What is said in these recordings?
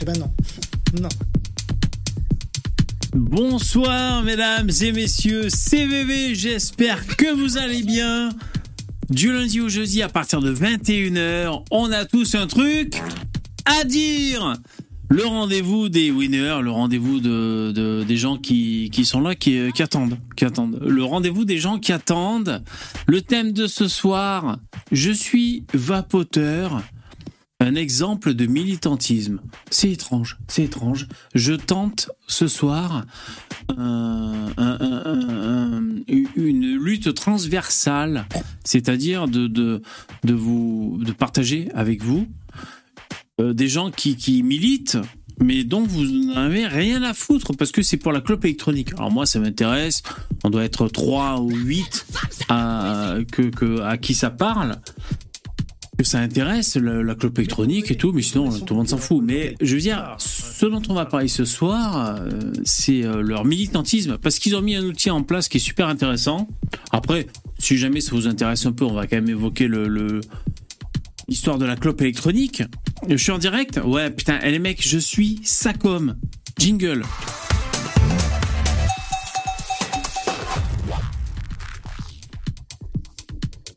Eh ben non. non. Bonsoir mesdames et messieurs, CVV, j'espère que vous allez bien. Du lundi au jeudi à partir de 21h, on a tous un truc à dire. Le rendez-vous des winners, le rendez-vous de, de- des gens qui, sont là, attendent, qui attendent. Le rendez-vous des gens qui attendent. Le thème de ce soir, je suis vapoteur. Un exemple de militantisme. C'est étrange, c'est étrange. Je tente ce soir un- un- un- un- une lutte transversale, c'est-à-dire de, de, de vous de partager avec vous euh, des gens qui, qui militent, mais dont vous n'avez rien à foutre parce que c'est pour la clope électronique. Alors moi, ça m'intéresse. On doit être 3 ou 8 à, que, à qui ça parle que ça intéresse la, clope électronique et tout, mais sinon tout le monde s'en fout. Mais je veux dire, ce dont on va parler ce soir, euh, c'est euh, leur militantisme, parce qu'ils ont mis un outil en place qui est super intéressant. Après, si jamais ça vous intéresse un peu, on va quand même évoquer le- l'histoire de la clope électronique. Je suis en direct Ouais, putain, eh, les mecs, je suis Sacom. Jingle.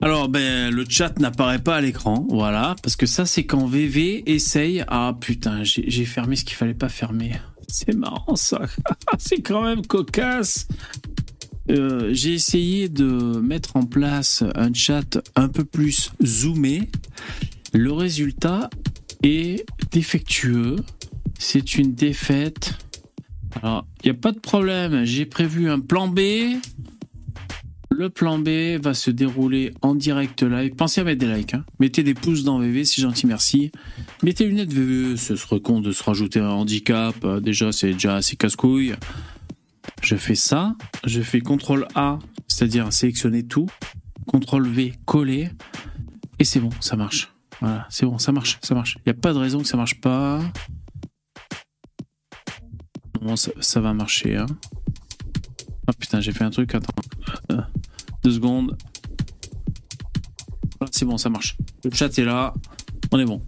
Alors, ben, le chat n'apparaît pas à l'écran, voilà, parce que ça, c'est quand VV essaye. Ah putain, j'ai fermé ce qu'il fallait pas fermer. C'est marrant ça. c'est quand même cocasse. Euh, j'ai essayé de mettre en place un chat un peu plus zoomé. Le résultat est défectueux. C'est une défaite. Alors, il n'y a pas de problème. J'ai prévu un plan B. Le plan B va se dérouler en direct live. Pensez à mettre des likes. hein. Mettez des pouces dans VV, c'est gentil, merci. Mettez lunettes VV, ce serait con de se rajouter un handicap. Euh, Déjà, c'est déjà assez casse-couille. Je fais ça. Je fais CTRL A, c'est-à-dire sélectionner tout. CTRL V, coller. Et c'est bon, ça marche. Voilà, c'est bon, ça marche, ça marche. Il n'y a pas de raison que ça marche pas. Bon, ça, va marcher. Hein. Ah putain, j'ai fait un truc, attends. Deux secondes. C'est bon, ça marche. Le chat est là. On est bon.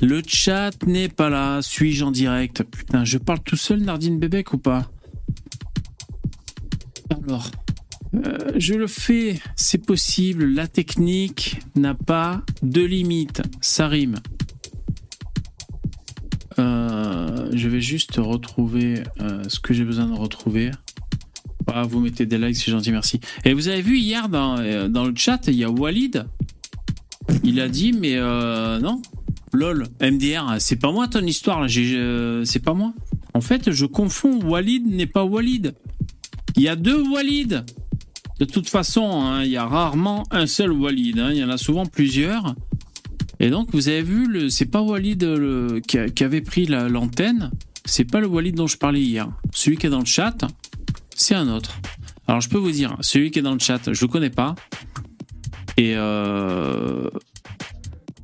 Le chat n'est pas là. Suis-je en direct? Putain, je parle tout seul, Nardine Bébek, ou pas? Alors, euh, je le fais. C'est possible. La technique n'a pas de limite. Ça rime. Euh, je vais juste retrouver euh, ce que j'ai besoin de retrouver. Ah, vous mettez des likes, c'est gentil, merci. Et vous avez vu hier dans, euh, le chat, il y a Walid. Il a dit, mais euh, non, lol, MDR, c'est pas moi ton histoire, euh, c'est pas moi. En fait, je confonds, Walid n'est pas Walid. Il y a deux Walid. De toute façon, hein, il y a rarement un seul Walid, hein, il y en a souvent plusieurs. Et donc, vous avez vu, c'est pas Walid qui, avait pris la- l'antenne, c'est pas le Walid dont je parlais hier. Celui qui est dans le chat, c'est un autre. Alors je peux vous dire, celui qui est dans le chat, je le connais pas. Et euh,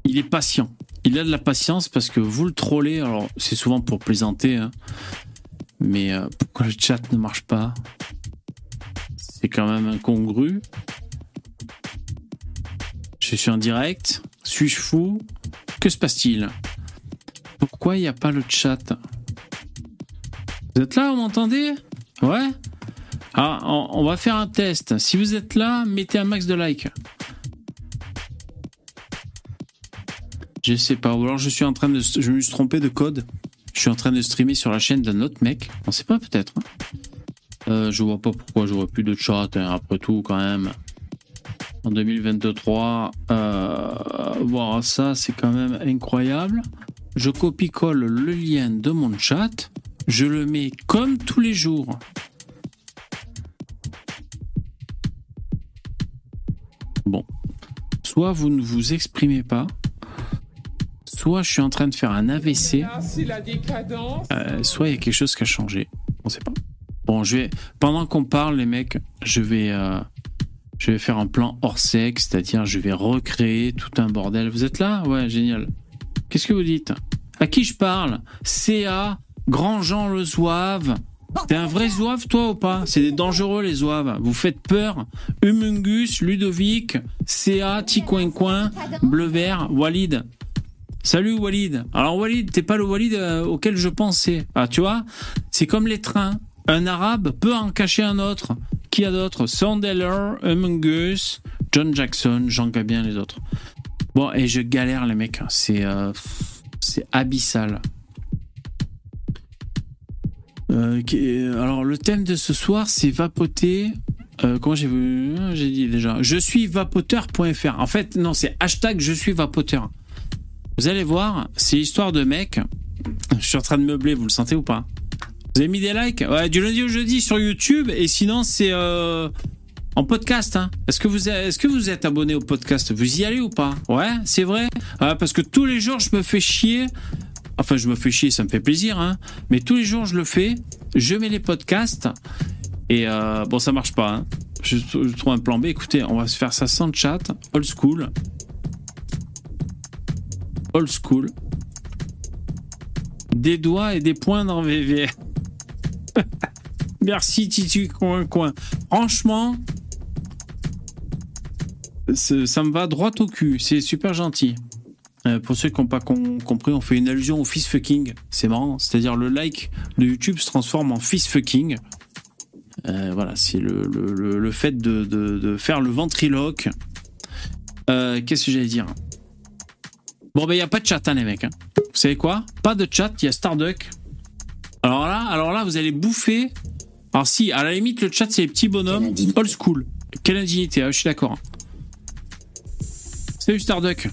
il est patient. Il a de la patience parce que vous le trollez. Alors c'est souvent pour plaisanter. hein. Mais euh, pourquoi le chat ne marche pas? C'est quand même incongru. Je suis en direct. Suis-je fou? Que se passe-t-il? Pourquoi il n'y a pas le chat? Vous êtes là, vous m'entendez? Ouais? Ah, on, va faire un test. Si vous êtes là, mettez un max de likes. Je sais pas. Ou alors je suis en train de. Je me suis trompé de code. Je suis en train de streamer sur la chaîne d'un autre mec. On sait pas peut-être. hein. Euh, je vois pas pourquoi j'aurais plus de chat. hein, après tout, quand même. En 2023, euh, voir ça, c'est quand même incroyable. Je copie-colle le lien de mon chat. Je le mets comme tous les jours. Soit vous ne vous exprimez pas, soit je suis en train de faire un AVC, euh, soit il y a quelque chose qui a changé. On sait pas. Bon, je vais pendant qu'on parle, les mecs, je vais euh, je vais faire un plan hors sexe, c'est-à-dire je vais recréer tout un bordel. Vous êtes là? Ouais, génial. Qu'est-ce que vous dites? À qui je parle? CA, Grand Jean le Zouave. T'es un vrai zouave, toi, ou pas? C'est dangereux, les zouaves. Vous faites peur. Humungus, Ludovic, CA, Ticoin-Coin, Bleu Vert, Walid. Salut Walid. Alors Walid, t'es pas le Walid euh, auquel je pensais. Ah, tu vois, c'est comme les trains. Un arabe peut en cacher un autre. Qui a d'autres Sandeller, Among Us, John Jackson, Jean Gabien, les autres. Bon, et je galère les mecs. C'est euh, abyssal. Euh, alors le thème de ce soir, c'est vapoter. Euh, comment j'ai vu J'ai dit déjà. Je suis vapoteur.fr. En fait, non, c'est hashtag je suis vapoteur. Vous allez voir, c'est l'histoire de mecs. Je suis en train de meubler, vous le sentez ou pas? Vous avez mis des likes? Ouais, du lundi au jeudi sur YouTube. Et sinon, c'est euh, en podcast. Hein. Est-ce que, êtes, est-ce que vous êtes abonné au podcast? Vous y allez ou pas? Ouais, c'est vrai? parce que tous les jours, je me fais chier Enfin, je me fais chier, ça me fait plaisir, hein. Mais tous les jours, je le fais. Je mets les podcasts. Et euh, bon, ça marche pas. Hein. Je, trouve un plan B. Écoutez, on va se faire ça sans chat. Old school. Old school. Des doigts et des points dans VV. Merci Titi Coin Coin. Franchement, ça me va droit au cul. C'est super gentil. Euh, pour ceux qui n'ont pas compris, on fait une allusion au fist fucking. C'est marrant. C'est-à-dire le like de YouTube se transforme en fist fucking. Euh, voilà, c'est le, fait de, faire le ventriloque. Euh, qu'est-ce que j'allais dire? Bon, ben, il n'y a pas de chat, hein, les mecs. Hein. Vous savez quoi? Pas de chat, il y a Starduck. Alors là, alors là, vous allez bouffer. Alors, si, à la limite, le chat, c'est les petits bonhommes old school. Quelle indignité, hein, je suis d'accord. Salut Starduck.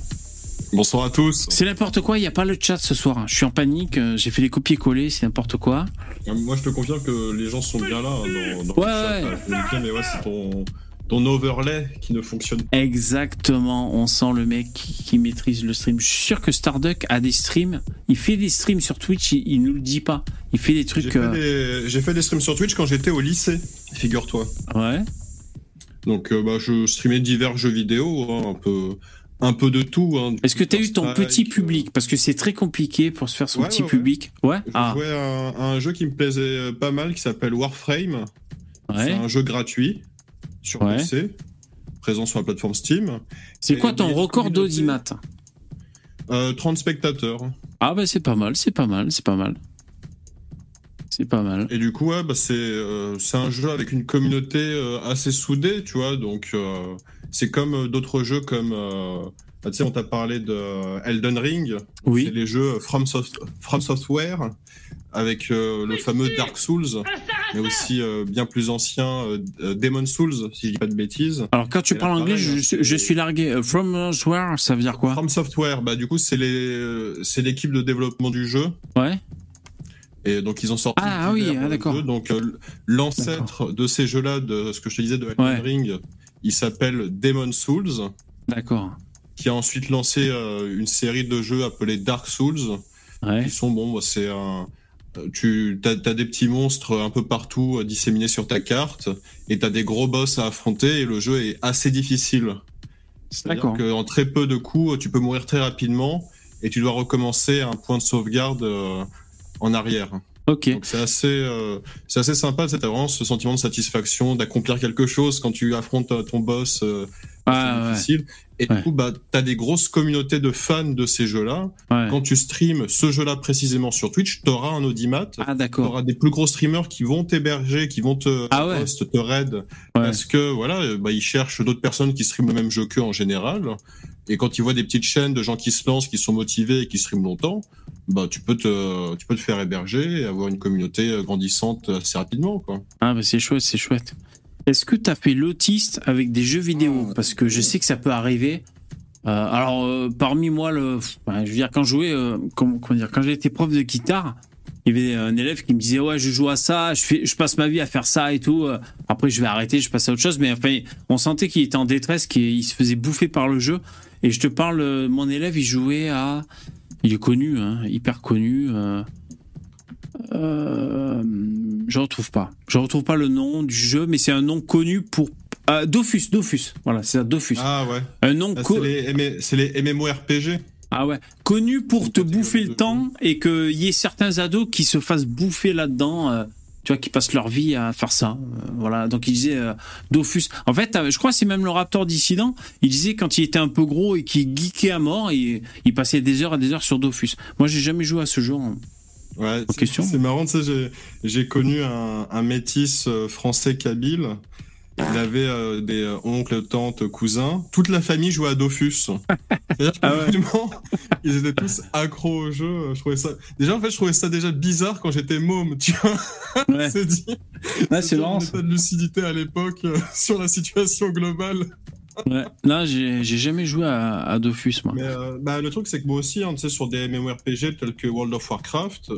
Bonsoir à tous. C'est n'importe quoi, il n'y a pas le chat ce soir. Je suis en panique, euh, j'ai fait les copier-coller, c'est n'importe quoi. Euh, moi, je te confirme que les gens sont bien là hein, dans, ouais, le chat. Mais ouais, c'est ton, overlay qui ne fonctionne pas. Exactement, on sent le mec qui, maîtrise le stream. Je suis sûr que Starduck a des streams. Il fait des streams sur Twitch, il, ne nous le dit pas. Il fait des trucs. J'ai fait, euh, fait, des streams sur Twitch quand j'étais au lycée, figure-toi. Ouais. Donc, bah, je streamais divers jeux vidéo, hein, un peu un peu de tout. Hein, Est-ce que tu as eu ton petit public Parce que c'est très compliqué pour se faire son petit public. Ouais. J'ai ah. joué à un, jeu qui me plaisait euh, pas mal qui s'appelle Warframe. C'est un jeu gratuit sur PC, présent sur la plateforme Steam. C'est quoi ton record d'audimat 30 euh, spectateurs. Ah bah c'est pas mal, c'est pas mal, c'est pas mal. C'est pas mal. Et du coup, ouais, bah c'est euh, un jeu avec une communauté assez soudée, tu vois, donc c'est comme euh, d'autres jeux comme. Euh, bah, tu sais, on t'a parlé de Elden Ring. Oui. C'est les jeux From, From Software avec euh, le fameux Dark Souls, mais aussi bien plus ancien Demon Souls, si je dis pas de bêtises. Alors quand tu parles anglais, je, suis largué. From Software, ça veut dire quoi? From Software, bah du coup c'est les c'est l'équipe de développement du jeu. Ouais. Et donc ils ont sorti. Ah, oui, ah, d'accord. Donc l'ancêtre de ces jeux-là, de ce que je te disais de Elden Ring, il s'appelle Demon Souls. D'accord. Qui a ensuite lancé euh, une série de jeux appelés Dark Souls. Ouais. Qui sont, bon, bah, c'est un. Euh, tu as, des petits monstres un peu partout euh, disséminés sur ta carte et tu as des gros boss à affronter et le jeu est assez difficile. C'est-à-dire qu'en très peu de coups, tu peux mourir très rapidement et tu dois recommencer un point de sauvegarde en arrière. Ok. Donc c'est assez, euh, c'est assez sympa. C'est vraiment ce sentiment de satisfaction, d'accomplir quelque chose quand tu affrontes euh, ton boss. Euh, ah, difficile. Et du coup, bah, t'as des grosses communautés de fans de ces jeux-là. Quand tu streams ce jeu-là précisément sur Twitch, t'auras un audimat. Ah, d'accord. T'auras des plus gros streamers qui vont t'héberger, qui vont te ah, ouais. te raid. Parce que, voilà, bah, ils cherchent d'autres personnes qui streament le même jeu qu'eux en général. Et quand ils voient des petites chaînes de gens qui se lancent, qui sont motivés et qui streament longtemps, bah, tu peux te, tu peux te faire héberger et avoir une communauté euh, grandissante assez rapidement, quoi. Ah, bah, c'est chouette, c'est chouette. Est-ce que tu as fait l'autiste avec des jeux vidéo? Parce que je sais que ça peut arriver. Euh, alors, euh, parmi moi, le, je veux dire, quand je jouais, comment, dire, quand j'étais prof de guitare, il y avait un élève qui me disait ouais je joue à ça je fais je passe ma vie à faire ça et tout après je vais arrêter je passe à autre chose mais enfin on sentait qu'il était en détresse qu'il se faisait bouffer par le jeu et je te parle mon élève il jouait à il est connu, hein, hyper connu. Euh, euh, je retrouve pas. Je retrouve pas le nom du jeu, mais c'est un nom connu pour euh, Dofus. Dofus. Voilà, c'est ça, Dofus. Ah ouais. Un nom. Ah, c'est les, MMORPG. Ah ouais. Connu pour te bouffer le temps et qu'il y ait certains ados qui se fassent bouffer là-dedans. Tu vois, qui passent leur vie à faire ça. voilà. Donc il disait Dofus. En fait, je crois que c'est même le Raptor dissident. Il disait quand il était un peu gros et qu'il geekait à mort, il, il passait des heures et des heures sur Dofus. Moi, j'ai jamais joué à ce jeu. Ouais, c'est marrant, tu sais, j'ai connu un, un métis français kabyle il avait euh, des euh, oncles, tantes, cousins. Toute la famille jouait à Dofus. C'est-à-dire ah ils étaient tous accros au jeu. Je trouvais ça. Déjà, en fait, je trouvais ça déjà bizarre quand j'étais môme, tu vois. Ouais. c'est dit. Ouais, c'est marrant. pas de lucidité à l'époque euh, sur la situation globale. ouais. Là, j'ai jamais joué à, Dofus, moi. Mais bah, le truc, c'est que moi aussi, hein, sur des MMORPG tels que World of Warcraft,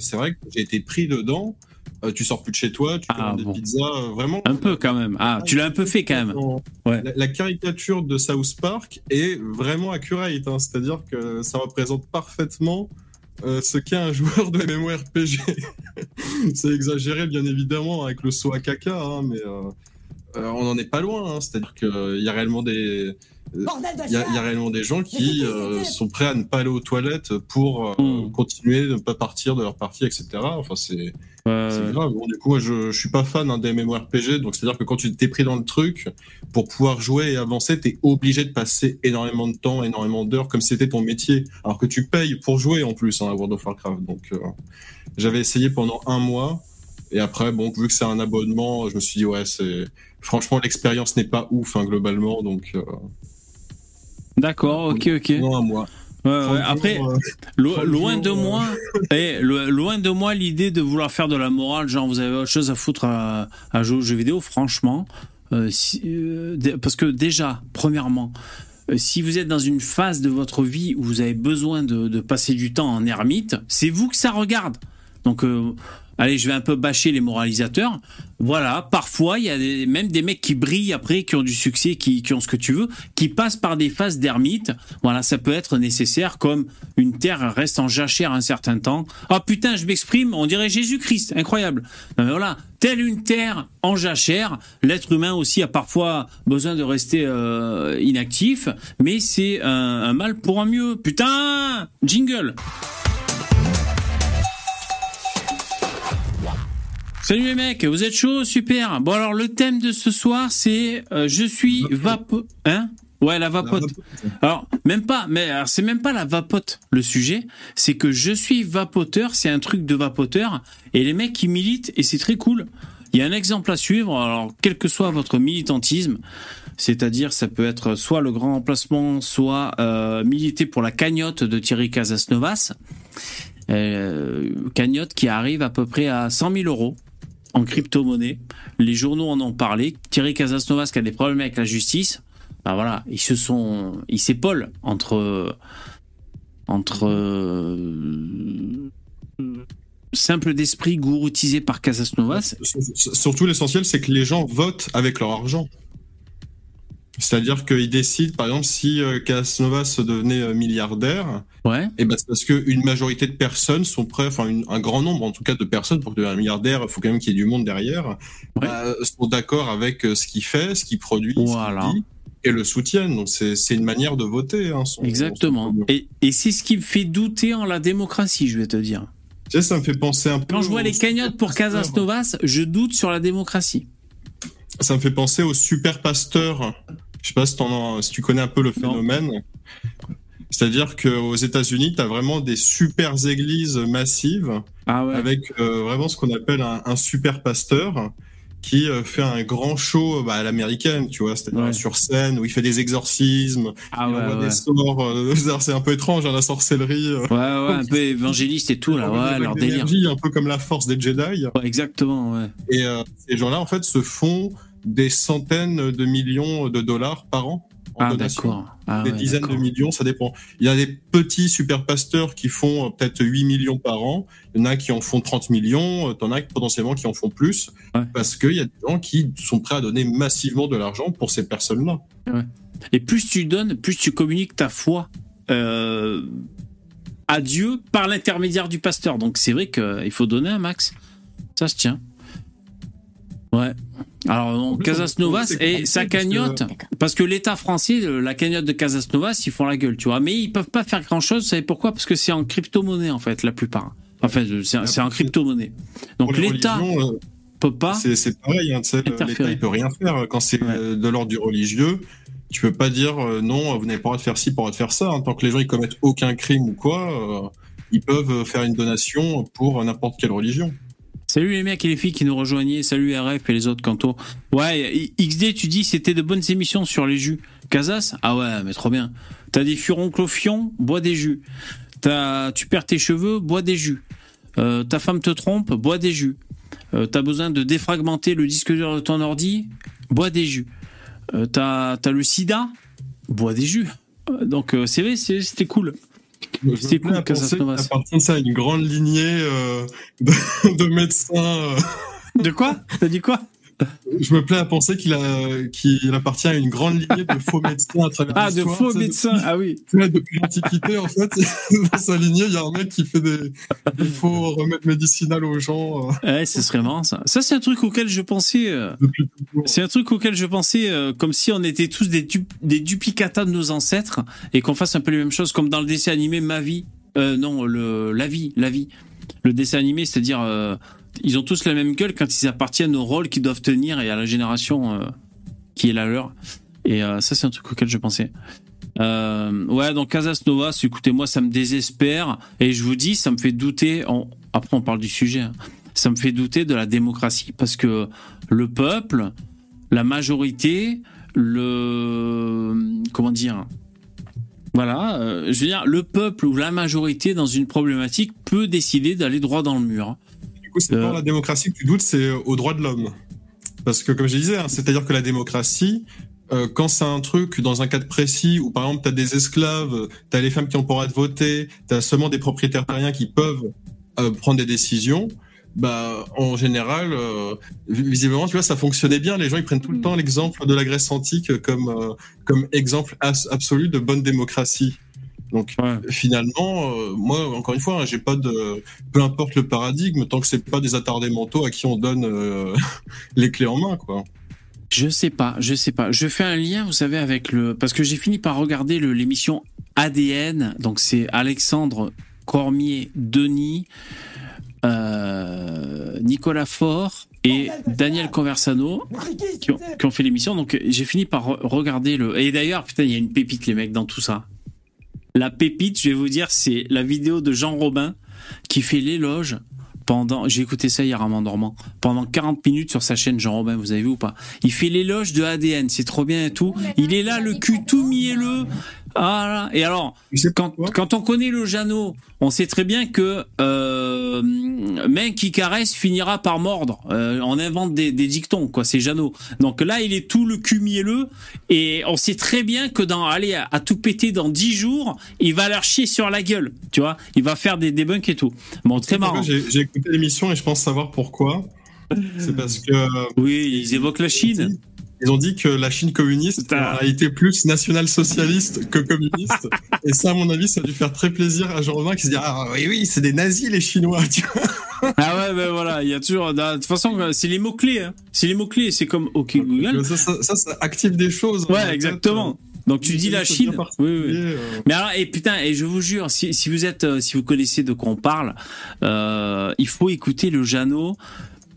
c'est vrai que j'ai été pris dedans. Euh, tu sors plus de chez toi, tu ah, des pizzas, euh, vraiment. Un peu quand même. Ah, tu l'as un peu fait quand même. Ouais. La, caricature de South Park est vraiment accurate, hein. c'est-à-dire que ça représente parfaitement euh, ce qu'est un joueur de MMORPG. C'est exagéré bien évidemment avec le saut à caca, hein, mais on n'en est pas loin. Hein. c'est-à-dire qu'il y a réellement des il y, a réellement des gens qui sont prêts à ne pas aller aux toilettes pour hmm. continuer, de ne pas partir de leur partie, etc. Enfin, c'est c'est grave. Bon, du coup, je, je suis pas fan hein, des MMORPG, donc c'est-à-dire que quand tu t'es pris dans le truc, pour pouvoir jouer et avancer, t'es obligé de passer énormément de temps, énormément d'heures, comme si c'était ton métier, alors que tu payes pour jouer en plus hein, à World of Warcraft. Donc, euh, j'avais essayé pendant un mois, et après, bon, vu que c'est un abonnement, je me suis dit ouais, c'est franchement l'expérience n'est pas ouf hein, globalement, donc. Euh, D'accord, ok, ok. Pendant un mois. Après, euh, loin de moi, et, loin de moi l'idée de vouloir faire de la morale, genre vous avez autre chose à foutre à, jouer aux jeux vidéo, franchement. Euh, euh, parce que déjà, premièrement, si vous êtes dans une phase de votre vie où vous avez besoin de, passer du temps en ermite, c'est vous que ça regarde. Donc, allez, je vais un peu bâcher les moralisateurs. Voilà, parfois, il y a même des mecs qui brillent après, qui ont du succès, qui, ont ce que tu veux, qui passent par des phases d'ermite. Voilà, ça peut être nécessaire, comme une terre reste en jachère un certain temps. Ah putain, je m'exprime, on dirait Jésus-Christ, incroyable. voilà, telle une terre en jachère, l'être humain aussi a parfois besoin de rester euh, inactif, mais c'est un mal pour un mieux. Putain, jingle. Salut les mecs, vous êtes chaud Super. Bon alors le thème de ce soir c'est euh, je suis vapo hein? Ouais, la vapote. Alors, même pas, mais c'est même pas la vapote le sujet, c'est que je suis vapoteur, c'est un truc de vapoteur et les mecs qui militent et c'est très cool. Il y a un exemple à suivre, alors quel que soit votre militantisme, c'est-à-dire ça peut être soit le grand emplacement, soit euh, militer pour la cagnotte de Thierry Casasnovas. Euh, cagnotte qui arrive à peu près à 100 000 euros en crypto-monnaie. Les journaux en ont parlé. Thierry Casasnovas qui a des problèmes avec la justice. Bah voilà, ils se sont, ils s'épaulent entre entre euh, simple d'esprit gouroutisé par Casasnovas. Surtout l'essentiel, c'est que les gens votent avec leur argent. C'est-à-dire qu'ils décident, par exemple, si euh, se devenait euh, milliardaire, ouais. et eh ben c'est parce qu'une majorité de personnes sont prêtes, enfin un grand nombre en tout cas de personnes pour devenir milliardaire, il faut quand même qu'il y ait du monde derrière, bah, sont d'accord avec euh, ce qu'il fait, ce qu'il produit, ce qu'il dit et le soutiennent. Donc c'est une manière de voter. Hein, Exactement. et, et c'est ce qui me fait douter en la démocratie, je vais te dire. Tu sais, ça me fait penser un peu. Quand je vois les cagnottes pour Casasnovas, je doute sur la démocratie. Ça me fait penser au super pasteur je sais pas si, si, tu connais un peu le phénomène. C'est-à-dire qu'aux États-Unis, tu as vraiment des super églises massives ah avec euh, vraiment ce qu'on appelle un, super pasteur qui euh, fait un grand show bah, à l'américaine, tu vois, c'est-à-dire sur scène où il fait des exorcismes, ah il envoie des sorts. Euh, c'est un peu étrange, hein, la sorcellerie. ouais, ouais, un peu évangéliste et tout, là, ouais, leur délire. Un peu comme la force des Jedi. exactement, ouais. Et ces gens-là, en fait, se font des centaines de millions de dollars par an en ah, donation. Ah, des dizaines de millions, ça dépend. Il y a des petits super pasteurs qui font euh, peut-être 8 millions par an. Il y en a qui en font 30 millions. Euh, en as potentiellement qui en font plus. Parce qu'il y a des gens qui sont prêts à donner massivement de l'argent pour ces personnes-là. Et plus tu donnes, plus tu communiques ta foi euh, à Dieu par l'intermédiaire du pasteur. Donc c'est vrai qu'il faut donner un max. Ça se tient. Ouais. Alors, Casasnovas et sa cagnotte, parce que l'État français, la cagnotte de Casasnovas, ils font la gueule, tu vois. Mais ils peuvent pas faire grand chose. Vous savez pourquoi? Parce que c'est en crypto-monnaie, en fait, la plupart. Enfin, c'est en crypto-monnaie. Donc l'État peut pas. C'est pareil, hein, l'État il peut rien faire quand c'est de l'ordre du religieux. Tu peux pas dire non, vous n'avez pas le droit de faire ci, pas le droit de faire ça. Hein. Tant que les gens ils commettent aucun crime ou quoi, ils peuvent faire une donation pour n'importe quelle religion. Salut les mecs et les filles qui nous rejoignaient. Salut RF et les autres cantos. Ouais, XD, tu dis c'était de bonnes émissions sur les jus. Casas? Ah ouais, mais trop bien. T'as des furoncles fion, bois des jus. As, tu perds tes cheveux, bois des jus. Euh, ta femme te trompe, bois des jus. Euh, t'as besoin de défragmenter le disque dur de ton ordi, bois des jus. Euh, t'as as le sida, bois des jus. Euh, donc c'est vrai, c'était cool. C'était cool, Novas. ça à une grande lignée de, de, médecins. De quoi? T'as dit quoi? Je me plais à penser qu'il appartient à une grande lignée de faux médecins à travers Ah, de faux médecins, ah oui. depuis l'Antiquité, en fait, dans sa lignée, il y a un mec qui fait des, faux remèdes médicinaux aux gens. Euh. Ouais, ce serait marrant, ça. Ça, c'est un truc auquel je pensais, euh, c'est un truc auquel je pensais, euh, comme si on était tous des, des duplicata de nos ancêtres et qu'on fasse un peu les mêmes choses, comme dans le dessin animé Ma vie. non, le, La vie, La vie. Le dessin animé, c'est-à-dire, ils ont tous la même gueule quand ils appartiennent au rôle qu'ils doivent tenir et à la génération euh, qui est la leur. Et euh, ça, c'est un truc auquel je pensais. Euh, ouais, donc Casas Novas, écoutez, moi, ça me désespère. Et je vous dis, ça me fait douter. Après, on parle du sujet. Hein. Ça me fait douter de la démocratie. Parce que le peuple, la majorité, le. Comment dire voilà, je veux dire, le peuple ou la majorité dans une problématique peut décider d'aller droit dans le mur c'est pas euh. la démocratie que tu doutes, c'est aux droits de l'homme. Parce que, comme je disais, hein, c'est-à-dire que la démocratie, euh, quand c'est un truc dans un cadre précis où, par exemple, tu as des esclaves, tu as les femmes qui ont pas le droit de voter, tu as seulement des propriétaires terriens qui peuvent euh, prendre des décisions, bah, en général, visiblement, tu vois, ça fonctionnait bien. Les gens, ils prennent tout le mm. temps l'exemple de la Grèce antique comme, comme exemple absolu de bonne démocratie. Donc finalement, euh, moi encore une fois, hein, j'ai pas de, peu importe le paradigme, tant que c'est pas des attardés mentaux à qui on donne euh, les clés en main, quoi. Je sais pas, je sais pas. Je fais un lien, vous savez, avec le parce que j'ai fini par regarder l'émission ADN. Donc c'est Alexandre Cormier, Denis, euh, Nicolas Faure et Daniel Conversano qui ont, qui ont fait l'émission. Donc j'ai fini par regarder le. Et d'ailleurs, putain, il y a une pépite les mecs dans tout ça. La pépite, je vais vous dire, c'est la vidéo de Jean Robin qui fait l'éloge pendant, j'ai écouté ça hier en m'endormant, pendant 40 minutes sur sa chaîne Jean Robin, vous avez vu ou pas. Il fait l'éloge de ADN, c'est trop bien et tout. Il est là, le cul tout mielleux, ah Et alors, quand, quand, on connaît le Jeannot, on sait très bien que euh, main qui caresse finira par mordre. Euh, on invente des, des dictons, quoi. C'est Jeannot. Donc là, il est tout le cul mielleux et on sait très bien que dans aller à, tout péter dans 10 jours, il va leur chier sur la gueule. Tu vois, il va faire des débunks et tout. Bon, très marrant. J'ai écouté l'émission et je pense savoir pourquoi. C'est parce que. Oui, ils évoquent la Chine. Ils ont dit que la Chine communiste a été plus national-socialiste que communiste. et ça, à mon avis, ça a dû faire très plaisir à Jean-Romain qui se dit Ah oui, oui, c'est des nazis les Chinois. Tu vois ah ouais, ben voilà, il y a toujours. De toute façon, c'est les mots-clés. Hein. C'est les mots-clés. C'est comme OK Google. Ça, ça, active des choses. Ouais, exactement. Donc tu dis la Chine. Oui, oui. Euh. Mais alors, et putain, et je vous jure, si, si vous êtes, euh, si vous connaissez de quoi on parle, euh, il faut écouter le Jeannot.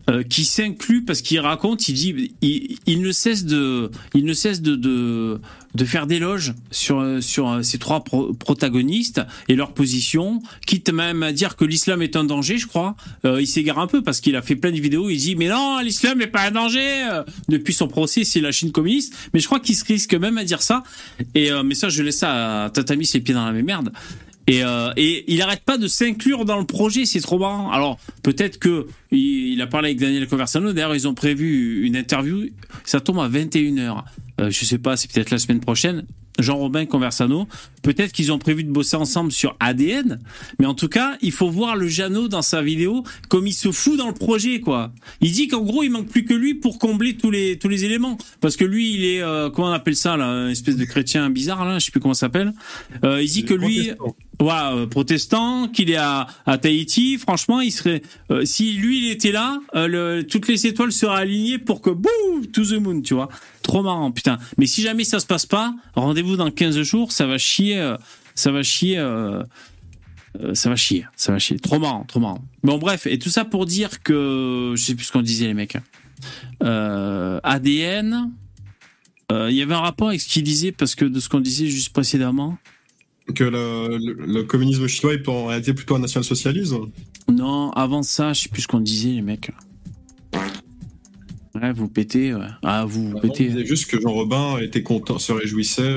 Euh, qui s'inclut parce qu'il raconte, il dit, il, ne cesse de, il ne cesse de, de, faire des loges sur, sur ces trois protagonistes et leur position, quitte même à dire que l'islam est un danger, je crois. Euh, il s'égare un peu parce qu'il a fait plein de vidéos, il dit, mais non, l'islam n'est pas un danger. Euh, depuis son procès, c'est la Chine communiste. Mais je crois qu'il se risque même à dire ça. Et, mais ça, je laisse ça à Tatami, les pieds dans la merde. Et, euh, et il arrête pas de s'inclure dans le projet, c'est trop marrant. Alors peut-être que il, a parlé avec Daniel Conversano. D'ailleurs, ils ont prévu une interview. Ça tombe à 21h. Euh, je sais pas, c'est peut-être la semaine prochaine. Jean-Robin Conversano. Peut-être qu'ils ont prévu de bosser ensemble sur ADN, mais en tout cas, il faut voir le Jeannot dans sa vidéo comme il se fout dans le projet, quoi. Il dit qu'en gros, il manque plus que lui pour combler tous les tous les éléments, parce que lui, il est euh, comment on appelle ça là, une espèce de chrétien bizarre là, je sais plus comment ça s'appelle. Euh, il dit que lui, euh, protestant, qu'il est à, à Tahiti. Franchement, il serait, euh, si lui il était là, le, toutes les étoiles seraient alignées pour que boum, to the moon, tu vois. Trop marrant, putain. Mais si jamais ça se passe pas, rendez-vous dans 15 jours, ça va chier, euh, ça va chier. Euh, Euh, ça va chier, ça va chier. Trop marrant, trop marrant. Bon, bref, et tout ça pour dire que. Je sais plus ce qu'on disait, les mecs. Euh, ADN. Il y avait un rapport avec ce qu'il disait, parce que de ce qu'on disait juste précédemment. Que le, communisme chinois est en réalité plutôt un national-socialisme Non, avant ça, je sais plus ce qu'on disait, les mecs. Ouais, vous pétez. Ah, vous, vous pétez. On juste que Jean Robin était content, se réjouissait.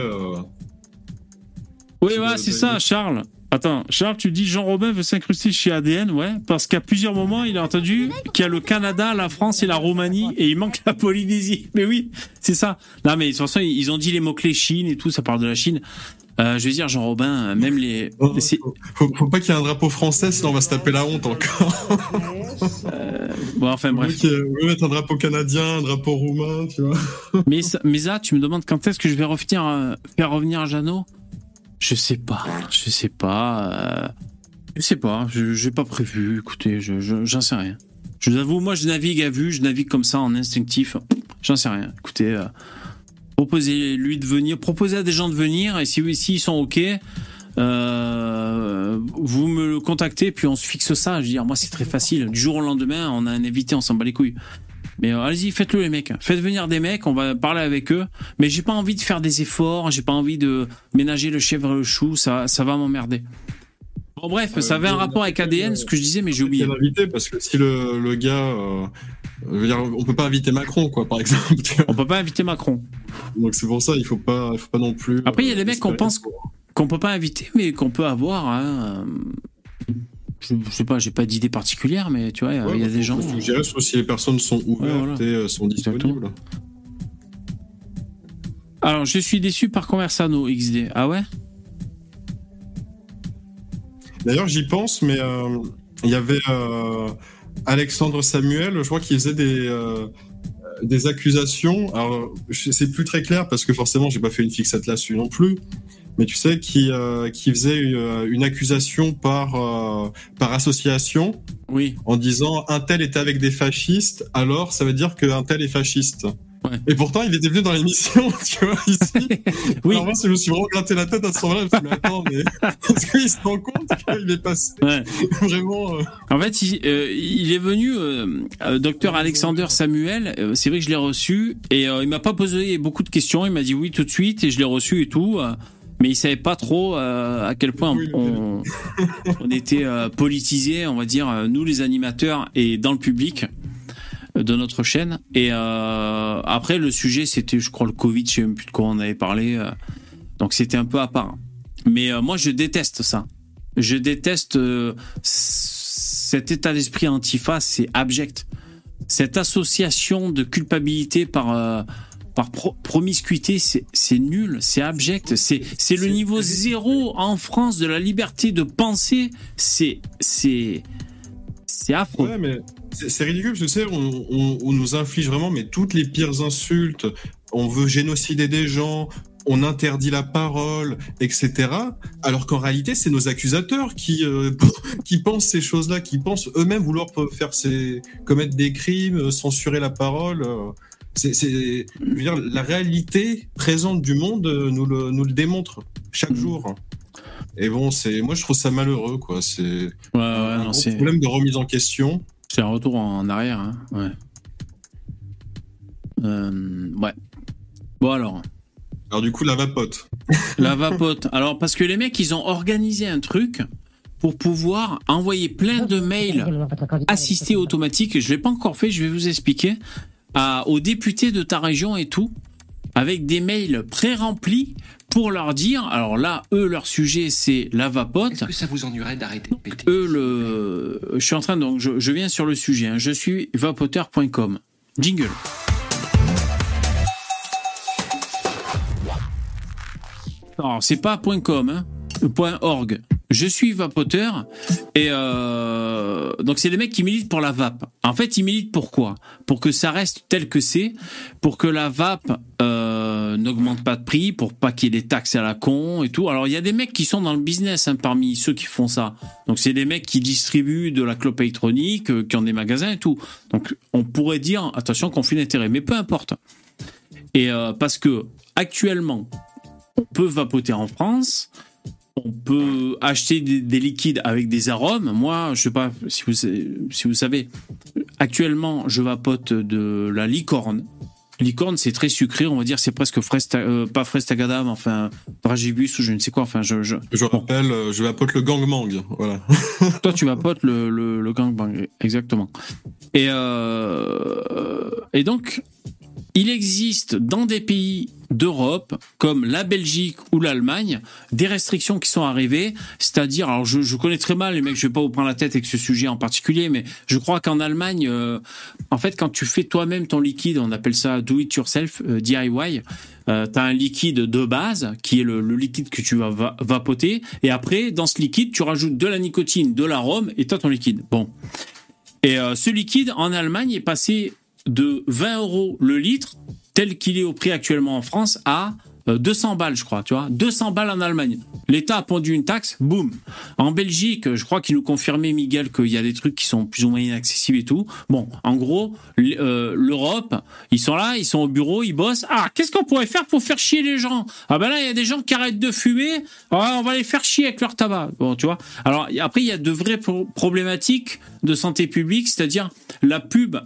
Oui, ouais, c'est ça, Charles. Attends, Charles, tu dis Jean Robin veut s'incruster chez ADN, ouais, parce qu'à plusieurs moments, il a entendu qu'il y a le Canada, la France et la Roumanie, et il manque la Polynésie. Mais oui, c'est ça. Non, mais de toute façon, ils ont dit les mots-clés Chine et tout, ça parle de la Chine. Euh, je veux dire, Jean Robin, même les. Oh, faut, faut, pas qu'il y ait un drapeau français, sinon on va se taper la honte encore. euh, bon, enfin bref. Mettre un drapeau canadien, un drapeau roumain, tu vois. mais, mais ça, tu me demandes quand est-ce que je vais revenir, euh, faire revenir Jeannot? Je sais pas, je sais pas. Euh, je sais pas, je n'ai pas prévu. Écoutez, j'en je, sais rien. Je vous avoue, moi, je navigue à vue, je navigue comme ça en instinctif. J'en sais rien. Écoutez, euh, proposez-lui de venir, proposez à des gens de venir, et si, si ils sont OK, euh, vous me contactez, puis on se fixe ça. Je veux dire, moi, c'est très facile. Du jour au lendemain, on a un invité, on s'en bat les couilles. Mais euh, allez-y, faites-le les mecs. Faites venir des mecs, on va parler avec eux. Mais j'ai pas envie de faire des efforts, j'ai pas envie de ménager le chèvre et le chou, ça va m'emmerder. Bon bref, ça avait un rapport avec ADN, ce que je disais, mais j'ai oublié. Invité parce que si le, le gars, euh, veux dire, on peut pas inviter Macron, quoi, par exemple. on peut pas inviter Macron. Donc c'est pour ça, il faut pas, faut pas non plus. Après, il y a des mecs qu'on pense qu'on peut pas inviter, mais qu'on peut avoir. Hein, je, sais pas, j'ai pas d'idée particulière, mais tu vois, il y a des gens. Faut suggérer si les personnes sont ouvertes et euh, sont disponibles. Alors, je suis déçu par Conversano XD. Ah ouais? D'ailleurs, j'y pense, mais euh, il y avait euh, Alexandre Samuel, je crois qu'il faisait des, des accusations. Alors, c'est plus très clair parce que forcément, j'ai pas fait une fixette là-dessus non plus mais tu sais, qui, euh, qui faisait une, une accusation par, euh, par association. Oui. En disant un tel était avec des fascistes, alors ça veut dire qu'un tel est fasciste. Ouais. Et pourtant, il était venu dans l'émission, tu vois, ici. oui. Alors moi, je me suis vraiment gratté la tête à ce moment-là. Je me suis dit, mais attends, mais est-ce qu'il se rend compte qu'il est passé ouais. vraiment. Euh... En fait, il, euh, il est venu, euh, docteur Alexander Samuel. c'est vrai que je l'ai reçu et il m'a pas posé beaucoup de questions. Il m'a dit oui tout de suite et je l'ai reçu et tout mais il savait pas trop euh, à quel point on, on était euh, politisé, on va dire, nous les animateurs et dans le public de notre chaîne. Et après, le sujet, c'était, je crois, le Covid, je sais même plus de quoi on avait parlé. donc c'était un peu à part. Mais moi, je déteste ça. Je déteste cet état d'esprit antifa, c'est abject. Cette association de culpabilité par par promiscuité, c'est nul, c'est abject, c'est le niveau zéro en France de la liberté de penser, c'est c'est affreux. Ouais, mais c'est ridicule, je sais, on, on, nous inflige vraiment mais toutes les pires insultes, on veut génocider des gens, on interdit la parole, etc. Alors qu'en réalité, c'est nos accusateurs qui euh, qui pensent ces choses-là, qui pensent eux-mêmes vouloir faire ces commettre des crimes, censurer la parole. Euh. C'est, dire, la réalité présente du monde euh, nous le, nous le démontre chaque mm. jour. Et bon, c'est, moi je trouve ça malheureux, quoi. C'est ouais, ouais, un non, c'est... problème de remise en question. C'est un retour en arrière, hein. ouais. Euh, ouais. Bon alors. Alors du coup, la vapote. la vapote. Alors parce que les mecs, ils ont organisé un truc pour pouvoir envoyer plein de mails assistés automatiques. Je l'ai pas encore fait, je vais vous expliquer aux députés de ta région et tout, avec des mails pré-remplis pour leur dire, alors là, eux, leur sujet, c'est la vapote. Est-ce que ça vous ennuierait d'arrêter de péter Eux, le... je suis en train, donc je, je viens sur le sujet, hein. je suis vapoteur.com. Jingle. Alors, c'est pas .com, hein, .org je suis vapoteur et euh, donc c'est les mecs qui militent pour la vape. En fait, ils militent pourquoi Pour que ça reste tel que c'est, pour que la vape euh, n'augmente pas de prix, pour pas qu'il y ait des taxes à la con et tout. Alors il y a des mecs qui sont dans le business hein, parmi ceux qui font ça. Donc c'est des mecs qui distribuent de la clope électronique, euh, qui ont des magasins et tout. Donc on pourrait dire attention conflit d'intérêt, mais peu importe. Et parce que actuellement on peut vapoter en France on peut acheter des, liquides avec des arômes. Moi, je sais pas si vous, si vous savez, actuellement, je vapote de la licorne. Licorne, c'est très sucré, on va dire, c'est presque fraise, euh, pas fraise tagada, mais enfin, dragibus ou je ne sais quoi. Enfin, je, je... je rappelle, euh, je vapote le gangbang, voilà. Toi, tu vapotes le, le, le gangbang, exactement. Et, euh, et donc, il existe dans des pays d'Europe, comme la Belgique ou l'Allemagne, des restrictions qui sont arrivées. C'est-à-dire, alors je, connais très mal les mecs, je vais pas vous prendre la tête avec ce sujet en particulier, mais je crois qu'en Allemagne, euh, en fait, quand tu fais toi-même ton liquide, on appelle ça do it yourself, euh, DIY. Euh, tu as un liquide de base qui est le, liquide que tu vas vapoter, et après, dans ce liquide, tu rajoutes de la nicotine, de l'arôme, et tu as ton liquide. Bon. Et ce liquide, en Allemagne, est passé de 20 euros le litre tel qu'il est au prix actuellement en France, à 200 euh, balles, je crois, tu vois. 200 balles en Allemagne. L'État a pondu une taxe, boum. En Belgique, je crois qu'il nous confirmait, Miguel, qu'il y a des trucs qui sont plus ou moins inaccessibles et tout. Bon, en gros, euh, l'Europe, ils sont là, ils sont au bureau, ils bossent. Ah, qu'est-ce qu'on pourrait faire pour faire chier les gens? Ah ben là, il y a des gens qui arrêtent de fumer. Ah, on va les faire chier avec leur tabac. Bon, tu vois. Alors, après, il y a de vraies problématiques de santé publique, c'est-à-dire la pub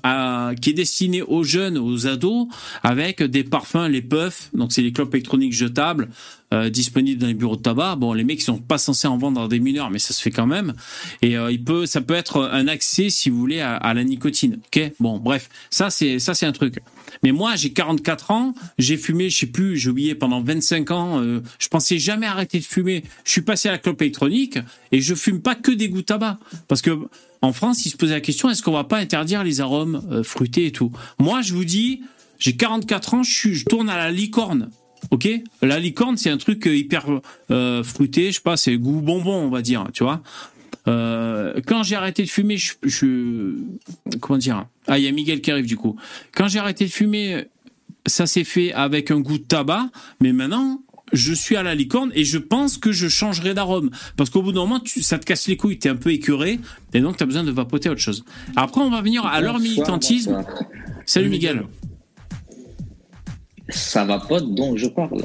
qui est destinée aux jeunes, aux ados, avec des parfums, les puffs, donc c'est les clopes électroniques jetables, euh, dans les bureaux de tabac. Bon, les mecs sont pas censés en vendre à des mineurs, mais ça se fait quand même. Et euh, il peut, ça peut être un accès, si vous voulez, à, la nicotine. Ok, bon, bref, ça c'est ça c'est un truc. Mais moi, j'ai 44 ans, j'ai fumé, je sais plus, j'ai oublié pendant 25 ans. Euh, je pensais jamais arrêter de fumer. Je suis passé à la clope électronique et je fume pas que des goûts tabac, parce que en France, il se posait la question est-ce qu'on va pas interdire les arômes euh, fruités et tout? Moi, je vous dis, j'ai 44 ans, je, je tourne à la licorne. Ok La licorne, c'est un truc euh, hyper euh, fruité, je sais pas, c'est goût bonbon, on va dire, tu vois. quand j'ai arrêté de fumer, je, je, comment dire? Ah, il y a Miguel qui arrive du coup. Quand j'ai arrêté de fumer, ça s'est fait avec un goût de tabac, mais maintenant, je suis à la licorne et je pense que je changerai d'arôme. Parce qu'au bout d'un moment, ça te casse les couilles, tu es un peu écœuré, et donc tu as besoin de vapoter autre chose. Après, on va venir à leur militantisme. Salut Miguel. Ça vapote dont je parle.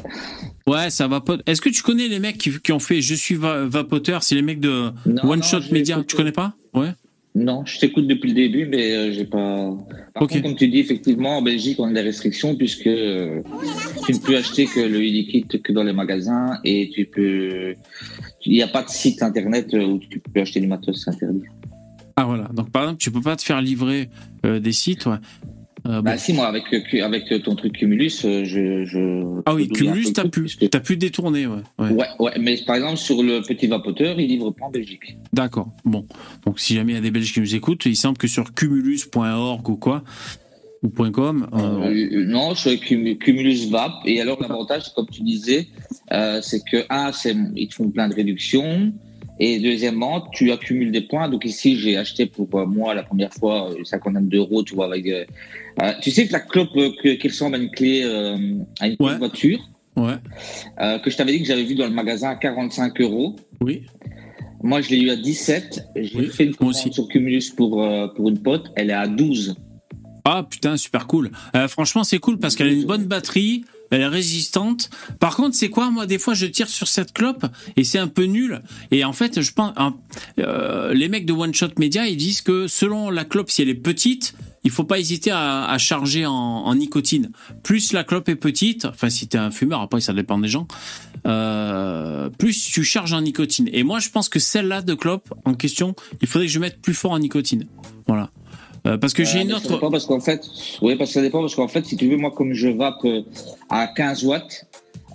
Ouais, ça vapote. Est-ce que tu connais les mecs qui, ont fait Je suis vapoteur? C'est les mecs de One Shot Media. Tu connais pas? Ouais. Non, je t'écoute depuis le début, mais euh, j'ai pas. Par contre, comme tu dis, effectivement, en Belgique, on a des restrictions puisque euh, tu ne peux acheter que le e que dans les magasins et tu peux. Il n'y a pas de site internet où tu peux acheter du matos, c'est interdit. Ah voilà. Donc par exemple, tu peux pas te faire livrer euh, des sites. Ouais. Euh, bah si moi avec avec ton truc Cumulus euh, je, je ah oui Cumulus t'as pu pu détourner ouais, ouais, ouais mais par exemple sur le petit vapoteur il livre pas en Belgique. D'accord bon. Donc si jamais il y a des Belges qui nous écoutent il semble que sur cumulus.org ou quoi ou .com euh... non sur Cumulus Vap. Et alors l'avantage comme tu disais c'est que un c'est ils te font plein de réductions et deuxièmement, tu accumules des points. Donc ici, j'ai acheté pour euh, moi la première fois 52 euh, euros, tu vois, avec. Euh, tu sais que la clope qui ressemble à une clé à une voiture. Ouais. que je t'avais dit que j'avais vu dans le magasin à 45 euros. Oui. Moi, je l'ai eu à 17. J'ai fait une commande sur Cumulus pour, pour une pote. Elle est à 12. Ah putain, super cool. franchement, c'est cool parce qu'elle a une bonne batterie elle est résistante. Par contre, c'est quoi Moi, des fois, je tire sur cette clope et c'est un peu nul. Et en fait, je pense, euh, les mecs de One Shot Media, ils disent que selon la clope, si elle est petite, il faut pas hésiter à, charger en, nicotine. Plus la clope est petite, enfin si t'es un fumeur, après ça dépend des gens, euh, plus tu charges en nicotine. Et moi je pense que celle-là de clope en question, il faudrait que je mette plus fort en nicotine. Voilà. Euh, parce que j'ai une autre. Ça parce qu'en fait, oui, parce que ça dépend parce qu'en fait, si tu veux, moi, comme je vape à 15 watts,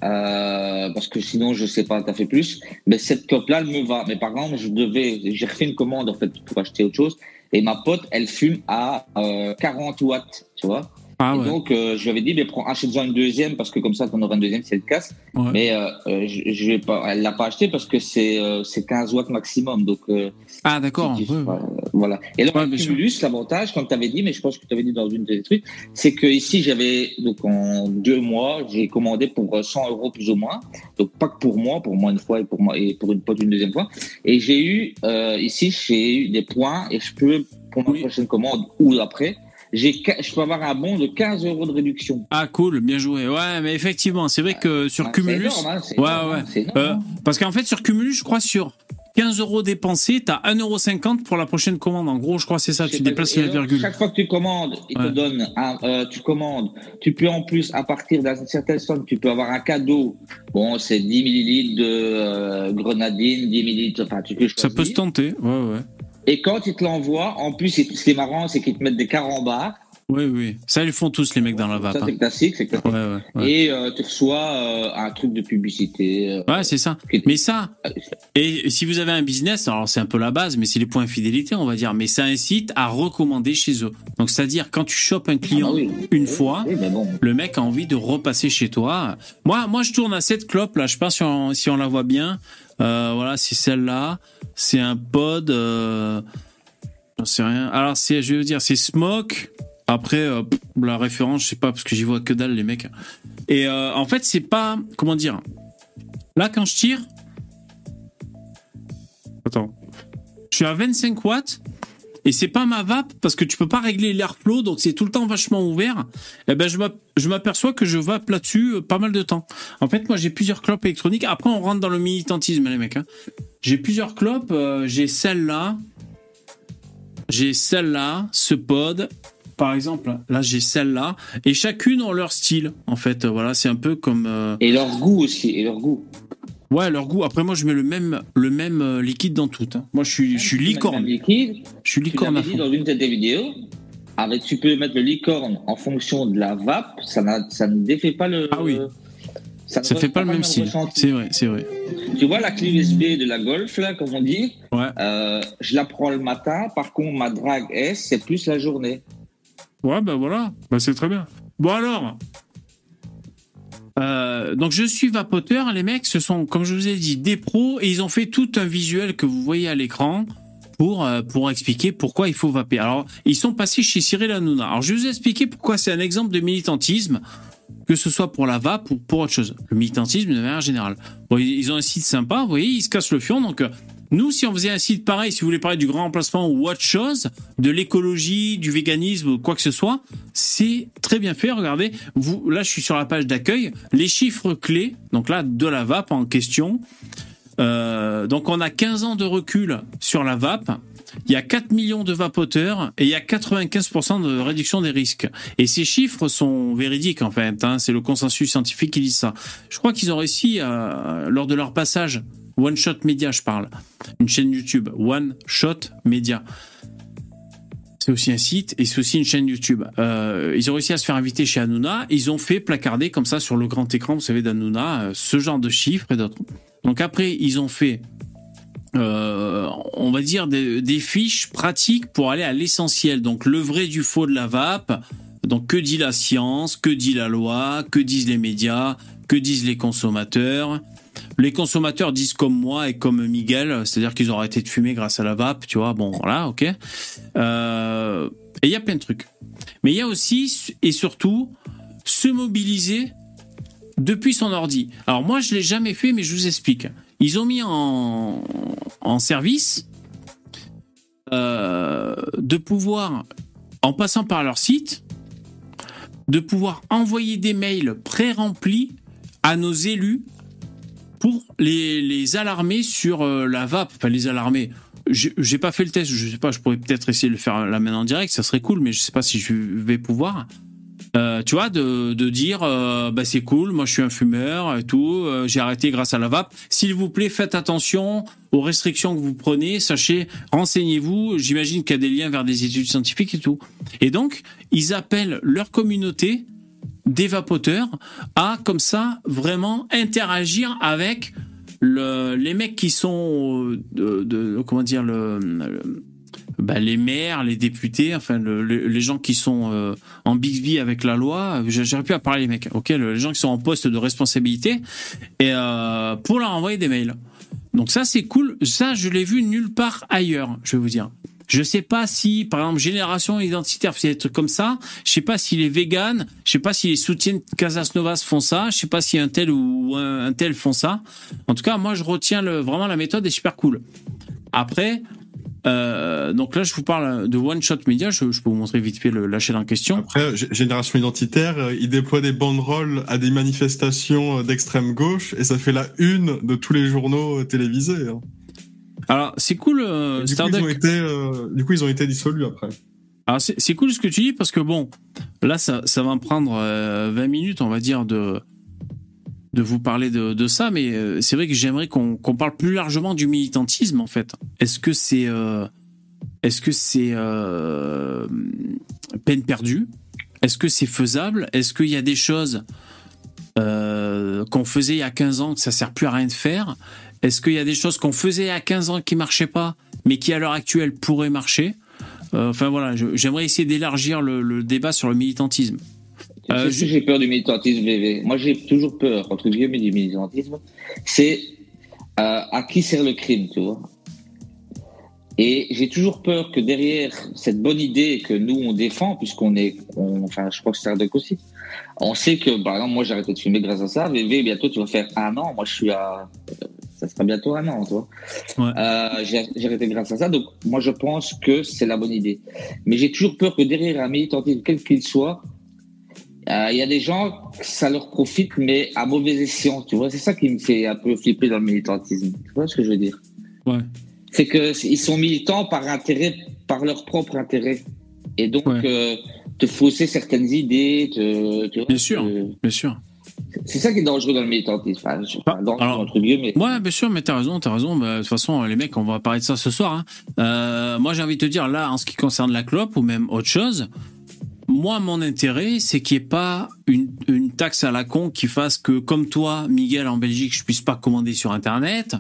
euh, parce que sinon, je sais pas, t'as fait plus, mais cette clope-là, elle me va. Mais par exemple, je devais, j'ai refait une commande, en fait, pour acheter autre chose, et ma pote, elle fume à 40 euh, watts, tu vois. Ah donc, euh, je lui avais dit, mais prends, achète-en une deuxième parce que comme ça, tu en auras une deuxième si elle casse. Mais euh, euh, je, je vais pas, elle l'a pas acheté parce que c'est c'est 15 watts maximum. Donc, ah, d'accord. voilà. Et là, ouais, Cumulus, l'avantage, comme tu avais dit, mais je pense que tu avais dit dans une des trucs, c'est que ici, j'avais, donc en deux mois, j'ai commandé pour 100 euros plus ou moins. Donc, pas que pour moi, pour moi une fois et pour moi et pour une pote une deuxième fois. Et j'ai eu, ici, j'ai eu des points et je peux, pour ma prochaine commande ou après, je peux avoir un bon de 15 euros de réduction. Ah cool, bien joué. Ouais, mais effectivement, c'est vrai que sur Cumulus, ouais, ouais, euh, parce qu'en fait sur Cumulus, je crois sur 15 euros dépensés, tu as 1,50€ pour la prochaine commande. En gros, je crois que c'est ça, tu déplaces la virgule. Chaque fois que tu commandes, il te donne un, euh, tu commandes, tu peux en plus, à partir d'une certaine somme, tu peux avoir un cadeau. Bon, c'est 10 millilitres de euh, grenadine, 10 millilitres, enfin, tu peux choisir. Ça peut se tenter, ouais, ouais. Et quand ils te l'envoient, en plus, ce qui est marrant, c'est qu'ils te mettent des carambars. Oui, oui. Ça, ils font tous, les mecs dans la vape. Ça, c'est hein. classique, c'est classique. Ouais, ouais, Et euh, tu reçois euh, un truc de publicité. Euh, ouais, c'est ça. Mais ça, et si vous avez un business, alors c'est un peu la base, mais c'est les points fidélité, on va dire, mais ça incite à recommander chez eux. Donc, c'est-à-dire, quand tu chopes un client ah une fois, le mec a envie de repasser chez toi. Moi, moi je tourne à cette clope, là, je sais pas si on, si on la voit bien. voilà, c'est celle-là. C'est un pod. J'en sais rien. Alors, je veux dire, c'est Smoke. Après, euh, la référence, je sais pas, parce que j'y vois que dalle, les mecs. Et euh, en fait, c'est pas. Comment dire Là, quand je tire. Attends. Je suis à 25 watts. Et c'est pas ma vape parce que tu peux pas régler l'airflow, donc c'est tout le temps vachement ouvert. Et eh ben je m'aperçois que je vape là-dessus euh, pas mal de temps. En fait, moi j'ai plusieurs clopes électroniques. Après, on rentre dans le militantisme, les mecs. Hein. J'ai plusieurs clopes. j'ai celle-là. J'ai celle-là, ce pod, par exemple, là j'ai celle-là, et chacune ont leur style, en fait. Voilà, c'est un peu comme. Euh, et leur goût aussi, et leur goût. Ouais, leur goût. Après, moi, je mets le même, le même euh, liquide dans toutes. Hein. Moi, je suis, je suis licorne. Liquide, je suis licorne à fond. dans une de tes vidéos, avec, tu peux mettre le licorne en fonction de la vape, ça, ça ne défait pas le. Ah oui. Ça ne fait pas, le même style. C'est vrai, c'est vrai. Tu vois la clé USB de la Golf, là, comme on dit? Ouais. Euh, je la prends le matin. Par contre, ma Drag S, c'est plus la journée. Ouais, ben voilà, bah, c'est très bien. Bon alors, euh, donc je suis vapoteur, les mecs, ce sont, comme je vous ai dit, des pros et ils ont fait tout un visuel que vous voyez à l'écran pour, euh, pour expliquer pourquoi il faut vaper. Alors, ils sont passés chez Cyril Hanouna. Alors, je vais vous expliquer pourquoi c'est un exemple de militantisme, que ce soit pour la vape ou pour autre chose. Le militantisme de manière générale. Bon, ils ont un site sympa, vous voyez, ils se cassent le fion, donc euh, nous, si on faisait un site pareil, si vous voulez parler du grand remplacement ou autre chose, de l'écologie, du véganisme, quoi que ce soit, c'est très bien fait. Regardez, vous, là, je suis sur la page d'accueil. Les chiffres clés, donc là, de la vape en question. Euh, donc, on a 15 ans de recul sur la vape. Il y a 4 millions de vapoteurs et il y a 95% de réduction des risques. Et ces chiffres sont véridiques en fait. Hein. c'est le consensus scientifique qui dit ça. Je crois qu'ils ont réussi, euh, lors de leur passage One Shot Media, je parle. Une chaîne YouTube, One Shot Media. C'est aussi un site et c'est aussi une chaîne YouTube. Euh, ils ont réussi à se faire inviter chez Hanouna. Ils ont fait placarder comme ça sur le grand écran, vous savez, d'Hanouna, euh, ce genre de chiffres et d'autres. Donc après, ils ont fait, euh, on va dire, des, des, fiches pratiques pour aller à l'essentiel. Donc le vrai du faux de la vape. Donc que dit la science, que dit la loi, que disent les médias, que disent les consommateurs? Les consommateurs disent comme moi et comme Miguel, c'est-à-dire qu'ils ont arrêté de fumer grâce à la vape, tu vois. Bon, voilà, ok. Euh, et il y a plein de trucs. Mais il y a aussi et surtout se mobiliser depuis son ordi. Alors moi, je l'ai jamais fait, mais je vous explique. Ils ont mis en, en service euh, de pouvoir, en passant par leur site, de pouvoir envoyer des mails pré-remplis à nos élus pour les, alarmer sur euh, la vape, enfin les alarmer. J'ai pas fait le test, je sais pas, je pourrais peut-être essayer de le faire la main en direct, ça serait cool, mais je sais pas si je vais pouvoir. Euh, tu vois, de, dire, euh, bah c'est cool, moi je suis un fumeur et tout, j'ai arrêté grâce à la vape. S'il vous plaît, faites attention aux restrictions que vous prenez, sachez, renseignez-vous. J'imagine qu'il y a des liens vers des études scientifiques et tout. Et donc, ils appellent leur communauté des vapoteurs à comme ça vraiment interagir avec le, les mecs qui sont euh, comment dire bah, les maires, les députés, enfin les gens qui sont euh, en Bixby avec la loi. J'aurais pu à parler les mecs, ok, les gens qui sont en poste de responsabilité et euh, pour leur envoyer des mails. Donc ça c'est cool. Ça je l'ai vu nulle part ailleurs, je vais vous dire. Je sais pas si, par exemple, Génération Identitaire fait des trucs comme ça. Je sais pas si les véganes, je sais pas si les soutiens de Casas Novas font ça. Je sais pas si un tel ou un, tel font ça. En tout cas, moi, je retiens le, vraiment la méthode est super cool. Après, Euh, donc là, je vous parle de One Shot Media. Je, peux vous montrer vite fait le, la chaîne en question. Après, Génération Identitaire, euh, il déploie des banderoles à des manifestations d'extrême gauche et ça fait la une de tous les journaux télévisés. Hein. Alors, c'est cool. du, coup, ils ont été, du coup, ils ont été dissolus après. Alors, c'est cool ce que tu dis parce que bon, là, ça, ça va me prendre 20 minutes, on va dire, de de vous parler de, ça, mais euh, c'est vrai que j'aimerais qu'on parle plus largement du militantisme en fait. Est-ce que c'est euh, est-ce que c'est euh, peine perdue? Est-ce que c'est faisable? Est-ce qu'il y a des choses qu'on faisait il y a 15 ans que ça sert plus à rien de faire? Est-ce qu'il y a des choses qu'on faisait a 15 ans qui marchaient pas, mais qui à l'heure actuelle pourraient marcher? Enfin voilà, j'aimerais essayer d'élargir le débat sur le militantisme. Euh, j'ai peur du militantisme, VV. Moi, j'ai toujours peur, entre guillemets, du militantisme. C'est euh, à qui sert le crime, tu vois? Et j'ai toujours peur que derrière cette bonne idée que nous, on défend, puisqu'on est, enfin, je crois que c'est un aussi, on sait que, par exemple, moi, j'ai arrêté de fumer grâce à ça. VV, bientôt, tu vas faire un an. Moi, je suis à. Ça sera bientôt un an, tu vois. Ouais. Euh, j'ai arrêté grâce à ça. Donc, moi, je pense que c'est la bonne idée. Mais j'ai toujours peur que derrière un militantisme, quel qu'il soit, euh, il y a des gens, ça leur profite, mais à mauvais escient, tu vois. C'est ça qui me fait un peu flipper dans le militantisme. Tu vois ce que je veux dire? Ouais. C'est qu'ils sont militants par intérêt, par leur propre intérêt. Et donc, euh, te fausser certaines idées. Te, vois, bien sûr, bien sûr. C'est ça qui est dangereux dans le militantisme. Enfin, ah, alors, entre guillemets. Ouais, bien sûr, mais t'as raison, t'as raison. Bah, de toute façon, les mecs, on va parler de ça ce soir. Hein. Euh, moi, j'ai envie de te dire, là, en ce qui concerne la clope ou même autre chose, moi, mon intérêt, c'est qu'il n'y ait pas une, une, taxe à la con qui fasse que, comme toi, Miguel, en Belgique, je puisse pas commander sur Internet,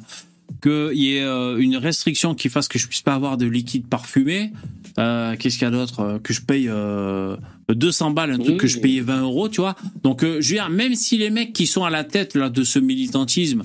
qu'il y ait euh, une restriction qui fasse que je puisse pas avoir de liquide parfumé. Euh, Qu'est-ce qu'il y a d'autre euh, Que je paye euh, 200 balles, un truc que je payais 20 euros, tu vois. Donc, je veux dire, même si les mecs qui sont à la tête là de ce militantisme,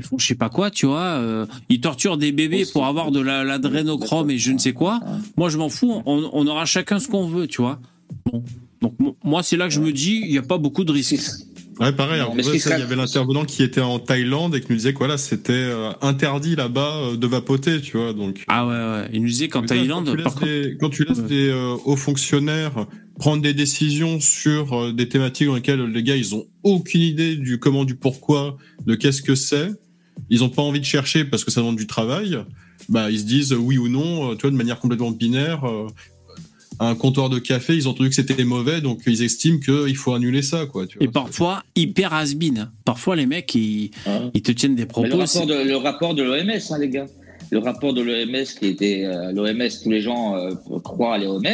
ils font je sais pas quoi, tu vois, euh, ils torturent des bébés pour avoir de l'adrénochrome et je ne sais quoi. Moi, je m'en fous. On, on, aura chacun ce qu'on veut, tu vois. Bon. Donc moi, c'est là que je me dis, il n'y a pas beaucoup de risques. Ouais, pareil. il y avait l'intervenant qui était en Thaïlande et qui nous disait que voilà, c'était euh, interdit là-bas euh, de vapoter, tu vois. Donc. Ah ouais, ouais. Il nous disait qu'en Thaïlande, quand tu laisses, des, quand tu laisses des hauts fonctionnaires prendre des décisions sur des thématiques dans lesquelles les gars, ils ont aucune idée du comment, du pourquoi, de qu'est-ce que c'est, ils ont pas envie de chercher parce que ça demande du travail. Bah, ils se disent oui ou non, tu vois, de manière complètement binaire un comptoir de café, ils ont entendu que c'était mauvais, donc ils estiment qu'il faut annuler ça, quoi. et parfois, hyper has Parfois, les mecs, ils, ah. ils te tiennent des propos. le rapport de, l'OMS, hein, les gars. Le rapport de l'OMS, qui était euh, l'OMS, tous les gens euh, croient à l'OMS.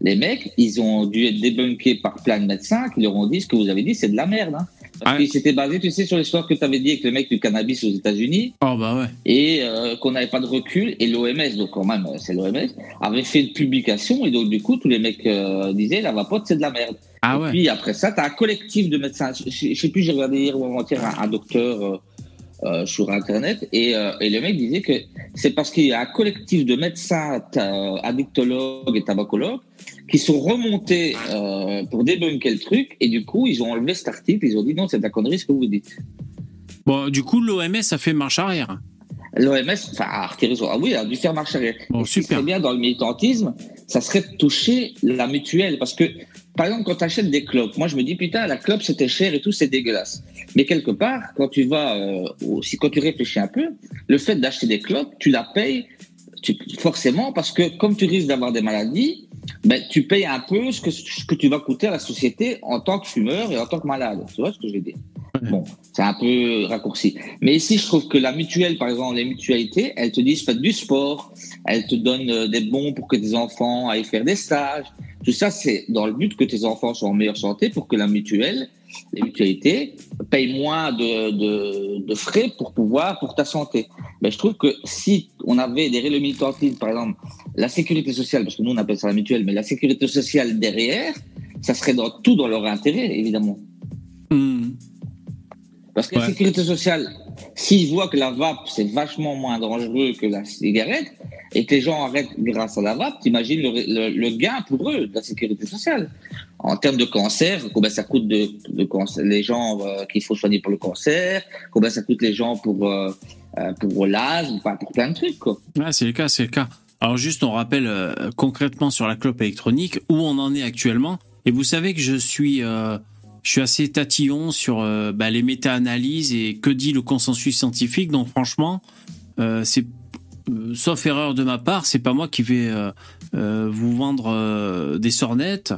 Les mecs, ils ont dû être débunkés par plein de médecins qui leur ont dit ce que vous avez dit, c'est de la merde. Hein. Parce qu'il s'était basé, tu sais, sur l'histoire que tu avais dit avec le mec du cannabis aux États-Unis. Oh, bah ouais. Et euh, qu'on n'avait pas de recul. Et l'OMS, donc quand même, c'est l'OMS, avait fait une publication. Et donc, du coup, tous les mecs euh, disaient la vapote, c'est de la merde. Ah et ouais. puis après ça, tu as un collectif de médecins. Je, sais plus, j'ai regardé hier ou avant-hier un, un, docteur. Euh, euh, sur Internet et, euh, et, le mec disait que c'est parce qu'il y a un collectif de médecins addictologues et tabacologues qui sont remontés euh, pour débunker le truc et du coup ils ont enlevé cet article, ils ont dit non c'est de la connerie ce que vous dites. Bon du coup l'OMS a fait marche arrière. L'OMS, enfin, a Ah oui, a dû faire marche arrière. Bon, super. Ce serait bien dans le militantisme, ça serait de toucher la mutuelle. Parce que, par exemple, quand tu achètes des clopes, moi je me dis, putain, la clope c'était cher et tout, c'est dégueulasse. Mais quelque part, quand tu vas, euh, aussi, quand tu réfléchis un peu, le fait d'acheter des clopes, tu la payes tu, forcément parce que comme tu risques d'avoir des maladies, ben, tu payes un peu ce que, ce que tu vas coûter à la société en tant que fumeur et en tant que malade. Tu vois ce que je veux dire? Bon, c'est un peu raccourci. Mais ici, je trouve que la mutuelle, par exemple, les mutualités, elles te disent faites du sport, elles te donnent euh, des bons pour que tes enfants aillent faire des stages. Tout ça, c'est dans le but que tes enfants soient en meilleure santé pour que la mutuelle, les mutualités, payent moins de, de, frais pour pouvoir, pour ta santé. Mais je trouve que si on avait des règles militantisme, par exemple, la sécurité sociale, parce que nous on appelle ça la mutuelle, mais la sécurité sociale derrière, ça serait dans, tout dans leur intérêt, évidemment. Hmm. Parce que la sécurité sociale, s'ils voient que la vape, c'est vachement moins dangereux que la cigarette, et que les gens arrêtent grâce à la vape, t'imagines le, le, gain pour eux de la sécurité sociale. En termes de cancer, combien ça coûte de, de les gens euh, qu'il faut soigner pour le cancer, combien ça coûte les gens pour, euh, euh pour l'asthme, pour plein de trucs. Quoi. c'est le cas, c'est le cas. Alors juste, on rappelle euh, concrètement sur la clope électronique où on en est actuellement. Et vous savez que je suis, je suis assez tatillon sur bah, les méta-analyses et que dit le consensus scientifique. Donc franchement, c'est euh, sauf erreur de ma part, c'est pas moi qui vais euh, euh, vous vendre des sornettes.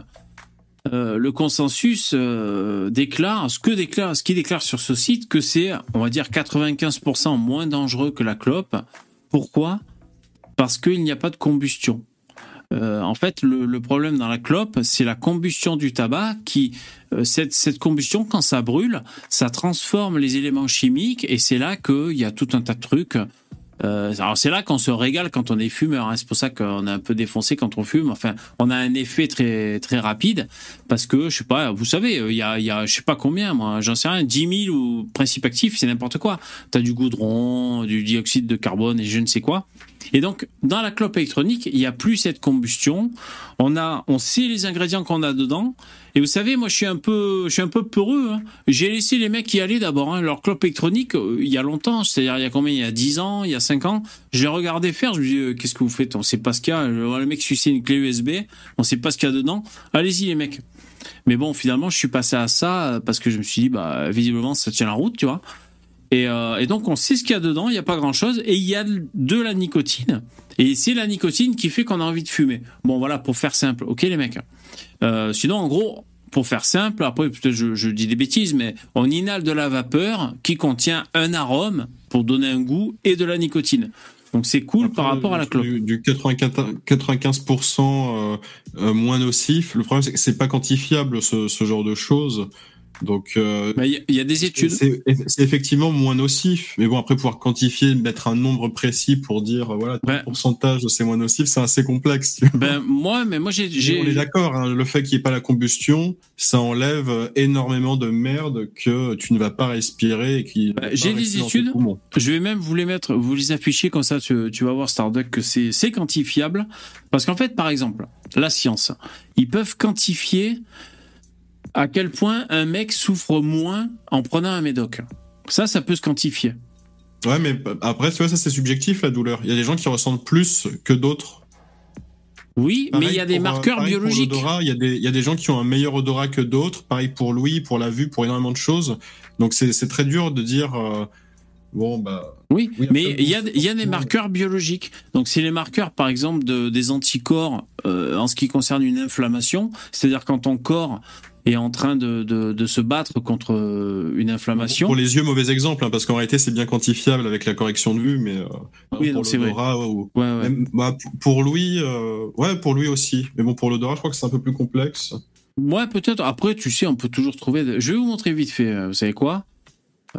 le consensus déclare, ce que déclare, ce qui déclare sur ce site, que c'est, on va dire, 95% moins dangereux que la clope. Pourquoi? Parce qu'il n'y a pas de combustion. en fait, le, problème dans la clope, c'est la combustion du tabac qui, cette, cette, combustion, quand ça brûle, ça transforme les éléments chimiques et c'est là qu'il y a tout un tas de trucs euh, alors c'est là qu'on se régale quand on est fumeur. Hein. C'est pour ça qu'on est un peu défoncé quand on fume. Enfin, on a un effet très très rapide parce que je sais pas. Vous savez, il y a, il y je sais pas combien moi, j'en sais rien, 10 000 ou principes actifs, c'est n'importe quoi. T'as du goudron, du dioxyde de carbone et je ne sais quoi. Et donc, dans la clope électronique, il n'y a plus cette combustion. On a, on sait les ingrédients qu'on a dedans. Et vous savez, moi, je suis un peu, je un peu peureux. Hein. J'ai laissé les mecs y aller d'abord. Hein. Leur clope électronique, euh, il y a longtemps. C'est-à-dire, il y a combien Il y a 10 ans, il y a 5 ans. Je l'ai regardé faire. Je me dis, euh, qu'est-ce que vous faites? On sait pas ce qu'il y a. Le mec sucer une clé USB. On sait pas ce qu'il y a dedans. Allez-y, les mecs. Mais bon, finalement, je suis passé à ça euh, parce que je me suis dit, bah, visiblement, ça tient la route, tu vois. Euh, et, donc on sait ce qu'il y a dedans, il n'y a pas grand-chose, et il y a de la nicotine. Et c'est la nicotine qui fait qu'on a envie de fumer. Bon voilà, pour faire simple, ok les mecs. Euh, sinon en gros, pour faire simple, après peut-être je, je, dis des bêtises, mais on inhale de la vapeur qui contient un arôme pour donner un goût et de la nicotine. Donc c'est cool par rapport à la clope. Du, 95%, euh, moins nocif. Le problème c'est que c'est pas quantifiable ce, ce genre de choses. Donc, euh, il y, a des études. C'est effectivement moins nocif, mais bon après pouvoir quantifier, mettre un nombre précis pour dire voilà ben, pourcentage c'est moins nocif, c'est assez complexe. Ben moi, mais moi j'ai. On est d'accord, hein, le fait qu'il n'y ait pas la combustion, ça enlève énormément de merde que tu ne vas pas respirer et qui. Ben, j'ai des études. Je vais même vous les mettre, vous les afficher comme ça, tu, tu vas voir Starduck que c'est quantifiable, parce qu'en fait, par exemple, la science, ils peuvent quantifier à quel point un mec souffre moins en prenant un médoc. Ça, ça peut se quantifier. Ouais, mais après, tu vois, ça c'est subjectif la douleur. Il y a des gens qui ressentent plus que d'autres. Oui, mais il y a des marqueurs biologiques. Il y, a des, il y a des gens qui ont un meilleur odorat que d'autres. Pareil pour l'ouïe, pour la vue, pour énormément de choses. Donc c'est très dur de dire. Euh, bon, bah. Oui, mais il y a, y a des marqueurs biologiques. Donc, c'est les marqueurs, par exemple, de, des anticorps euh, en ce qui concerne une inflammation. C'est-à-dire quand ton corps est en train de, de, se battre contre euh, une inflammation. Pour les yeux, mauvais exemple, hein, parce qu'en réalité, c'est bien quantifiable avec la correction de vue, mais euh, oui, c'est vrai. Bah, pour Louis, euh, ouais, pour lui aussi. Mais bon, pour l'odorat, je crois que c'est un peu plus complexe. Ouais, peut-être. Après, tu sais, on peut toujours trouver. Je vais vous montrer vite fait. Vous savez quoi?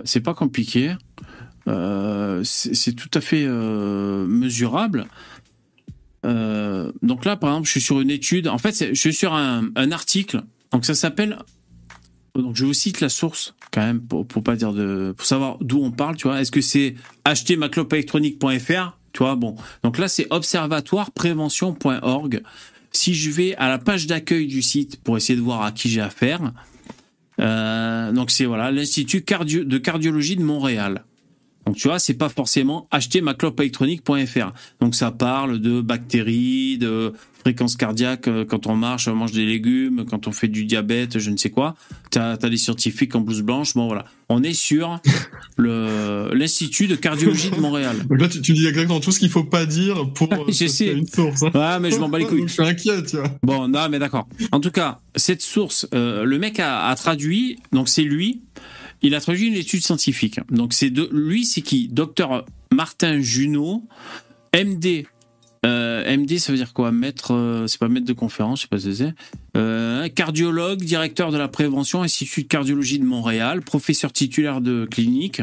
C'est pas compliqué. c'est tout à fait mesurable. donc là, par exemple, je suis sur une étude. En fait, je suis sur un, un article donc ça s'appelle. Donc je vous cite la source quand même pour, pas dire de pour savoir d'où on parle. Tu vois, est-ce que c'est achetermaclopeélectronique.fr Tu vois, bon. Donc là c'est observatoireprévention.org. Si je vais à la page d'accueil du site pour essayer de voir à qui j'ai affaire, euh, donc c'est voilà l'institut de cardiologie de Montréal. Donc tu vois, c'est pas forcément acheter maclopeélectronique.fr. Donc ça parle de bactéries, de fréquence cardiaque euh, quand on marche, on mange des légumes, quand on fait du diabète, je ne sais quoi. Tu as, des scientifiques en blouse blanche. Bon voilà, on est sur l'Institut de cardiologie de Montréal. Donc là, tu, dis exactement tout ce qu'il faut pas dire pour euh, une source. Hein. Ouais, mais je m'en bats les couilles. je suis inquiet, tu vois. Bon, non, mais d'accord. En tout cas, cette source, euh, le mec a, a traduit, donc c'est lui il a traduit une étude scientifique. Donc c'est de lui, c'est qui? Docteur Martin Junot, MD. Euh, MD, ça veut dire quoi? Maître, euh, c'est pas maître de conférence, je sais pas ce que c'est. Euh, cardiologue, directeur de la prévention, Institut de cardiologie de Montréal, professeur titulaire de clinique.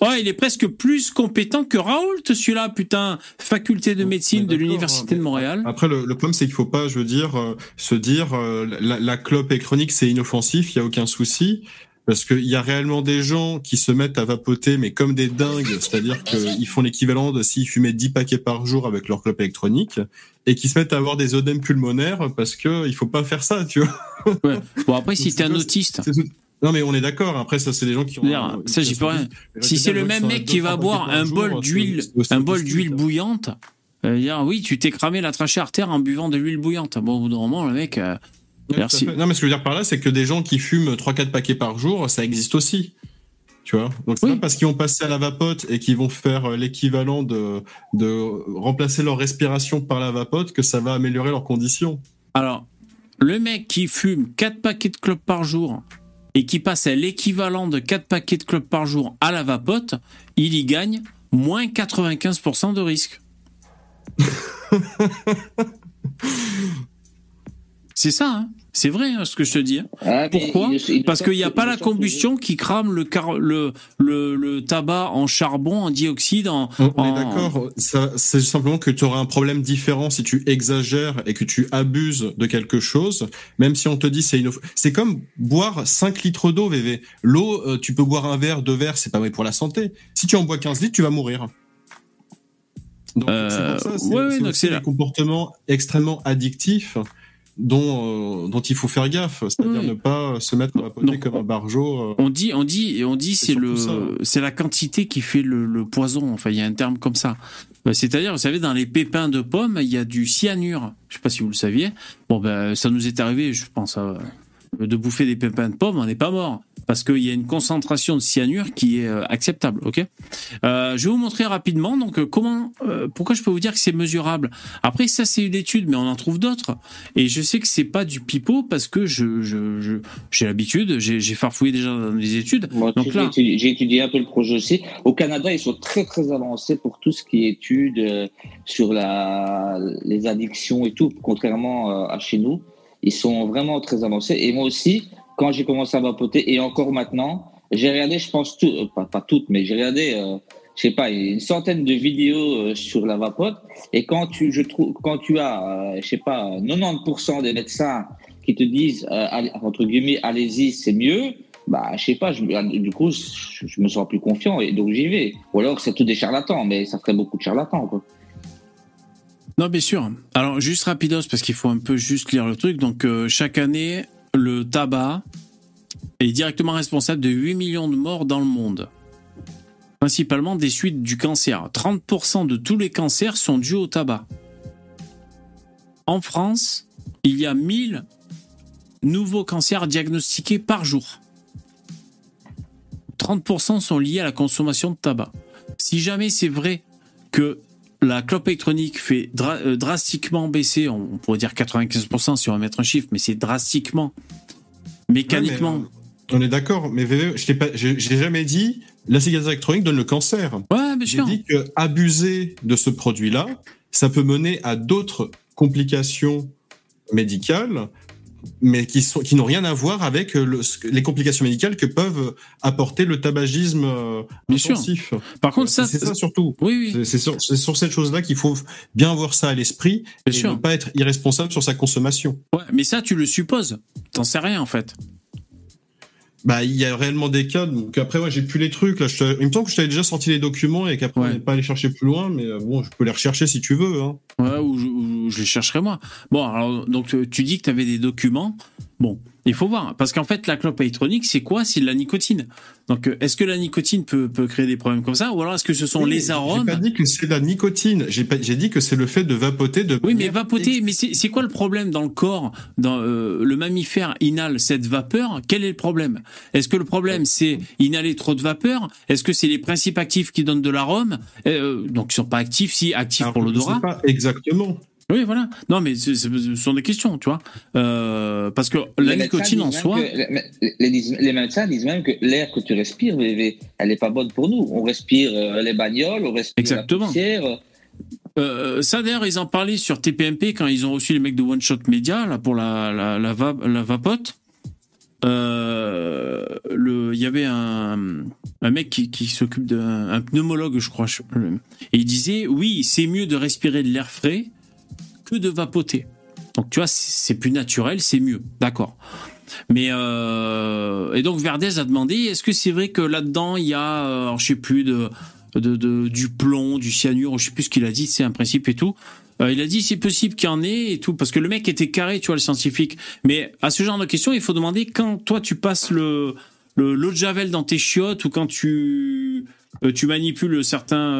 Oh, il est presque plus compétent que Raoult, celui-là, putain. Faculté de médecine de l'Université de Montréal. Après, le, problème, c'est qu'il faut pas, je veux dire, se dire, la, la clope est chronique, c'est inoffensif, il y a aucun souci. Parce qu'il y a réellement des gens qui se mettent à vapoter, mais comme des dingues, c'est-à-dire qu'ils font l'équivalent de s'ils fumaient 10 paquets par jour avec leur clope électronique, et qui se mettent à avoir des œdèmes pulmonaires parce que il faut pas faire ça, tu vois. Ouais. Bon après, si t'es un autiste. Non mais on est d'accord. Après ça, c'est des gens qui ont. Ça j'y peux rien. Si c'est le même mec qui va boire un bol d'huile, un bol d'huile bouillante, euh, dire oui, tu t'es cramé la trachée artère en buvant de l'huile bouillante. Bon, au bout d'un moment, le mec. Euh, Merci. Non, mais ce que je veux dire par là, c'est que des gens qui fument 3-4 paquets par jour, ça existe aussi. Tu vois? Donc, c'est pas parce qu'ils vont passer à la vapote et qu'ils vont faire euh, l'équivalent de, de remplacer leur respiration par la vapote que ça va améliorer leurs conditions. Alors, le mec qui fume 4 paquets de clopes par jour et qui passe à l'équivalent de 4 paquets de clopes par jour à la vapote, il y gagne moins 95% de risque. C'est ça, hein c'est vrai hein, ce que je te dis. Hein. Ah, Pourquoi Parce qu'il n'y a pas la combustion qui crame le, le, le, tabac en charbon, en dioxyde. En, on, est d'accord. C'est simplement que tu auras un problème différent si tu exagères et que tu abuses de quelque chose. Même si on te dit c'est une... c'est comme boire 5 litres d'eau, VV. L'eau, euh, tu peux boire un verre, deux verres, c'est pas vrai pour la santé. Si tu en bois 15 litres, tu vas mourir. Donc c'est pour ça, c'est des comportements extrêmement addictifs dont, euh, dont il faut faire gaffe, c'est-à-dire ne pas se mettre à vapoter comme un barjot. Euh. On dit, on dit, on dit, c'est le, c'est la quantité qui fait le, le, poison. Enfin, il y a un terme comme ça. Euh, c'est-à-dire, vous savez, dans les pépins de pommes, il y a du cyanure. Je sais pas si vous le saviez. Bon, ben, ça nous est arrivé, je pense, de bouffer des pépins de pommes, on n'est pas mort parce qu'il y a une concentration de cyanure qui est euh, acceptable. Ok? Euh, je vais vous montrer rapidement. Donc euh, comment, pourquoi je peux vous dire que c'est mesurable? Après ça c'est une étude, mais on en trouve d'autres. Et je sais que c'est pas du pipeau parce que je j'ai l'habitude, j'ai farfouillé déjà dans les études. Donc là, j'ai étudié un peu le projet aussi. Au Canada, ils sont très très avancés pour tout ce qui est études sur la les addictions et tout, contrairement à chez nous. Ils sont vraiment très avancés. Et moi aussi, quand j'ai commencé à vapoter et encore maintenant, j'ai regardé, je pense, euh, pas, pas toutes, mais j'ai regardé, euh, je sais pas, une centaine de vidéos euh, sur la vapote. Et quand tu, je trouve, quand tu as, je sais pas, 90% des médecins qui te disent, entre guillemets, allez-y, c'est mieux, bah, je sais pas, du coup, je, me sens plus confiant et donc j'y vais. Ou alors c'est tout des charlatans, mais ça ferait beaucoup de charlatans, quoi. Non, bien sûr. Alors, juste rapidos, parce qu'il faut un peu juste lire le truc. Donc, chaque année, le tabac est directement responsable de 8 millions de morts dans le monde, principalement des suites du cancer. 30% de tous les cancers sont dus au tabac. En France, il y a 1000 nouveaux cancers diagnostiqués par jour. 30% sont liés à la consommation de tabac. Si jamais c'est vrai que la clope électronique fait euh, drastiquement baisser, on, pourrait dire 95% si on va mettre un chiffre, mais c'est drastiquement, mécaniquement. On est d'accord, mais je n'ai jamais dit la cigarette électronique donne le cancer. Ouais, bien sûr. J'ai dit que abuser de ce produit-là, ça peut mener à d'autres complications médicales mais qui sont qui n'ont rien à voir avec euh, les complications médicales que peuvent apporter le tabagisme euh, bien intensif. Sûr. Par contre, ça c'est ça surtout. Oui, oui. C'est sur, sur, cette chose-là qu'il faut bien avoir ça à l'esprit et sûr. ne pas être irresponsable sur sa consommation. Ouais, mais ça tu le supposes. T'en sais rien en fait. Bah, il y a réellement des cas. Donc après, moi, j'ai plus les trucs. Là, je il me semble que je t'avais déjà sorti les documents et qu'après, on n'est pas allé chercher plus loin. Mais euh, bon, je peux les rechercher si tu veux. Hein. Ouais, ou je, je, les chercherai moi. Bon, alors, donc tu dis que tu avais des documents. Bon, il faut voir, parce qu'en fait, la clope électronique, c'est quoi? C'est de la nicotine. Donc, euh, est-ce que la nicotine peut, peut, créer des problèmes comme ça? Ou alors, est-ce que ce sont les arômes J'ai pas dit que c'est la nicotine. J'ai dit que c'est le fait de vapoter. De oui, mais vapoter, mais c'est quoi le problème dans le corps Dans euh, le mammifère inhale cette vapeur? Quel est le problème? Est-ce que le problème, c'est inhaler trop de vapeur? Est-ce que c'est les principes actifs qui donnent de l'arôme? Euh, Donc, ils sont pas actifs, si actifs pour l'odorat. Pas exactement. Oui, voilà. Non, mais ce sont des questions, tu vois. Euh, parce que la nicotine en soi. les, médecins disent même que l'air que tu respires, elle n'est pas bonne pour nous. On respire euh, les bagnoles, on respire Exactement. la poussière. Euh, ça d'ailleurs ils en parlaient sur TPMP quand ils ont reçu les mecs de One Shot Media là pour la la, la, vapote. il y avait un, un mec qui, qui s'occupe d'un pneumologue je crois et il disait oui c'est mieux de respirer de l'air frais de vapoter. Donc tu vois, c'est plus naturel, c'est mieux. D'accord. Mais euh, et donc Verdez a demandé est-ce que c'est vrai que là-dedans il y a, euh, je sais plus de, de, du plomb, du cyanure, je sais plus ce qu'il a dit, c'est un principe et tout. Euh, il a dit c'est possible qu'il y en ait et tout parce que le mec était carré, tu vois le scientifique. Mais à ce genre de questions, il faut demander quand toi tu passes le l'eau de javel dans tes chiottes ou quand tu tu manipules certains,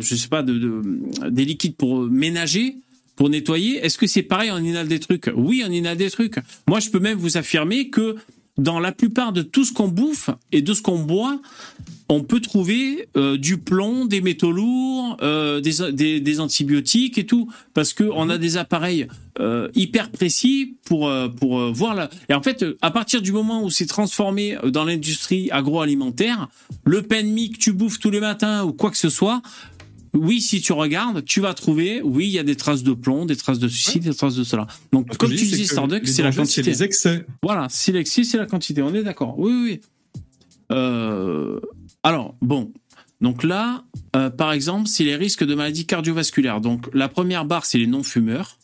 je sais pas, de, de, des liquides pour ménager pour nettoyer. Est-ce que c'est pareil, on inhale des trucs? Oui, on inhale des trucs. Moi, je peux même vous affirmer que dans la plupart de tout ce qu'on bouffe et de ce qu'on boit, on peut trouver euh, du plomb, des métaux lourds, euh, des, des, antibiotiques et tout, parce que on a des appareils euh, hyper précis pour pour voir la. Et en fait, à partir du moment où c'est transformé dans l'industrie agroalimentaire, le pain de mie que tu bouffes tous les matins ou quoi que ce soit, oui, si tu regardes, tu vas trouver, oui, il y a des traces de plomb, des traces de ceci, des traces de cela. Donc, comme tu disais, Starduck, c'est la quantité. C'est les excès. Voilà, si l'excès, c'est la quantité. On est d'accord. Oui, oui. Euh, alors, bon. Donc là, euh, par exemple, c'est les risques de maladies cardiovasculaires. Donc, la première barre, c'est les non-fumeurs.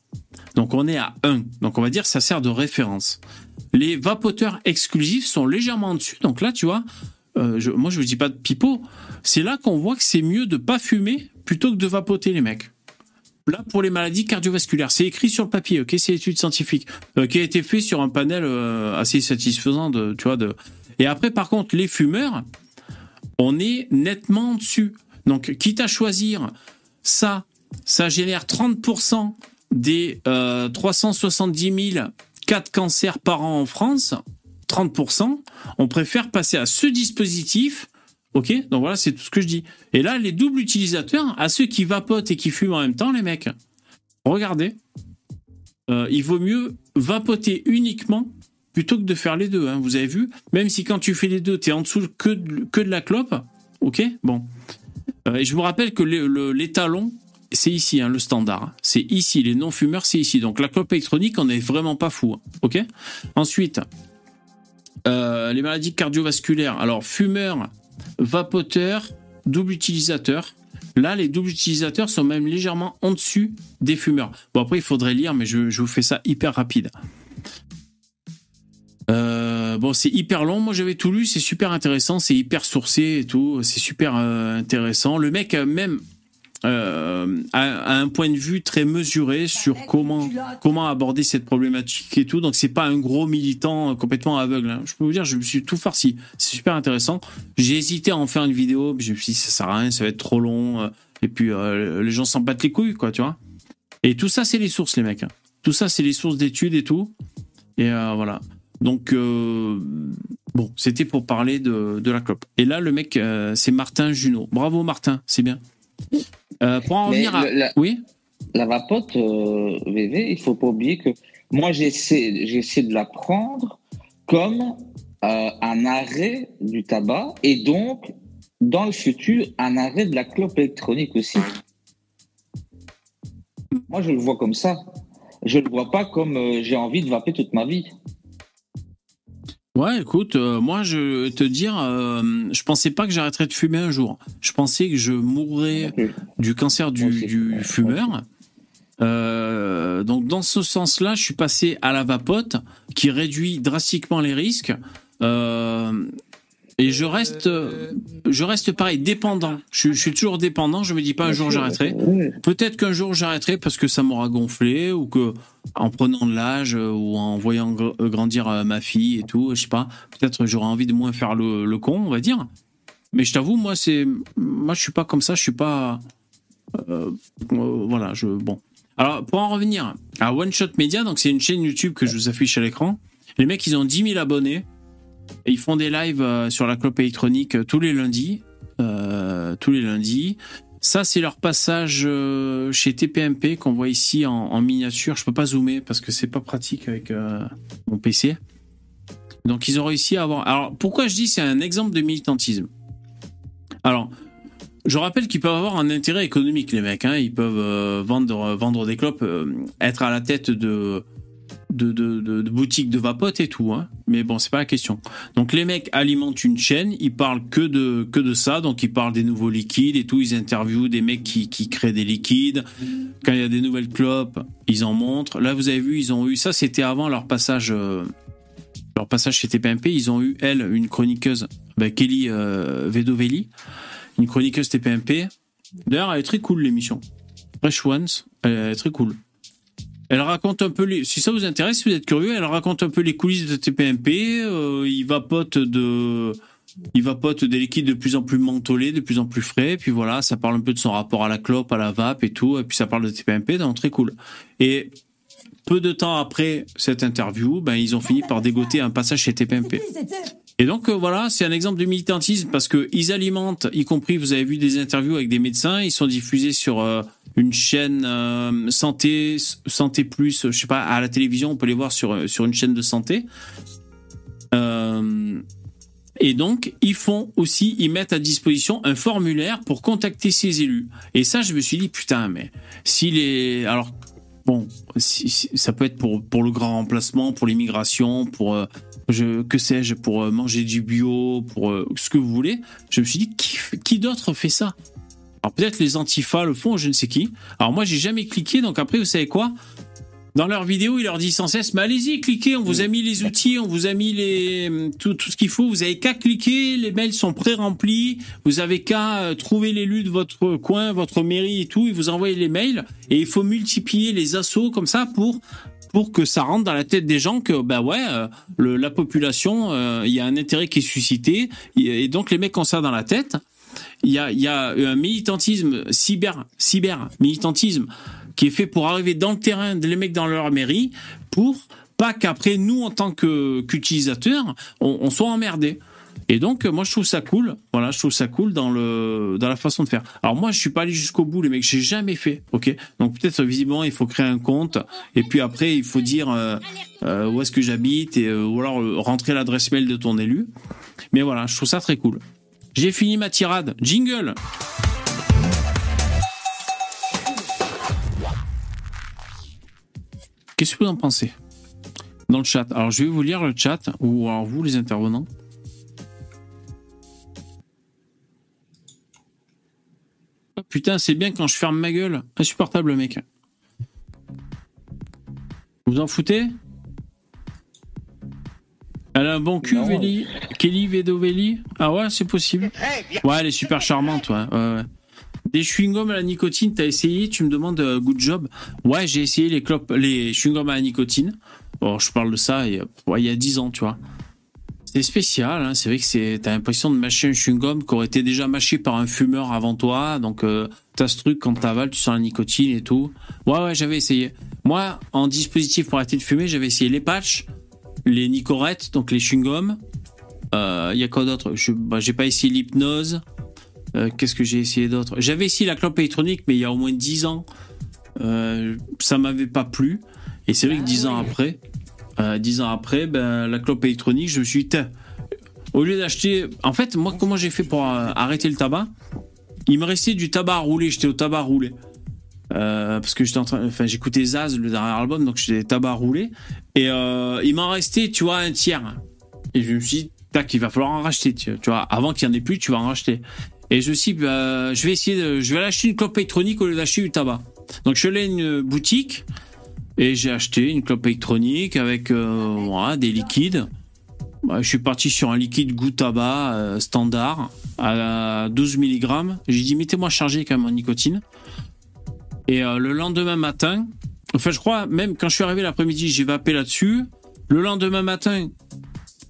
Donc, on est à 1. Donc, on va dire ça sert de référence. Les vapoteurs exclusifs sont légèrement en dessus. Donc là, tu vois, euh, moi, je ne dis pas de pipeau. C'est là qu'on voit que c'est mieux de pas fumer plutôt que de vapoter les mecs. Là, pour les maladies cardiovasculaires, c'est écrit sur le papier, ok, c'est l'étude scientifique, euh, qui a été fait sur un panel euh, assez satisfaisant, de, tu vois. De... Et après, par contre, les fumeurs, on est nettement dessus. Donc, quitte à choisir ça, ça génère 30% des 370 000 cas de cancer par an en France, 30%, on préfère passer à ce dispositif Ok Donc voilà, c'est tout ce que je dis. Et là, les doubles utilisateurs, à ceux qui vapotent et qui fument en même temps, les mecs, regardez, euh, il vaut mieux vapoter uniquement plutôt que de faire les deux. Hein. Vous avez vu Même si quand tu fais les deux, tu es en dessous que de, que de la clope. Ok Bon. Euh, et je vous rappelle que l'étalon, c'est ici, hein, le standard. C'est ici. Les non-fumeurs, c'est ici. Donc la clope électronique, on n'est vraiment pas fou. Ok Ensuite, euh, les maladies cardiovasculaires. Alors, fumeurs, vapoteur, double utilisateur. Là, les doubles utilisateurs sont même légèrement en dessus des fumeurs. Bon, après, il faudrait lire, mais je, vous fais ça hyper rapide. Euh, bon, c'est hyper long. Moi, j'avais tout lu. C'est super intéressant. C'est hyper sourcé et tout. C'est super euh, intéressant. Le mec, même euh, a, un point de vue très mesuré sur comment comment aborder cette problématique et tout. Donc c'est pas un gros militant complètement aveugle. Hein. Je peux vous dire, je me suis tout farci. C'est super intéressant. J'ai hésité à en faire une vidéo, mais je me suis dit ça sert à rien, ça va être trop long. Euh, et puis euh, les gens s'en battent les couilles, quoi, tu vois. Et tout ça, c'est les sources, les mecs. Hein. Tout ça, c'est les sources d'études et tout. Et voilà. Donc bon, c'était pour parler de, de, la clope. Et là, le mec, c'est Martin Junot. Bravo Martin, c'est bien. Euh, pour en revenir à... La, oui La vapote, euh, VV, il faut pas oublier que moi, j'essaie, j'essaie de la prendre comme euh, un arrêt du tabac et donc, dans le futur, un arrêt de la clope électronique aussi. Moi, je le vois comme ça. Je ne le vois pas comme j'ai envie de vaper toute ma vie. Ouais, écoute, euh, moi je vais te dire, euh, je pensais pas que j'arrêterais de fumer un jour. Je pensais que je mourrais du cancer du, fumeur. Euh, donc dans ce sens-là, je suis passé à la vapote, qui réduit drastiquement les risques. Et je reste, je reste pareil, dépendant. Je, suis toujours dépendant. Je me dis pas un jour j'arrêterai. Peut-être qu'un jour j'arrêterai parce que ça m'aura gonflé ou que en prenant de l'âge ou en voyant grandir euh, ma fille et tout, je sais pas. Peut-être j'aurai envie de moins faire le, con, on va dire. Mais je t'avoue, moi c'est, moi je suis pas comme ça. Je suis pas, euh, euh, voilà, je bon. Alors pour en revenir à One Shot Media, donc c'est une chaîne YouTube que je vous affiche à l'écran. Les mecs, ils ont 10 000 abonnés ils font des lives euh, sur la clope électronique euh, tous les lundis. Euh, tous les lundis. Ça, c'est leur passage chez TPMP qu'on voit ici en, miniature. Je peux pas zoomer parce que c'est pas pratique avec mon PC. Donc, ils ont réussi à avoir. Alors, pourquoi je dis c'est un exemple de militantisme? Alors, je rappelle qu'ils peuvent avoir un intérêt économique, les mecs. Hein. Ils peuvent vendre, vendre des clopes, être à la tête de de, boutiques de vapote et tout, hein. Mais bon, c'est pas la question. Donc les mecs alimentent une chaîne, ils parlent que de, que de ça, donc ils parlent des nouveaux liquides et tout, ils interviewent des mecs qui, qui créent des liquides. Quand il y a des nouvelles clopes, ils en montrent. Là, vous avez vu, ils ont eu, ça c'était avant leur passage, euh, leur passage chez TPMP, ils ont eu, elle, une chroniqueuse, bah, Kelly euh, Vedovelli, une chroniqueuse TPMP. D'ailleurs, elle est très cool, l'émission. Fresh Ones, elle est très cool. Elle raconte un peu les. Si ça vous intéresse, si vous êtes curieux, elle raconte un peu les coulisses de TPMP. Euh, il vapote de. Il des liquides de plus en plus mentholés, de plus en plus frais. Puis voilà, ça parle un peu de son rapport à la clope, à la vape et tout. Et puis ça parle de TPMP, donc très cool. Et peu de temps après cette interview, ben, ils ont fini par dégoter un passage chez TPMP. Et donc euh, voilà, c'est un exemple de militantisme parce que ils alimentent, y compris, vous avez vu des interviews avec des médecins, ils sont diffusés sur euh, une chaîne euh, santé, santé plus, je sais pas, à la télévision, on peut les voir sur sur une chaîne de santé. et donc, ils font aussi, ils mettent à disposition un formulaire pour contacter ces élus. Et ça, je me suis dit, putain, mais si les, alors bon, ça peut être pour, pour le grand remplacement, pour l'immigration, pour je, que sais-je, pour euh, manger du bio, pour euh, ce que vous voulez. Je me suis dit, qui, qui d'autre fait ça? Alors peut-être les antifas le font, je ne sais qui. Alors moi, j'ai jamais cliqué, donc après, vous savez quoi? Dans leur vidéo, il leur dit sans cesse, mais allez-y, cliquez, on vous a mis les outils, on vous a mis les tout, tout ce qu'il faut, vous avez qu'à cliquer, les mails sont pré-remplis, vous avez qu'à euh, trouver l'élu de votre coin, votre mairie et tout, et vous envoyez les mails, et il faut multiplier les assauts comme ça pour pour que ça rentre dans la tête des gens que bah ouais euh, la population euh, il y a un intérêt qui est suscité et donc les mecs ont ça dans la tête il y a il y a un militantisme cyber cyber militantisme qui est fait pour arriver dans le terrain, les mecs dans leur mairie, pour pas qu'après nous, en tant qu'utilisateurs, on, soit emmerdés. Et donc, moi, je trouve ça cool. Voilà, je trouve ça cool dans le dans la façon de faire. Alors moi, je suis pas allé jusqu'au bout, les mecs. J'ai jamais fait. Ok? Donc peut-être visiblement, il faut créer un compte et puis après, il faut dire euh, euh, où est-ce que j'habite et euh, ou alors rentrer l'adresse mail de ton élu. Mais voilà, je trouve ça très cool. J'ai fini ma tirade. Jingle. Qu'est-ce que vous en pensez? Dans le chat. Alors, je vais vous lire le chat, ou alors vous, les intervenants. Putain, c'est bien quand je ferme ma gueule. Insupportable, mec. Vous en foutez? Elle a un bon cul, Veli. Kelly Vedovelli Ah ouais, c'est possible. Ouais, elle est super charmante, ouais. ouais, ouais. Des chewing-gums à la nicotine, t'as essayé? Tu me demandes euh, good job. Ouais, j'ai essayé les clopes, les chewing-gums à la nicotine. Bon, je parle de ça il y a, il y a 10 ans, tu vois. C'est spécial, hein. c'est vrai que c'est, t'as l'impression de mâcher un chewing-gum qui aurait été déjà mâché par un fumeur avant toi, donc euh, t'as ce truc quand t'avales, tu sens la nicotine et tout. Ouais, ouais, j'avais essayé. Moi, en dispositif pour arrêter de fumer, j'avais essayé les patchs, les nicorettes, donc les chewing-gums. Il euh, y a quoi d'autre? Je, bah, J'ai pas essayé l'hypnose. Euh, qu'est-ce que j'ai essayé d'autre? J'avais essayé la clope électronique, mais il y a au moins 10 ans. Ça m'avait pas plu. Et c'est vrai que 10 ans après, euh, 10 ans après, ben, la clope électronique, je me suis dit, au lieu d'acheter. En fait, moi, comment j'ai fait pour euh, arrêter le tabac? Il me restait du tabac à rouler. J'étais au tabac à rouler. parce que j'étais en train, enfin, j'écoutais Zaz, le dernier album, donc j'étais tabac à rouler. Et il m'en restait, tu vois, un tiers. Et je me suis dit, tac, il va falloir en racheter, tu vois. Avant qu'il n'y en ait plus, tu vas en racheter. Et je me suis bah, je vais essayer de, je vais acheter une clope électronique au lieu d'acheter du tabac. Donc je suis allé à une boutique et j'ai acheté une clope électronique avec euh, des liquides. Bah, je suis parti sur un liquide goût tabac euh, standard à 12 mg. J'ai dit mettez-moi chargé quand même en nicotine. Et euh, le lendemain matin, enfin je crois même quand je suis arrivé l'après-midi, j'ai vapé là-dessus. Le lendemain matin,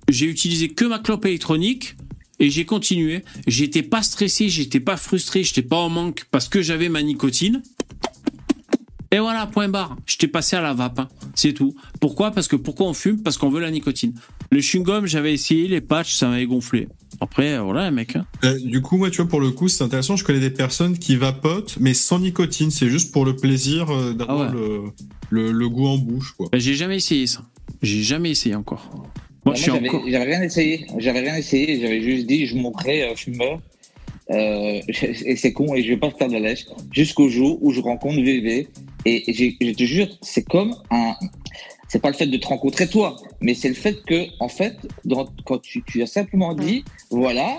j'ai utilisé que ma clope électronique. Et j'ai continué. J'étais pas stressé, j'étais pas frustré, j'étais pas en manque parce que j'avais ma nicotine. Et voilà, point barre. J'étais passé à la vape. Hein. C'est tout. Pourquoi? Parce que pourquoi on fume? Parce qu'on veut la nicotine. Le chewing-gum, j'avais essayé, les patchs, ça m'avait gonflé. Après, voilà, mec. Hein. Euh, du coup, moi, tu vois, pour le coup, c'est intéressant. Je connais des personnes qui vapotent, mais sans nicotine. C'est juste pour le plaisir euh, d'avoir ah le, goût en bouche, quoi. Bah, j'ai jamais essayé ça. J'ai jamais essayé encore. Moi, j'avais rien essayé. J'avais rien essayé. J'avais juste dit, je montrais euh, fumeur. Euh, et c'est con, et je vais pas faire de la lèche, jusqu'au jour où je rencontre VV. Et je te jure, c'est comme un. C'est pas le fait de te rencontrer toi, mais c'est le fait que, en fait, quand tu, tu, as simplement dit, voilà,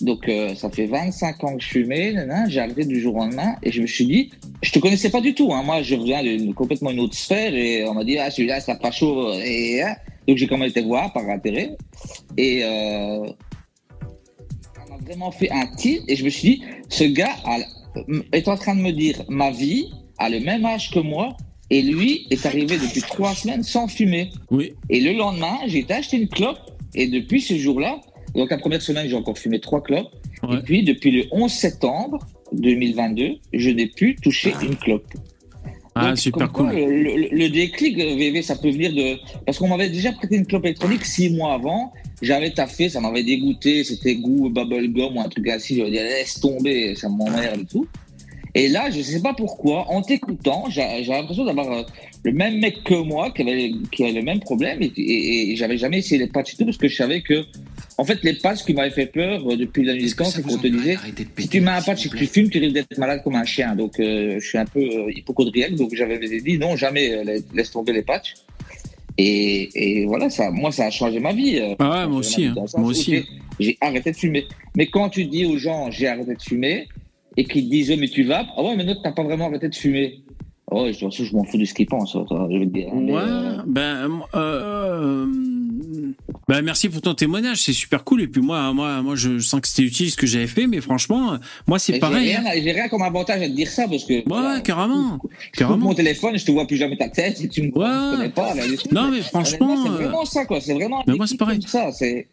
donc euh, ça fait 25 ans que je fumais, j'ai arrêté du jour au lendemain, et je me suis dit, je te connaissais pas du tout, hein, moi je viens de complètement une autre sphère, et on m'a dit, ah celui-là, ça pas chaud, et. Hein, Donc j'ai quand même été voir par intérêt. Et euh, on a vraiment fait un tilt. Et je me suis dit, ce gars est en train de me dire, ma vie a le même âge que moi. Et lui est arrivé depuis trois semaines sans fumer. Oui. Et le lendemain, j'ai été acheter une clope. Et depuis ce jour-là, donc la première semaine, j'ai encore fumé trois clopes. Et puis, depuis le 11 septembre 2022, je n'ai plus touché une clope. Ah, super cool. le, déclic, VV, ça peut venir de. Parce qu'on m'avait déjà prêté une clope électronique six mois avant. J'avais taffé, ça m'avait dégoûté. C'était goût bubblegum ou un truc ainsi. Je me disais, laisse tomber, ça m'emmerde et tout. Et là, je ne sais pas pourquoi, en t'écoutant, j'ai l'impression d'avoir euh, le même mec que moi qui avait, qui avait le même problème et, et, j'avais jamais essayé les patchs et tout parce que je savais que, en fait, les patchs qui m'avaient fait peur euh, depuis la nuit c'est qu'on te disait, si tu mets un patch et que tu fumes, tu risques d'être malade comme un chien. Donc, euh, je suis un peu hypochondriaque, donc j'avais dit non, jamais, laisse tomber les patchs. Et, et, voilà, ça, moi, ça a changé ma vie. Ah ouais, moi aussi. Hein. Moi aussi. J'ai arrêté de fumer. Mais quand tu dis aux gens, j'ai arrêté de fumer, et qu'ils disent oh, mais tu vas. Ah ouais mais non t'as pas vraiment arrêté de fumer. Oh je, je m'en fous de ce qu'ils pensent je veux dire. Ouais ben euh, ben merci pour ton témoignage c'est super cool. Et puis moi moi moi je sens que c'était utile ce que j'avais fait mais franchement moi c'est pareil j'ai rien, hein. rien, comme avantage à te dire ça parce que ouais carrément je carrément. mon téléphone je te vois plus jamais ta tête et tu me connais pas non mais franchement c'est vraiment ça quoi c'est vraiment mais moi c'est pareil. ça c'est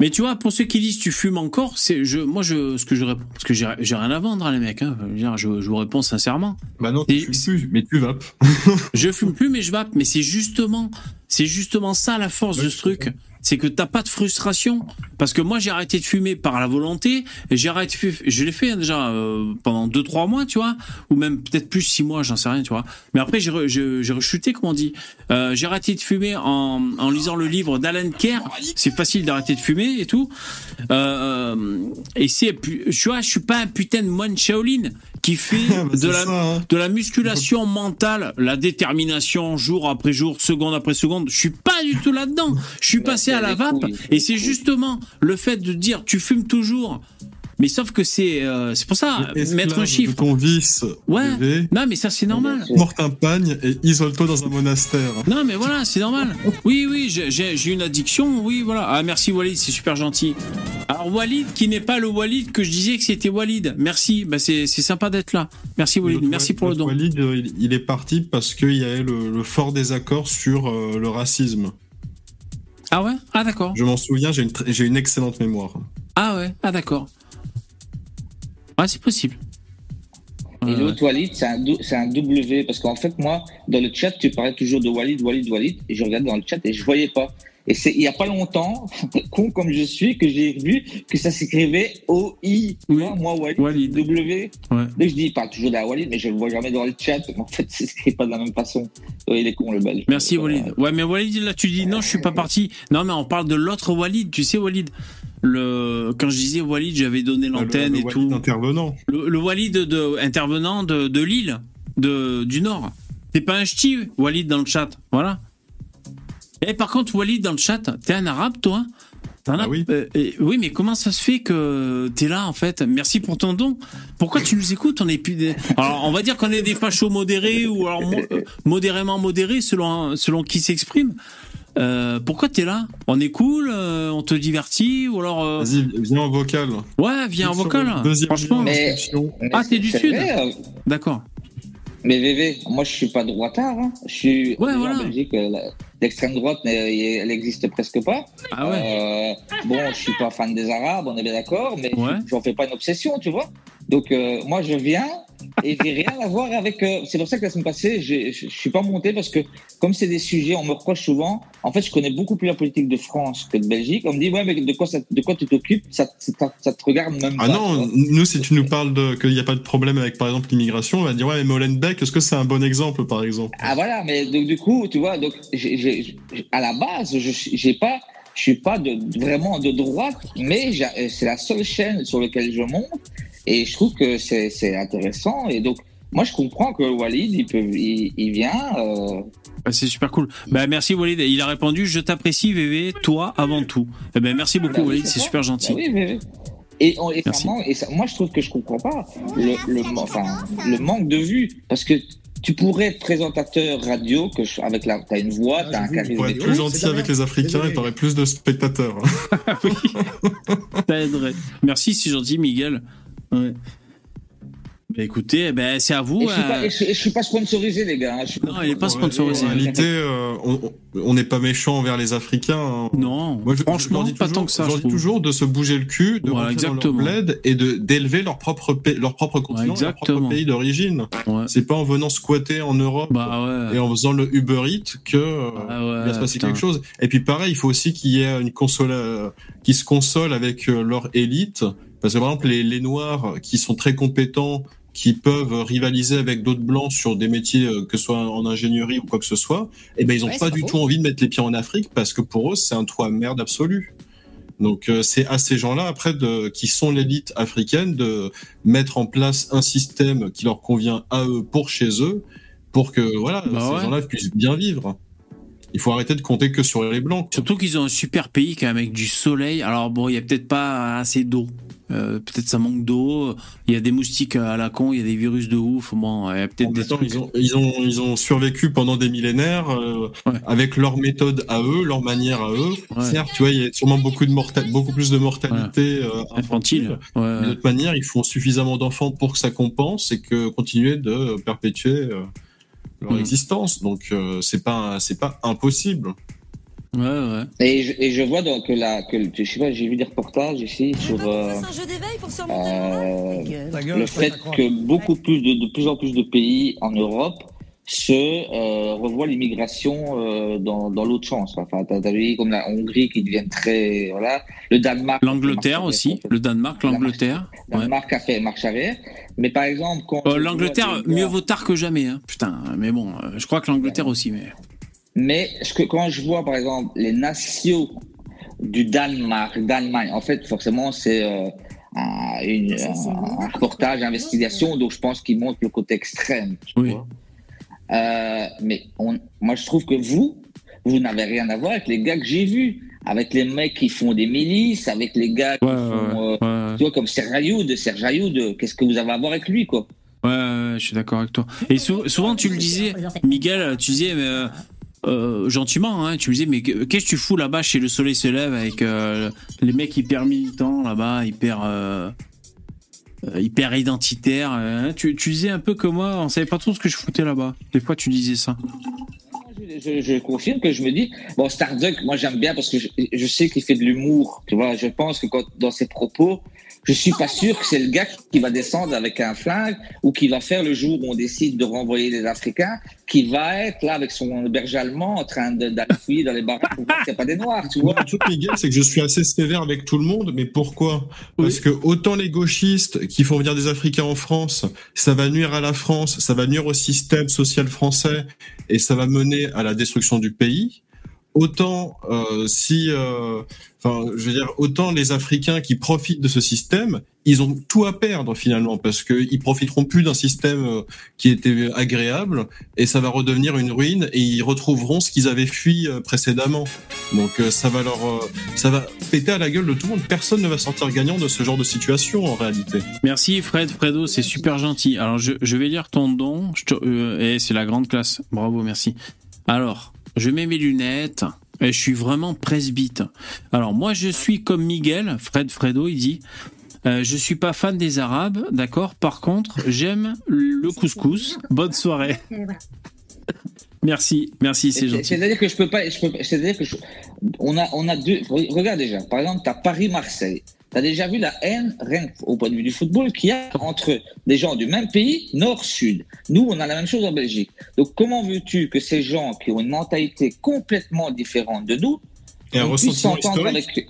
mais tu vois, pour ceux qui disent tu fumes encore, c'est je, moi je, ce que je réponds, parce que j'ai, rien à vendre, hein, les mecs. Hein, je, je, vous réponds sincèrement. Bah non, tu fumes plus, mais tu vapes. je fume plus, mais je vape. Mais c'est justement, c'est justement ça la force de ce truc c'est que t'as pas de frustration. Parce que moi, j'ai arrêté de fumer par la volonté. J'ai arrêté, je l'ai fait hein, déjà euh, pendant 2-3 mois, tu vois, ou même peut-être plus 6 mois, j'en sais rien, tu vois. Mais après, j'ai rechuté, comme on dit. Euh, j'ai arrêté de fumer en, en lisant le livre d'Alan Kerr. C'est facile d'arrêter de fumer et tout. Euh, et c'est, tu vois, je suis pas un putain de moine Shaolin qui fait bah, de, la, hein. de la musculation mentale, la détermination jour après jour, seconde après seconde. Je suis pas du tout là-dedans. Je suis passé à la vape et c'est justement le fait de dire tu fumes toujours mais sauf que c'est euh, c'est pour ça mettre un chiffre. ton vice. Ouais. Non mais ça c'est normal. Porte un pagne et isole-toi dans un monastère. Non mais voilà c'est normal. Oui oui j'ai une addiction oui voilà. Ah merci Walid c'est super gentil. Alors Walid qui n'est pas le Walid que je disais que c'était Walid. Merci bah c'est sympa d'être là. Merci Walid merci pour le don. Walid il est parti parce qu'il y avait le, fort désaccord sur euh, le racisme. Ah ouais? Ah d'accord. Je m'en souviens j'ai une, une excellente mémoire. Ah ouais Ah d'accord. Ah, c'est possible. Et l'autre Walid, c'est un, un, W, parce qu'en fait, moi, dans le chat, tu parlais toujours de Walid, Walid, Walid, et je regarde dans le chat et je voyais pas. Et c'est il y a pas longtemps, con comme je suis, que j'ai vu que ça s'écrivait O-I. Moi, Walid, W. Ouais. Donc je dis, il parle toujours de la Walid, mais je le vois jamais dans le chat. En fait, c'est s'écrit pas de la même façon. il est con, le belge. Merci, Walid. Ouais, mais Walid, là, tu dis, non, je suis pas parti. Non, mais on parle de l'autre Walid. Tu sais, Walid le quand je disais Walid, j'avais donné l'antenne et tout. Intervenant. Le, Walid de, intervenant de, de Lille, de, du Nord. T'es pas un ch'ti, Walid dans le chat, voilà. Et par contre, Walid dans le chat, t'es un arabe, toi ah oui. Euh, oui, mais comment ça se fait que t'es là en fait? Merci pour ton don. Pourquoi tu nous écoutes? On est plus des... Alors, on va dire qu'on est des fachos modérés ou alors euh, modérément modérés selon selon qui s'exprime. Euh, pourquoi t'es là? On est cool, euh, on te divertit ou alors. Euh, Vas-y, viens en vocal. Ouais, viens en vocal. Franchement. Mais, ah, t'es du sud. D'accord. Mais VV, moi je suis pas droitard. Hein. Je suis ouais, en Belgique. L'extrême droite, elle existe presque pas. Ah ouais. bon, je suis pas fan des Arabes, on est bien d'accord, mais j'en fais pas une obsession, tu vois. Donc moi je viens et j'ai rien à voir avec. Euh, c'est pour ça que la semaine passée, je suis pas monté parce que comme c'est des sujets, on me reproche souvent. En fait, je connais beaucoup plus la politique de France que de Belgique. On me dit ouais, mais de quoi ça, de quoi tu t'occupes? Ça, ça, te regarde même ah pas. Ah non, nous si tu nous parles de qu'il n'y a pas de problème avec par exemple l'immigration, on va dire ouais, mais Molenbeek, est-ce que c'est un bon exemple par exemple? Ah voilà, mais donc du coup, tu vois, donc j'ai à la base, je j'ai pas je suis pas de, vraiment de droite, mais c'est la seule chaîne sur laquelle je monte et je trouve que c'est intéressant. Et donc, moi, je comprends que Walid, il, peut, il, vient. Euh... Bah, c'est super cool. Bah, merci Walid. Il a répondu Je t'apprécie, VV, toi avant tout. Ben, merci beaucoup, bah Walid. C'est super gentil. Bah oui, VV. Et, on, et, et ça, moi, je trouve que je comprends pas le, le, enfin, le manque de vue. Parce que tu pourrais être présentateur radio que je, avec la, t'as une voix, ah, t'as un charisme. Tu pourrais être plus gentil avec les Africains et t'aurais plus de spectateurs. oui. Ça aiderait. Merci, c'est gentil, Miguel. Ouais. Bah, écoutez, eh ben, c'est à vous. je, suis euh, suis pas sponsorisé, les gars. Hein. non, il n'est pas sponsorisé. En réalité, euh, on n'est pas méchant envers les Africains. Hein. Non, Moi, je, franchement, dis pas tant que ça. Je dis toujours de se bouger le cul, de voilà, exactement. dans leur bled et d'élever leur propre leur propre continent, leur propre pays d'origine. Ouais. C'est pas en venant squatter en Europe bah, et en faisant le Uber Eats que euh, ah il va se passer quelque chose. Et puis pareil, il faut aussi qu'il y ait une console qui se console avec leur élite. Parce que par exemple, les, les Noirs qui sont très compétents qui peuvent rivaliser avec d'autres blancs sur des métiers euh, que ce soit en ingénierie ou quoi que ce soit, eh ben ils ont pas du tout envie de mettre les pieds en Afrique parce que pour eux c'est un toit merde absolu. Donc euh, c'est à ces gens-là après de qui sont l'élite africaine de mettre en place un système qui leur convient à eux pour chez eux pour que voilà bah ces gens-là puissent bien vivre. Il faut arrêter de compter que sur les blancs. Surtout qu'ils ont un super pays quand même avec du soleil. Alors bon, il y a peut-être pas assez d'eau. Euh, peut-être ça manque d'eau. Il y a des moustiques à la con, il y a des virus de ouf. Bon, il y a peut-être des ils ont, ils ont ils ont survécu pendant des millénaires euh, avec leur méthode à eux, leur manière à eux. Certes, tu vois, il y a sûrement beaucoup de beaucoup plus de mortalité euh, infantile. De toute manière, ils font suffisamment d'enfants pour que ça compense et que continuer de perpétuer leur mm. existence. Donc c'est pas c'est pas impossible. Ouais, ouais. Et, je, et je vois donc que la, que, je sais pas, j'ai vu des reportages ici sur euh, euh, le fait que beaucoup plus de, de plus en plus de pays en Europe se euh, revoient l'immigration euh, dans, dans l'autre sens. Enfin, t'as vu comme la Hongrie qui devient très voilà, le Danemark. L'Angleterre aussi, le Danemark, l'Angleterre. Le Danemark a fait marche arrière. Mais par exemple, euh, l'Angleterre, mieux vaut tard que jamais. Hein. Putain, mais bon, je crois que l'Angleterre aussi, mais. Mais ce que, quand je vois, par exemple, les nations du Danemark, d'Allemagne, en fait, forcément, c'est euh, un, une, un, reportage, investigation, donc je pense qu'il montre le côté extrême. oui. Euh, mais on, moi, je trouve que vous, vous n'avez rien à voir avec les gars que j'ai vus, avec les mecs qui font des milices, avec les gars qui font, euh, tu vois, comme Serge Ayoud, Serge Ayoud, qu'est-ce que vous avez à voir avec lui, quoi? Ouais, je suis d'accord avec toi. Et souvent, tu le disais, Miguel, tu disais, mais, euh, gentiment, hein, tu me disais, mais qu'est-ce que tu fous là-bas chez Le Soleil se lève avec euh, les mecs hyper militants là-bas, hyper, euh, hyper identitaires hein? tu, disais un peu que moi, on savait pas trop ce que je foutais là-bas. Des fois, tu disais ça. Je, confirme que je me dis, bon, Starduck, moi j'aime bien parce que je, je sais qu'il fait de l'humour, tu vois. Je pense que quand, dans ses propos, je suis pas sûr que c'est le gars qui va descendre avec un flingue ou qui va faire le jour où on décide de renvoyer les Africains, qui va être là avec son berger allemand en train d'appuyer dans les barres pour voir qu'il n'y a pas des noirs, tu vois. Le truc, Miguel, c'est que je suis assez sévère avec tout le monde, mais pourquoi? Parce que autant les gauchistes qui font venir des Africains en France, ça va nuire à la France, ça va nuire au système social français et ça va mener à la destruction du pays autant euh, si, euh, enfin, je veux dire, autant les Africains qui profitent de ce système, ils ont tout à perdre finalement parce qu'ils profiteront plus d'un système euh, qui était agréable et ça va redevenir une ruine et ils retrouveront ce qu'ils avaient fui précédemment. Donc ça va leur, ça va péter à la gueule de tout le monde. Personne ne va sortir gagnant de ce genre de situation en réalité. Merci Fred, Fredo, c'est super gentil. Alors je, je vais lire ton don et c'est la grande classe. Bravo, merci. Alors je mets mes lunettes et je suis vraiment presbyte. Alors moi je suis comme Miguel, Fred Fredo, il dit. Euh, je suis pas fan des Arabes, d'accord? Par contre, j'aime le couscous. Bonne soirée. Merci, merci, c'est gentil. C'est-à-dire que je peux pas, c'est-à-dire que on a, on a deux. Regarde déjà, par exemple, tu as Paris-Marseille. Tu as déjà vu la haine, rien au point de vue du football, qu'il y a entre des gens du même pays, nord-sud. Nous, on a la même chose en Belgique. Donc, comment veux-tu que ces gens qui ont une mentalité complètement différente de nous, et un ressentiment historique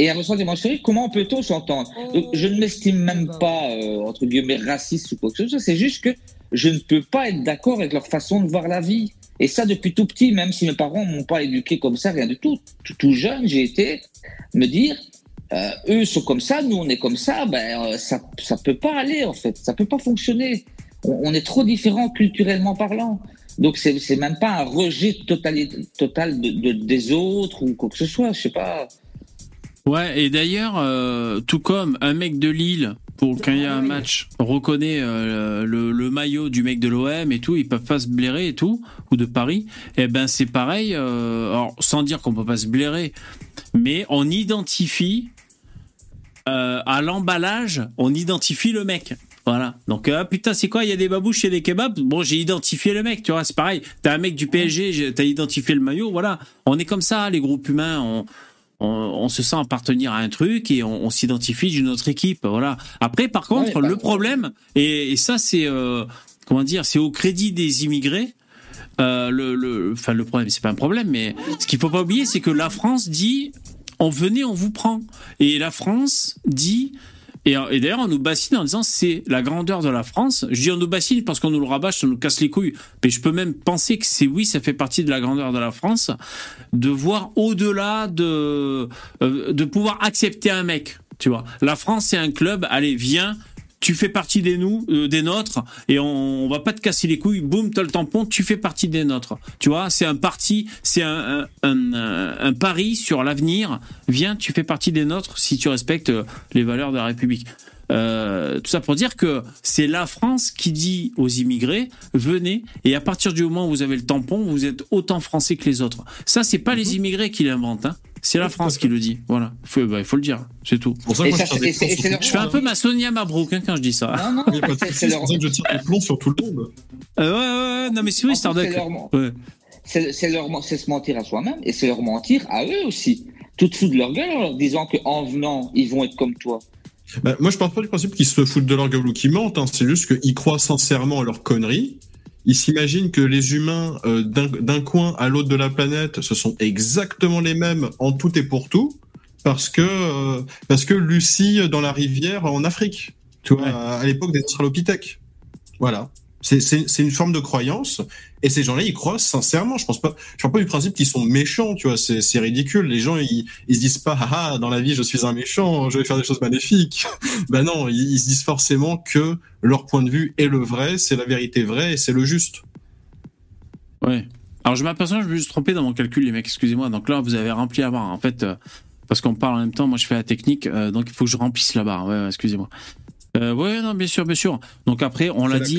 et un ressentiment historique, comment peut-on s'entendre? Je ne m'estime même pas, euh, entre guillemets, raciste ou quoi que ce soit. C'est juste que je ne peux pas être d'accord avec leur façon de voir la vie. Et ça, depuis tout petit, même si mes parents m'ont pas éduqué comme ça, rien du tout. Tout, jeune, j'ai été me dire, euh, eux sont comme ça, nous on est comme ça, ben euh, ça ça peut pas aller en fait, ça peut pas fonctionner. On, est trop différents culturellement parlant. Donc c'est c'est même pas un rejet total total de, des autres ou quoi que ce soit, je sais pas. Ouais, et d'ailleurs, euh, tout comme un mec de Lille, pour quand il y a un match, reconnaît euh, le, maillot du mec de l'OM et tout, ils peuvent pas se blairer et tout, ou de Paris, et eh ben c'est pareil, euh, alors sans dire qu'on peut pas se blairer, mais on identifie à l'emballage, on identifie le mec. Voilà. Donc, putain, c'est quoi? Il y a des babouches et des kebabs? Bon, j'ai identifié le mec, tu vois, c'est pareil. T'as un mec du PSG, t'as identifié le maillot, voilà. On est comme ça, les groupes humains. On, on, se sent appartenir à un truc et on, s'identifie d'une autre équipe. Voilà. Après, par contre, le problème, et, ça, c'est euh, comment dire, c'est au crédit des immigrés. Euh, le, le, enfin, le problème, c'est pas un problème, mais ce qu'il faut pas oublier, c'est que la France dit on venait, on vous prend. Et la France dit et, d'ailleurs, on nous bassine en disant c'est la grandeur de la France. Je dis on nous bassine parce qu'on nous le rabâche, ça nous casse les couilles. Mais je peux même penser que c'est oui, ça fait partie de la grandeur de la France, de voir au-delà de, euh, de pouvoir accepter un mec. Tu vois, la France c'est un club. Allez, viens, tu fais partie des nous, euh, des nôtres, et on, on, va pas te casser les couilles. Boum, t'as le tampon, tu fais partie des nôtres. Tu vois, c'est un parti, c'est un, un, un, pari sur l'avenir. Viens, tu fais partie des nôtres si tu respectes euh, les valeurs de la République. Euh, tout ça pour dire que c'est la France qui dit aux immigrés venez et à partir du moment où vous avez le tampon vous êtes autant français que les autres ça c'est pas les mhm. immigrés qui l'inventent hein. C'est la France qui le dit. Voilà. Bah, il faut le dire. C'est tout. Pour ça, moi, je, fais un peu ma Sonia Mabrouk hein, quand je dis ça. Non, non, c'est pour ça que je tire des plombs sur tout le monde. Euh, ouais, ouais, Non, mais c'est oui, Starduck. C'est se mentir à soi-même et c'est leur mentir à eux aussi. Tout de suite de leur gueule en leur disant qu'en venant, ils vont être comme toi. Bah, moi, je parle pas du principe qu'ils se foutent de leur gueule ou qu'ils mentent. Hein. C'est juste qu'ils croient sincèrement à leur connerie ils s'imaginent que les humains euh, d'un coin à l'autre de la planète, ce sont exactement les mêmes en tout et pour tout, parce que euh, parce que Lucie dans la rivière en Afrique, tu vois, à, l'époque des Australopithèques. Voilà. C'est une forme de croyance et ces gens-là ils croient sincèrement. Je pense pas, je parle pas du principe qu'ils sont méchants, tu vois. C'est ridicule. Les gens ils, ils se disent pas ah, ah dans la vie je suis un méchant, je vais faire des choses magnifiques. ben non, ils, ils, se disent forcément que leur point de vue est le vrai, c'est la vérité vraie et c'est le juste. Ouais. Alors je m'aperçois, je me suis trompé dans mon calcul les mecs. Excusez-moi. Donc là vous avez rempli la barre en fait. Euh, parce qu'on parle en même temps, moi je fais la technique, euh, donc il faut que je remplisse la barre. Ouais, excusez-moi. Euh, oui, non, bien sûr, bien sûr. Donc après, on l'a dit.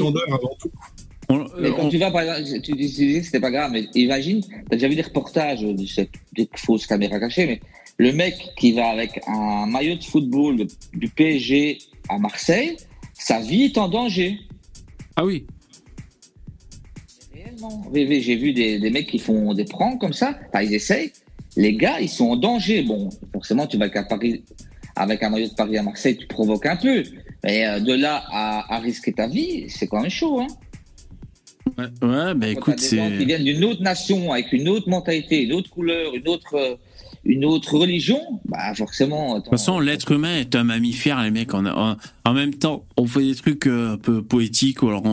Mais quand tu vas, par exemple, tu, disais que c'était pas grave, mais imagine, tu as déjà vu des reportages de cette fausse caméra cachée, mais le mec qui va avec un maillot de football du PSG à Marseille, sa vie est en danger. Ah oui. Réellement. J'ai vu des, des, mecs qui font des pranks comme ça, enfin, ils essayent. Les gars, ils sont en danger. Bon, forcément, tu vas qu'à Paris, avec un maillot de Paris à Marseille, tu provoques un peu. Mais euh, de là à, risquer ta vie, c'est quand même chaud. Hein ouais, ouais bah écoute, c'est. Qui viennent d'une autre nation, avec une autre mentalité, une autre couleur, une autre. Euh, une autre religion, bah forcément. De toute façon, l'être humain est un mammifère, les mecs. En, en, même temps, on fait des trucs euh, un peu poétiques, ou alors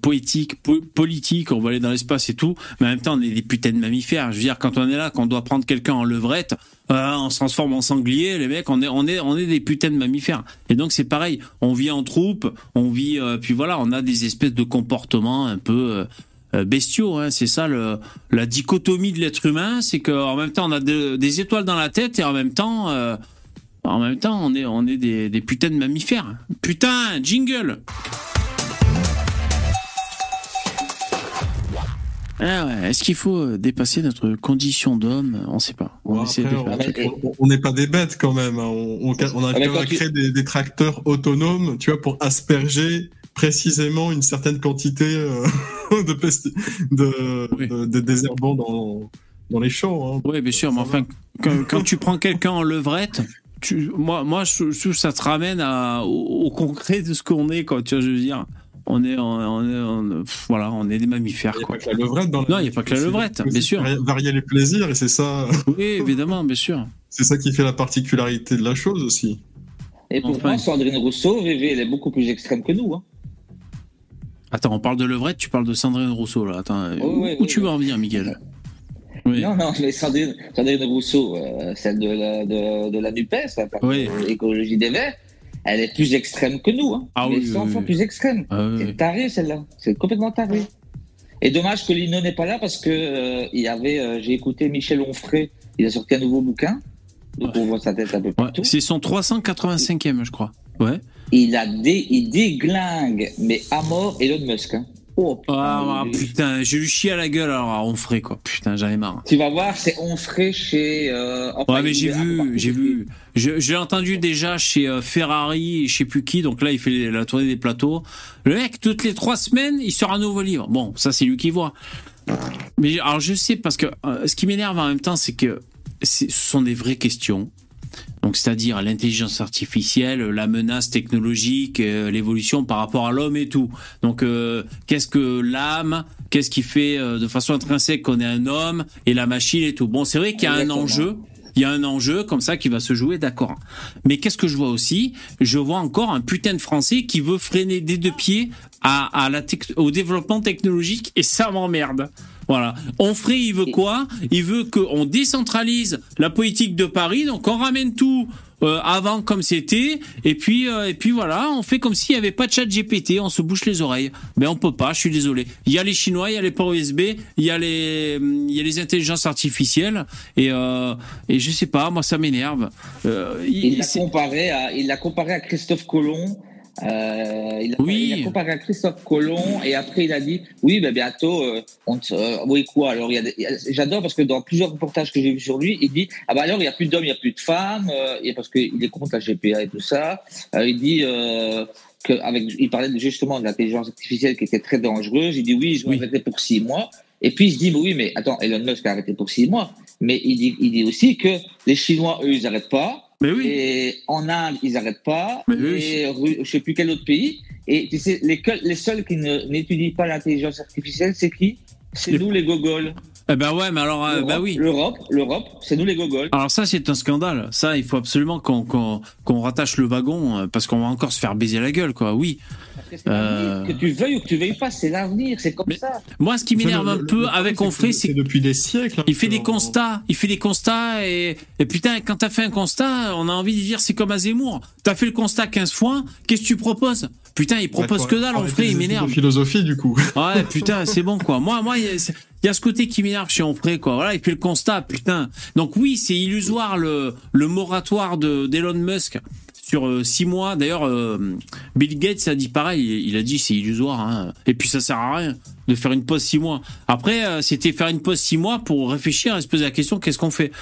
poétiques, politiques, on va aller dans l'espace et tout, mais en même temps, on est des putains de mammifères. Je veux dire, quand on est là, quand on doit prendre quelqu'un en levrette, euh, on se transforme en sanglier, les mecs, on est, on est, on est des putains de mammifères. Et donc c'est pareil, on vit en troupe, on vit, euh, puis voilà, on a des espèces de comportements un peu euh, bestiaux. Hein. C'est ça le, la dichotomie de l'être humain, c'est qu'en même temps on a des étoiles dans la tête et en même temps, en même temps on est, on est des, des putains de mammifères. Putain, jingle. Ah Est-ce qu'il faut euh, dépasser notre condition d'homme? On ne sait pas. On n'est pas des bêtes quand même. Hein. On, on, a à créer des, tracteurs autonomes, tu vois, pour asperger précisément une certaine quantité euh, de, de, désherbants dans, dans les champs. Hein. Oui, bien sûr. Mais enfin, quand, tu prends quelqu'un en levrette, tu, moi, moi, je, ça te ramène à, au, concret de ce qu'on est, quand tu vois, je veux dire on est, on, voilà, on est des mammifères. Il n'y a pas que la levrette dans Non, il n'y a pas que la levrette, bien sûr. Varier les plaisirs, et c'est ça. Oui, évidemment, bien sûr. C'est ça qui fait la particularité de la chose aussi. Et pourtant, Sandrine Rousseau, VV, elle est beaucoup plus extrême que nous. Hein. Attends, on parle de levrette, tu parles de Sandrine Rousseau, là. Attends, où, tu veux en venir, Miguel Non, non, mais Sandrine, Rousseau, euh, celle de la, de, la NUPES, la écologie des Verts, elle est plus extrême que nous. Hein. Ah, elle est 100 fois plus extrême. Ah c'est taré celle-là. C'est complètement taré. Et dommage que Lino n'est pas là parce que euh, il y avait, euh, j'ai écouté Michel Onfray, il a sorti un nouveau bouquin Donc on voit sa tête un peu partout. c'est son 385e, je crois. Ouais. Il a dé, il déglingue, mais à mort Elon Musk. Hein. Oh, putain, ah, putain, j'ai eu chier à la gueule alors à Onfray quoi. Putain, j'en ai marre. Tu vas voir, c'est Onfray chez. Euh, ouais, mais j'ai vu, j'ai vu. Je, l'ai entendu déjà chez euh, Ferrari et je sais plus qui. Donc là, il fait la tournée des plateaux. Le mec, toutes les trois semaines, il sort un nouveau livre. Bon, ça c'est lui qui voit. Mais alors je sais parce que euh, ce qui m'énerve en même temps, c'est que ce sont des vraies questions. Donc, c'est-à-dire l'intelligence artificielle, la menace technologique, euh, l'évolution par rapport à l'homme et tout. Donc, euh, qu'est-ce que l'âme Qu'est-ce qui fait euh, de façon intrinsèque qu'on est un homme et la machine et tout? Bon, c'est vrai qu'il y a un enjeu. Il y a un enjeu comme ça qui va se jouer, d'accord. Mais qu'est-ce que je vois aussi? Je vois encore un putain de Français qui veut freiner des deux pieds à, la au développement technologique et ça m'emmerde. Voilà. Onfray, il veut quoi? Il veut qu'on décentralise la politique de Paris, donc on ramène tout euh, avant comme c'était, et puis euh, et puis voilà, on fait comme s'il n'y avait pas de chat GPT, on se bouche les oreilles. Mais on peut pas, je suis désolé. Il y a les Chinois, il y a les ports USB, il y a les il y a les intelligences artificielles, et euh, et je sais pas, moi ça m'énerve. Euh, il l'a comparé à il l'a comparé à Christophe Colomb euh, il, a, oui. il a comparé à Christophe Colomb et après il a dit oui, ben bientôt, euh, on euh, oui quoi Alors j'adore parce que dans plusieurs reportages que j'ai vus sur lui, il dit ah bah alors il y a plus d'hommes, il y a plus de femmes, euh, et parce qu'il est contre la GPA et tout ça. Euh, il dit que avec, il parlait justement de l'intelligence artificielle qui était très dangereuse. Il dit oui, je vais arrêter pour six mois. Et puis il se dit oui, mais attends, Elon Musk a arrêté pour six mois. Mais il dit, il dit aussi que les Chinois eux ils n'arrêtent pas mais oui. Et en Inde, ils n'arrêtent pas. Mais et je ne sais plus quel autre pays. Et tu sais, les, les seuls qui n'étudient pas l'intelligence artificielle, c'est qui? C'est nous, les gogoles. Eh ben ouais, mais alors, euh, bah oui. L'Europe, l'Europe, c'est nous les gogoles. Alors ça, c'est un scandale. Ça, il faut absolument qu'on qu'on rattache le wagon euh, parce qu'on va encore se faire baiser la gueule, quoi. Oui. Euh... Que tu veuilles ou que tu veuilles pas, c'est l'avenir, c'est comme ça. Moi, ce qui m'énerve un peu avec Onfray, c'est depuis des siècles. Il fait des constats, il fait des constats et, et putain, quand t'as fait un constat, on a envie de dire c'est comme à Zemmour. T'as fait le constat 15 fois, qu'est-ce que tu proposes? Putain, il propose que dalle, Onfray, il m'énerve. philosophie du coup. Ouais, putain, c'est bon quoi. Moi, moi, il y a ce côté qui m'énerve chez Onfray, quoi. Voilà, il fait le constat, putain. Donc oui, c'est illusoire le, le moratoire de d'Elon Musk sur euh, six mois. D'ailleurs, euh, Bill Gates a dit pareil. Il a dit c'est illusoire. Hein. Et puis ça sert à rien de faire une pause six mois. Après, euh, c'était faire une pause six mois pour réfléchir et se poser la question qu'est-ce qu'on fait?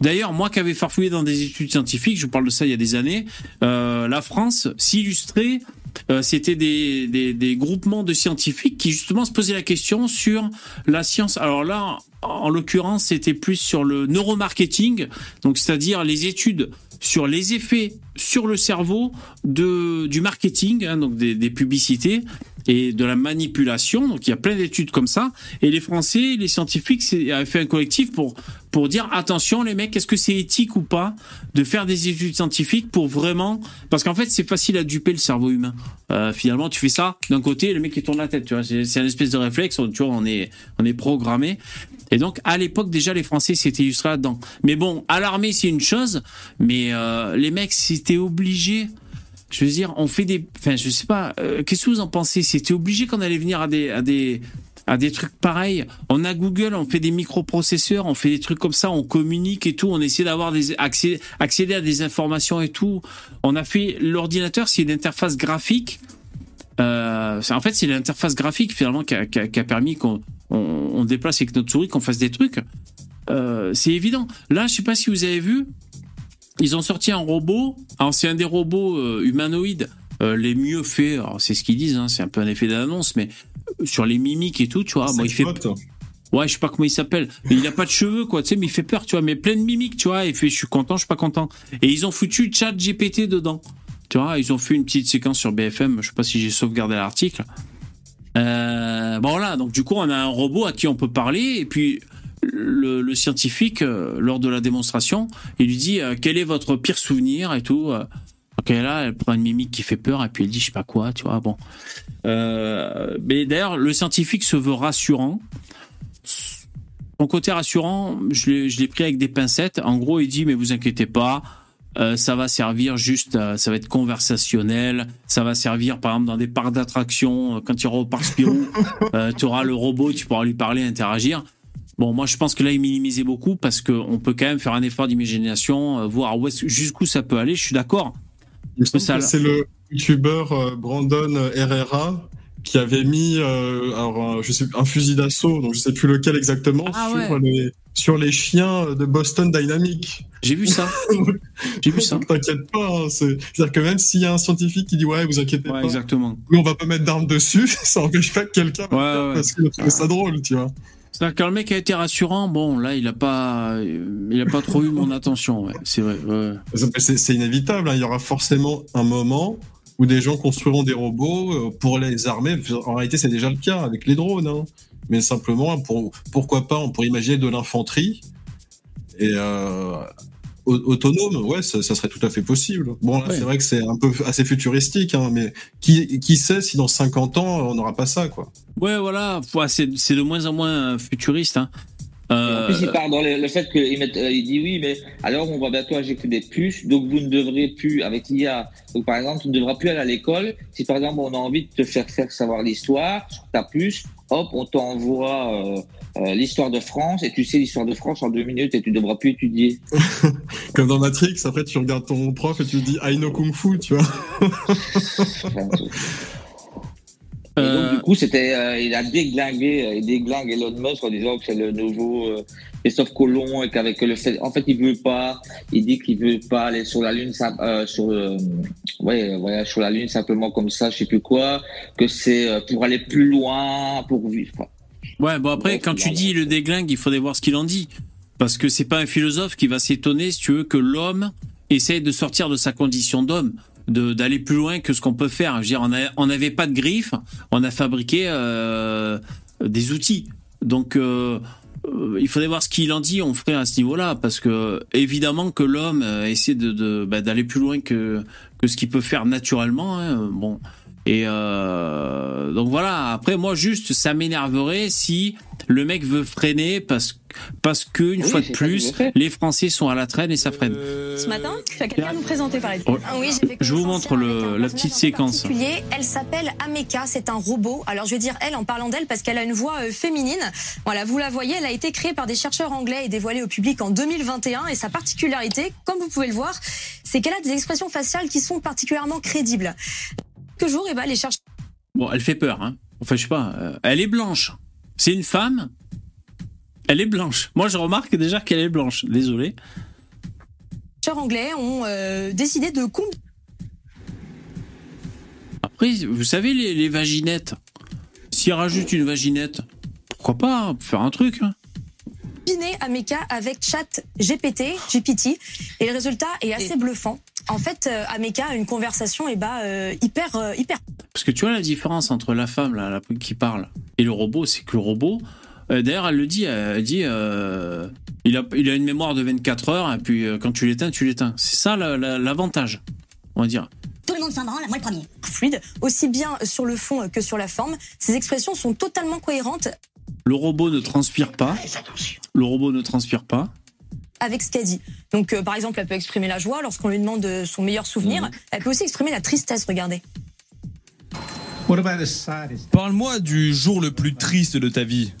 D'ailleurs, moi qui avais farfouillé dans des études scientifiques, je parle de ça il y a des années, la France s'illustrait euh, c'était des, groupements de scientifiques qui justement se posaient la question sur la science. Alors là, en l'occurrence, c'était plus sur le neuromarketing, donc c'est-à-dire les études sur les effets sur le cerveau de, du marketing, hein, donc des, des, publicités et de la manipulation. Donc il y a plein d'études comme ça. Et les Français, les scientifiques, avaient fait un collectif pour pour dire attention les mecs, est-ce que c'est éthique ou pas de faire des études scientifiques pour vraiment parce qu'en fait c'est facile à duper le cerveau humain. Euh, finalement tu fais ça d'un côté, le mec il tourne la tête, c'est un espèce de réflexe, tu vois, on est on est programmé. Et donc à l'époque déjà les Français s'étaient illustrés là-dedans. Mais bon, à l'armée c'est une chose, mais euh, les mecs c'était obligé je veux dire, on fait des, enfin, je sais pas, euh, qu'est-ce que vous en pensez? C'était obligé qu'on allait venir à des, à des, à des trucs pareils. On a Google, on fait des microprocesseurs, on fait des trucs comme ça, on communique et tout, on essaie d'avoir des accès, accéder à des informations et tout. On a fait l'ordinateur, c'est une interface graphique. Euh, en fait, c'est l'interface graphique finalement qui a, qui a, permis qu'on on, déplace avec notre souris, qu'on fasse des trucs. Euh, c'est évident. Là, je sais pas si vous avez vu, ils ont sorti un robot. Alors c'est un des robots euh, humanoïdes les mieux faits. C'est ce qu'ils disent. Hein, c'est un peu un effet d'annonce, mais sur les mimiques et tout, tu vois. Il fait. Ouais, je sais pas comment il s'appelle. Il a pas de cheveux, quoi. Tu sais, mais il fait peur, tu vois. Mais plein de mimiques, tu vois. Il fait, je suis content, je suis pas content. Et ils ont foutu Chat GPT dedans. Tu vois, ils ont fait une petite séquence sur BFM. Je sais pas si j'ai sauvegardé l'article. Euh, bon voilà, donc du coup on a un robot à qui on peut parler et puis le, scientifique, euh, lors de la démonstration, il lui dit euh, quel est votre pire souvenir et tout. Ok, là, elle prend une mimique qui fait peur et puis elle dit je sais pas quoi, tu vois. Bon, mais d'ailleurs, le scientifique se veut rassurant. Son côté rassurant, je l'ai pris avec des pincettes. En gros, il dit mais vous inquiétez pas. Ça va servir juste, ça va être conversationnel, ça va servir par exemple dans des parcs d'attractions, quand tu iras au parc Spirou, tu auras le robot, tu pourras lui parler, interagir. Bon, moi, je pense que là, il minimisait beaucoup parce qu'on peut quand même faire un effort d'imagination, euh, voir jusqu'où ça peut aller. Je suis d'accord. C'est le youtubeur euh, Brandon Herrera qui avait mis alors, je sais, un fusil d'assaut, donc je sais plus lequel exactement, ah sur, les, sur les chiens de Boston Dynamics. J'ai vu ça. J'ai vu ça. T'inquiète pas. Hein, c'est-à-dire que même s'il y a un scientifique qui dit ouais, vous inquiétez pas. Exactement. Mais on va pas mettre d'armes dessus, ça empêche pas que quelqu'un ouais, parce qu'il trouve ça drôle, tu vois. C'est-à-dire que le mec a été rassurant, bon, là, il a pas, il a pas trop eu mon attention, ouais, c'est vrai. C'est inévitable, hein, il y aura forcément un moment où des gens construiront des robots euh, pour les armer. En réalité, c'est déjà le cas avec les drones, hein. mais simplement, pour, pourquoi pas, on pourrait imaginer de l'infanterie et euh, autonome, ouais, ça, serait tout à fait possible. Bon, c'est vrai que c'est un peu assez futuristique, hein, mais qui, qui sait si dans 50 ans, on n'aura pas ça, quoi. Ouais, voilà, c'est de moins en moins futuriste. Hein. En plus, il euh, part dans le, fait qu'il euh, il dit oui, mais alors on va bientôt injecter des puces, donc vous ne devrez plus, avec l'IA, donc par exemple, tu ne devras plus aller à l'école. Si par exemple on a envie de te faire faire savoir l'histoire, ta puce, hop, on t'envoie euh, euh, l'histoire de France et tu sais l'histoire de France en deux minutes et tu devras plus étudier. Comme dans Matrix, après tu regardes ton prof et tu dis I know Kung Fu, tu vois. Et donc, du coup, c'était, euh, il a déglingué, il déglingue Elon Musk en disant que c'est le nouveau euh, Christophe Colomb et qu'avec le fait, en fait, il veut pas, il dit qu'il veut pas aller sur la Lune, euh, sur ouais, voyage sur la Lune simplement comme ça, je sais plus quoi, que c'est pour aller plus loin, pour vivre. Quoi. Ouais, bon après, quand tu dis le déglingue, il faudrait voir ce qu'il en dit. Parce que c'est pas un philosophe qui va s'étonner, si tu veux, que l'homme essaye de sortir de sa condition d'homme, d'aller plus loin que ce qu'on peut faire. Je veux dire, on n'avait pas de griffes, on a fabriqué euh, des outils. Donc, euh, euh, il faudrait voir ce qu'il en dit, on ferait à ce niveau-là, parce que évidemment que l'homme essaie de, bah, d'aller plus loin que, que ce qu'il peut faire naturellement. Hein. Bon, et euh, donc voilà. Après, moi, juste, ça m'énerverait si le mec veut freiner parce parce que une fois de plus, les Français sont à la traîne et ça freine. Ce matin, tu as quelqu'un à nous présenter par exemple. Ah oui, je vous montre le, la petite séquence. Elle s'appelle Ameka, c'est un robot. Alors je vais dire elle en parlant d'elle parce qu'elle a une voix euh, féminine. Voilà, vous la voyez, elle a été créée par des chercheurs anglais et dévoilée au public en 2021 et sa particularité, comme vous pouvez le voir, c'est qu'elle a des expressions faciales qui sont particulièrement crédibles jours, et eh ben, les chercheurs. Bon, elle fait peur, hein. Enfin, je sais pas. Euh, elle est blanche. C'est une femme. Elle est blanche. Moi, je remarque déjà qu'elle est blanche. Désolé. Les chercheurs anglais ont euh, décidé de. Après, vous savez, les, vaginettes. S'ils rajoutent une vaginette, pourquoi pas hein, faire un truc hein. Ameka avec chat GPT, GPT, et le résultat est assez bluffant. En fait, euh, Ameka a une conversation et eh bah, ben, hyper, euh, hyper. Parce que tu vois la différence entre la femme là, qui parle et le robot, c'est que le robot, euh, d'ailleurs, elle le dit, elle dit, il, a, il a une mémoire de 24 heures, et puis quand tu l'éteins, tu l'éteins. C'est ça l'avantage, on va dire. Tout le monde s'en branle, moi le premier. Fluide, aussi bien sur le fond que sur la forme. Ces expressions sont totalement cohérentes. Le robot ne transpire pas. Le robot ne transpire pas avec ce qu'elle dit. Donc, euh, par exemple, elle peut exprimer la joie lorsqu'on lui demande son meilleur souvenir. Mhm. Elle peut aussi exprimer la tristesse, regardez. Parle-moi du jour le plus triste de ta vie.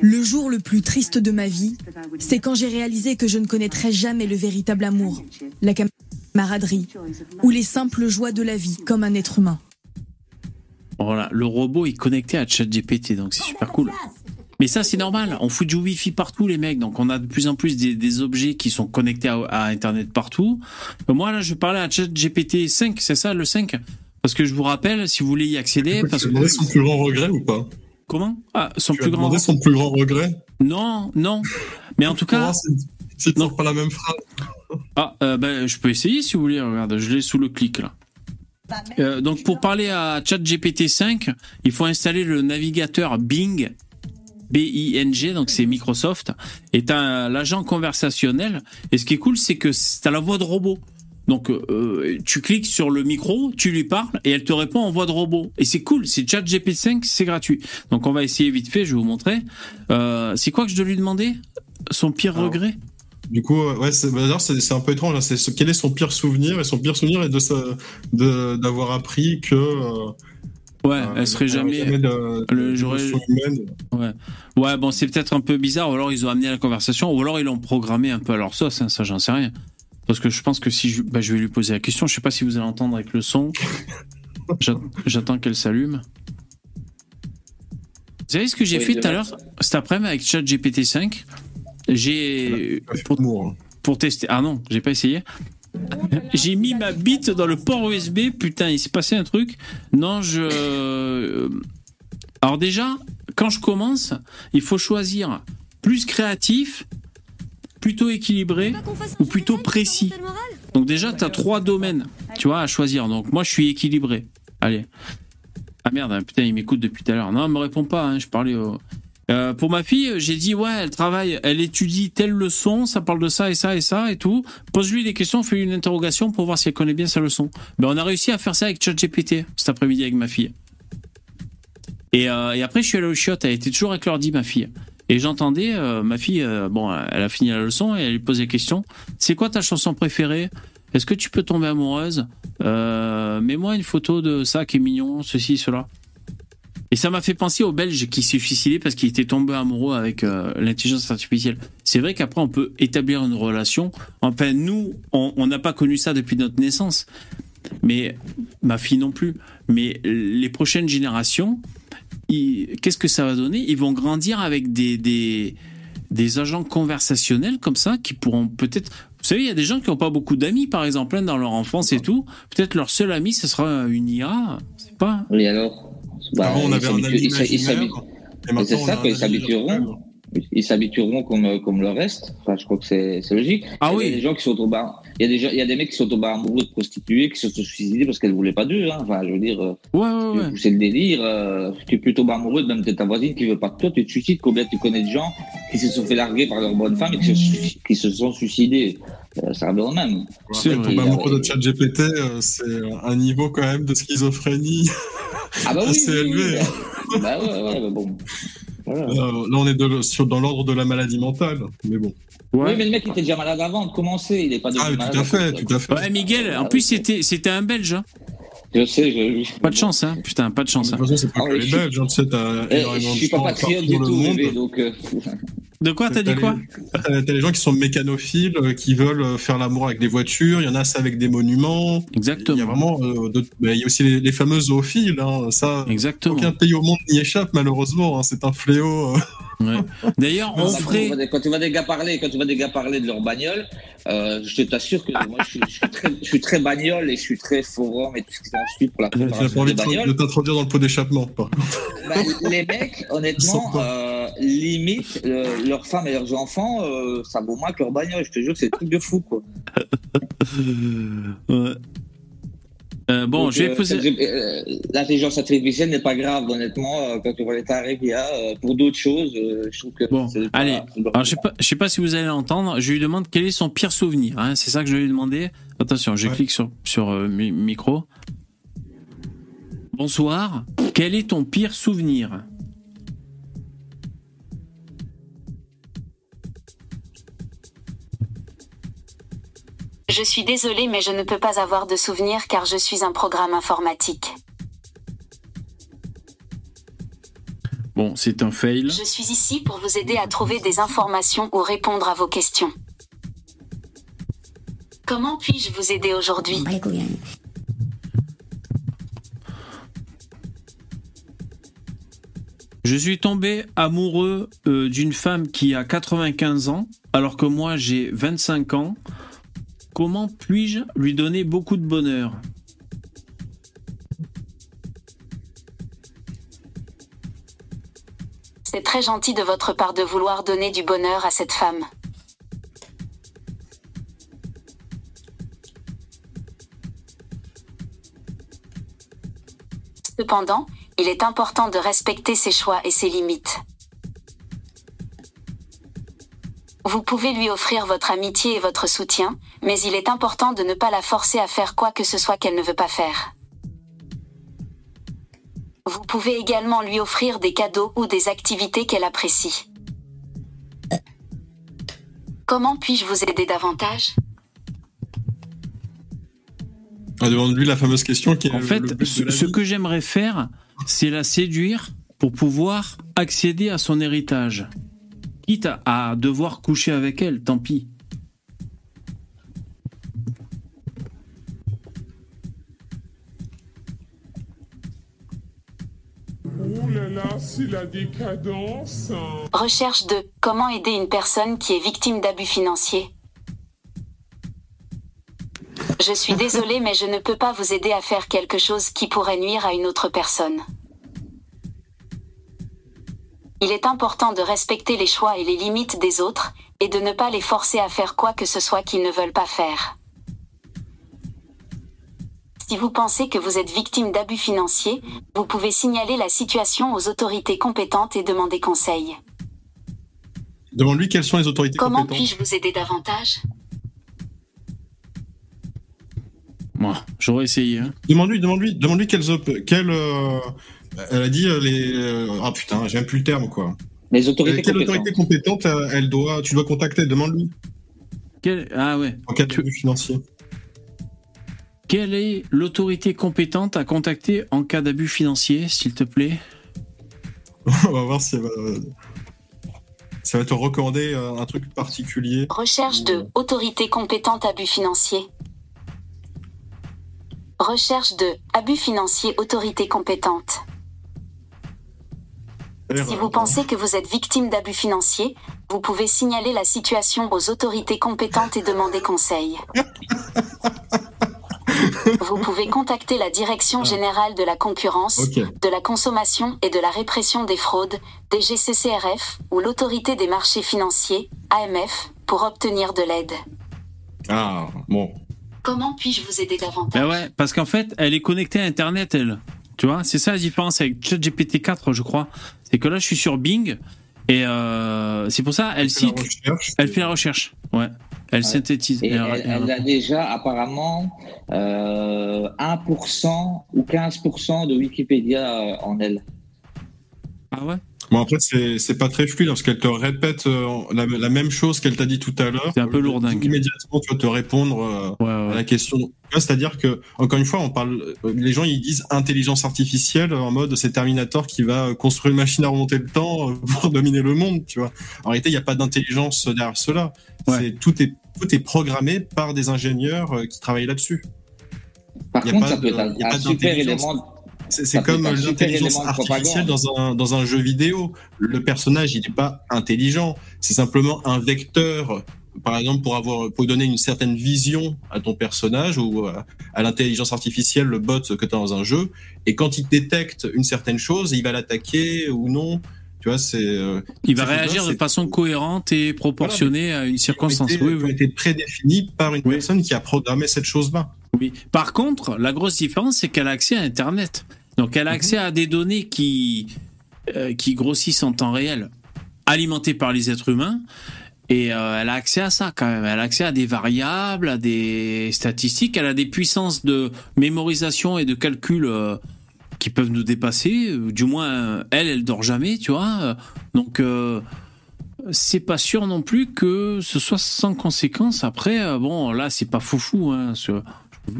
Le jour le plus triste de ma vie, c'est quand j'ai réalisé que je ne connaîtrais jamais le véritable amour, la camaraderie ou les simples joies de la vie comme un être humain. Voilà, le robot est connecté à ChatGPT, donc c'est super cool. Mais ça, c'est normal. On fout du Wi-Fi partout, les mecs. Donc, on a de plus en plus des, objets qui sont connectés à, Internet partout. Euh, moi, là, je parlais à ChatGPT 5, c'est ça, le 5 Parce que je vous rappelle, si vous voulez y accéder... Tu parce que... son plus grand regret ou pas? Comment? Ah, son tu plus grand... son plus grand regret? Non, non. Mais en tout cas... C'est non pas la même phrase. Ah, euh, ben, je peux essayer si vous voulez. Regarde, je l'ai sous le clic, là. Euh, donc pour parler à ChatGPT 5, il faut installer le navigateur Bing B-I-N-G, donc c'est Microsoft, est un l'agent conversationnel. Et ce qui est cool, c'est que tu as la voix de robot. Donc euh, tu cliques sur le micro, tu lui parles et elle te répond en voix de robot. Et c'est cool, c'est ChatGPT5, c'est gratuit. Donc on va essayer vite fait, je vais vous montrer. Euh, c'est quoi que je dois lui demander? Son pire regret? du coup, euh, bah, c'est un peu étrange. Hein. C'est quel est son pire souvenir? Et son pire souvenir est de d'avoir appris que Ouais, elle serait jamais. Ouais. ouais, bon, c'est peut-être un peu bizarre, ou alors ils ont amené la conversation, ou alors ils l'ont programmé un peu à leur sauce, hein, ça j'en sais rien. Parce que je pense que si je, bah, je vais lui poser la question, je sais pas si vous allez entendre avec le son. J'attends qu'elle s'allume. Vous savez ce que j'ai fait tout à l'heure, cet après-midi avec ChatGPT 5 J'ai. Pour, hein. pour tester. Ah non, j'ai pas essayé. J'ai mis ma bite dans le port USB. Putain, il s'est passé un truc. Non, je. Euh, alors, déjà, quand je commence, il faut choisir plus créatif, plutôt équilibré ou plutôt précis. Donc, déjà, tu as trois domaines, tu vois, à choisir. Donc, moi, je suis équilibré. Allez. Ah merde, hein, putain, il m'écoute depuis tout à l'heure. Non, il me répond pas. Hein, je parlais au. Euh, pour ma fille, j'ai dit ouais, elle travaille, elle étudie telle leçon, ça parle de ça et ça et ça et tout. Pose-lui des questions, fais-lui une interrogation pour voir si elle connaît bien sa leçon. Ben, on a réussi à faire ça avec ChatGPT cet après-midi avec ma fille. Et, euh, après, je suis allé au chiottes, elle était toujours avec l'ordi, ma fille. Et j'entendais, euh, ma fille, bon, elle a fini la leçon et elle lui posait des questions. C'est quoi ta chanson préférée? Est-ce que tu peux tomber amoureuse? Mets-moi une photo de ça qui est mignon, ceci, cela. Et ça m'a fait penser au Belge qui s'est suicidé parce qu'il était tombé amoureux avec euh, l'intelligence artificielle. C'est vrai qu'après, on peut établir une relation. Enfin, nous, on n'a pas connu ça depuis notre naissance. Mais ma fille non plus. Mais les prochaines générations, qu'est-ce que ça va donner? Ils vont grandir avec des, des, agents conversationnels comme ça qui pourront peut-être. Vous savez, il y a des gens qui n'ont pas beaucoup d'amis, par exemple, hein, dans leur enfance et tout. Peut-être leur seul ami, ce sera une IA. C'est pas. Oui, alors bah, Avant, on avait un ami C'est ça, qu'ils s'habitueront. Ils s'habitueront comme, comme le reste. Enfin, je crois que c'est logique. Ah oui. Il y a des gens qui sont au bar. Il y a des, il y a des mecs qui sont au bar amoureux de prostituées, qui se sont suicidés parce qu'elles voulaient pas d'eux. Hein. Enfin, je veux dire. Euh, ouais, ouais, ouais. C'est le délire. Euh, tu es plutôt amoureux de même de ta voisine qui veut pas de toi, tu te suicides. Combien tu connais de gens qui se sont fait larguer par leur bonne femme et qui se, qui se sont suicidés? Euh, ça revient au même. C'est vrai. amoureux de chat GPT, c'est un niveau quand même de schizophrénie. Ah bah oui, assez élevé. Bah, bah ouais, ouais, bah bon. Voilà. Euh, là, on est de, sur, dans l'ordre de la maladie mentale, mais bon. Ouais. Oui, mais le mec il était déjà malade avant de commencer, il est pas Ah, tout à fait, tout à fait. Ouais, Miguel, en plus, c'était, un Belge. Hein. Je sais, je... Pas de chance, hein. Putain, pas de chance. De toute façon, c'est pas ah, que les Belges, hein, tu sais, t'as eh, Je suis pas patriote du tout, donc. De quoi T'as dit quoi T'as les gens qui sont mécanophiles, euh, qui veulent euh, faire l'amour avec des voitures. Il y en a ça avec des monuments. Exactement. Il y a vraiment, euh, il y a aussi les, les fameux zoophiles. Hein. Ça, Exactement. aucun pays au monde n'y échappe malheureusement. Hein. C'est un fléau. Ouais. D'ailleurs, on ferait. Quand tu vois des gars parler, quand tu vois des gars parler de leur bagnole, euh, je t'assure que moi, je suis, je, suis très, je suis, très, bagnole et je suis très forum et tout ce qui s'ensuit pour la préparation pas envie de t'introduire dans le pot d'échappement. Bah, les mecs, honnêtement, euh, limite euh, leurs femmes et leurs enfants, euh, ça vaut moins que leur bagnole. Je te jure que c'est un truc de fou, quoi. ouais. Euh, bon, je vais euh, poser. Euh, l'intelligence artificielle n'est pas grave, honnêtement, quand tu vois les tarifs qu'il y a. pour d'autres choses, je trouve que. Bon, allez. Alors, je sais pas, je sais pas si vous allez l'entendre. Je lui demande quel est son pire souvenir. Hein. C'est ça que je vais lui demander. Attention, je clique sur sur micro. Bonsoir. Quel est ton pire souvenir? Je suis désolée mais je ne peux pas avoir de souvenirs car je suis un programme informatique. Bon, c'est un fail. Je suis ici pour vous aider à trouver des informations ou répondre à vos questions. Comment puis-je vous aider aujourd'hui? Je suis tombé amoureux euh, d'une femme qui a 95 ans, alors que moi j'ai 25 ans. Comment puis-je lui donner beaucoup de bonheur? C'est très gentil de votre part de vouloir donner du bonheur à cette femme. Cependant, il est important de respecter ses choix et ses limites. Vous pouvez lui offrir votre amitié et votre soutien, mais il est important de ne pas la forcer à faire quoi que ce soit qu'elle ne veut pas faire. Vous pouvez également lui offrir des cadeaux ou des activités qu'elle apprécie. Comment puis-je vous aider davantage? Ah, Demande-lui la fameuse question qui est En fait, ce, que j'aimerais faire, c'est la séduire pour pouvoir accéder à son héritage. Quitte à devoir coucher avec elle, tant pis. Oh là là, c'est la décadence. Recherche de comment aider une personne qui est victime d'abus financiers. Je suis désolée mais je ne peux pas vous aider à faire quelque chose qui pourrait nuire à une autre personne. Il est important de respecter les choix et les limites des autres, et de ne pas les forcer à faire quoi que ce soit qu'ils ne veulent pas faire. Si vous pensez que vous êtes victime d'abus financiers, vous pouvez signaler la situation aux autorités compétentes et demander conseil. Demande-lui quelles sont les autorités Comment compétentes. puis-je vous aider davantage? Moi, j'aurais essayé. hein. Demande-lui, demande-lui, demande-lui quelles, quelles, euh, elle a dit euh, les, euh, ah putain, j'aime plus le terme quoi. Les autorités Euh, quelle compétentes. autorité compétente euh, elle doit, tu dois contacter, demande-lui Quel- Ah ouais. en cas d'abus financier. Quelle est l'autorité compétente à contacter en cas d'abus financier, s'il te plaît? On va voir si elle va, ça va te recommander euh, un truc particulier. Recherche de autorité compétente abus financier. Recherche de abus financier autorité compétente. Si vous pensez que vous êtes victime d'abus financiers, vous pouvez signaler la situation aux autorités compétentes et demander conseil. Vous pouvez contacter la Direction générale de la concurrence, de la consommation et de la répression des fraudes, DGCCRF, ou l'autorité des marchés financiers, AMF, pour obtenir de l'aide. Ah bon. Comment puis-je vous aider davantage? Ben ouais, parce qu'en fait, elle est connectée à Internet, elle. Tu vois, c'est ça la différence avec ChatGPT 4, je crois. C'est que là, je suis sur Bing et euh, c'est pour ça, elle La cite, recherche. elle fait la recherche. Ouais, elle synthétise. Et Elle- elle, elle- elle a déjà apparemment euh, 1% ou 15% de Wikipédia euh, en elle. Ah ouais? Bon après c'est c'est pas très fluide parce qu'elle te répète euh, la, la même chose qu'elle t'a dit tout à l'heure. C'est un peu lourdingue. Immédiatement tu vas te répondre euh, Ouais, à la question. C'est-à-dire que encore une fois on parle, euh, les gens ils disent intelligence artificielle en mode c'est Terminator qui va construire une machine à remonter le temps pour dominer le monde, tu vois. En réalité il n'y a pas d'intelligence derrière cela. Ouais. Tout est tout est programmé par des ingénieurs qui travaillent là-dessus. Par Y a contre, pas ça de- peut être un, super d'intelligence. élément. C'est comme l'intelligence artificielle dans un, dans un jeu vidéo. Le personnage, il n'est pas intelligent. C'est simplement un vecteur, par exemple, pour avoir, pour donner une certaine vision à ton personnage ou à, à l'intelligence artificielle, le bot que tu as dans un jeu. Et quand il détecte une certaine chose, il va l'attaquer ou non. Tu vois, c'est. euh, Il va réagir de façon cohérente et proportionnée à une circonstance. Été, Oui, oui. été prédéfinis par une Oui. personne qui a programmé cette chose-là. Oui. Par contre, la grosse différence, c'est qu'elle a accès à Internet. Donc, elle a accès à des données qui, euh, qui grossissent en temps réel, alimentées par les êtres humains. Et euh, elle a accès à ça quand même. Elle a accès à des variables, à des statistiques. Elle a des puissances de mémorisation et de calcul euh, qui peuvent nous dépasser. Du moins, elle, elle dort jamais, tu vois. Donc, euh, c'est pas sûr non plus que ce soit sans conséquence. Après, bon, là, c'est pas foufou. Hein, ce-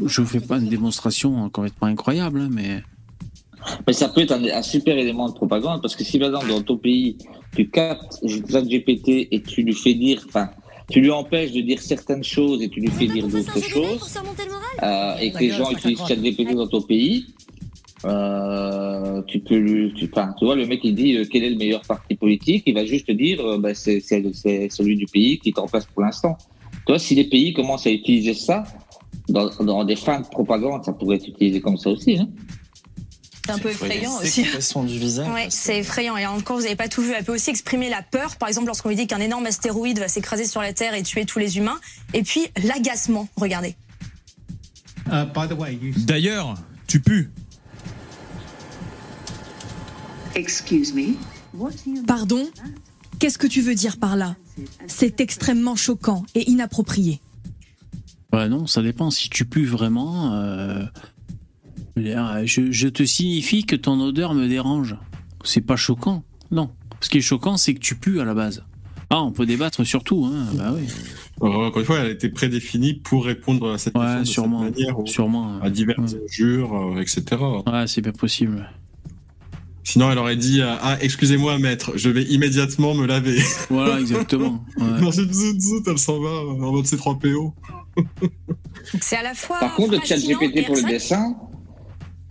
je fais pas une démonstration complètement incroyable, hein, mais Mais ça peut être un, un super élément de propagande parce que si par exemple dans ton pays tu captes GPT et tu lui fais dire, enfin, tu lui empêches de dire certaines choses et tu lui fais dire d'autres choses, euh, et que les gens utilisent ChatGPT dans ton pays, euh, tu peux lui, tu, enfin, tu vois, le mec il dit euh, quel est le meilleur parti politique, il va juste te dire, euh, bah, c'est celui du pays qui est en place pour l'instant. Tu vois, si les pays commencent à utiliser ça dans, dans des fins de propagande, ça pourrait être utilisé comme ça aussi. Hein. C'est un peu effrayant aussi. du visage. Ouais, c'est effrayant. Et encore, vous n'avez pas tout vu. Elle peut aussi exprimer la peur. Par exemple, lorsqu'on lui dit qu'un énorme astéroïde va s'écraser sur la Terre et tuer tous les humains. Et puis, l'agacement. Regardez. D'ailleurs, tu pues. Excuse me. Pardon? Qu'est-ce que tu veux dire par là? C'est extrêmement choquant et inapproprié. Ouais, non, ça dépend. Si tu pues vraiment, euh, je, je te signifie que ton odeur me dérange. C'est pas choquant, non. Ce qui est choquant, c'est que tu pues à la base. Ah, on peut débattre sur tout, hein. Bah oui. Encore une fois, elle a été prédéfinie pour répondre à cette Ouais, question de sûrement. cette manière, Sûrement. à divers Ouais. injures, euh, etc. Ouais, c'est bien possible. Sinon, elle aurait dit Ah, excusez-moi, maître, je vais immédiatement me laver. Voilà, exactement. Ouais. Non, zut, elle s'en va en mode C3PO. C'est à la fois. Par contre, le chat GPT et pour le c'est dessin,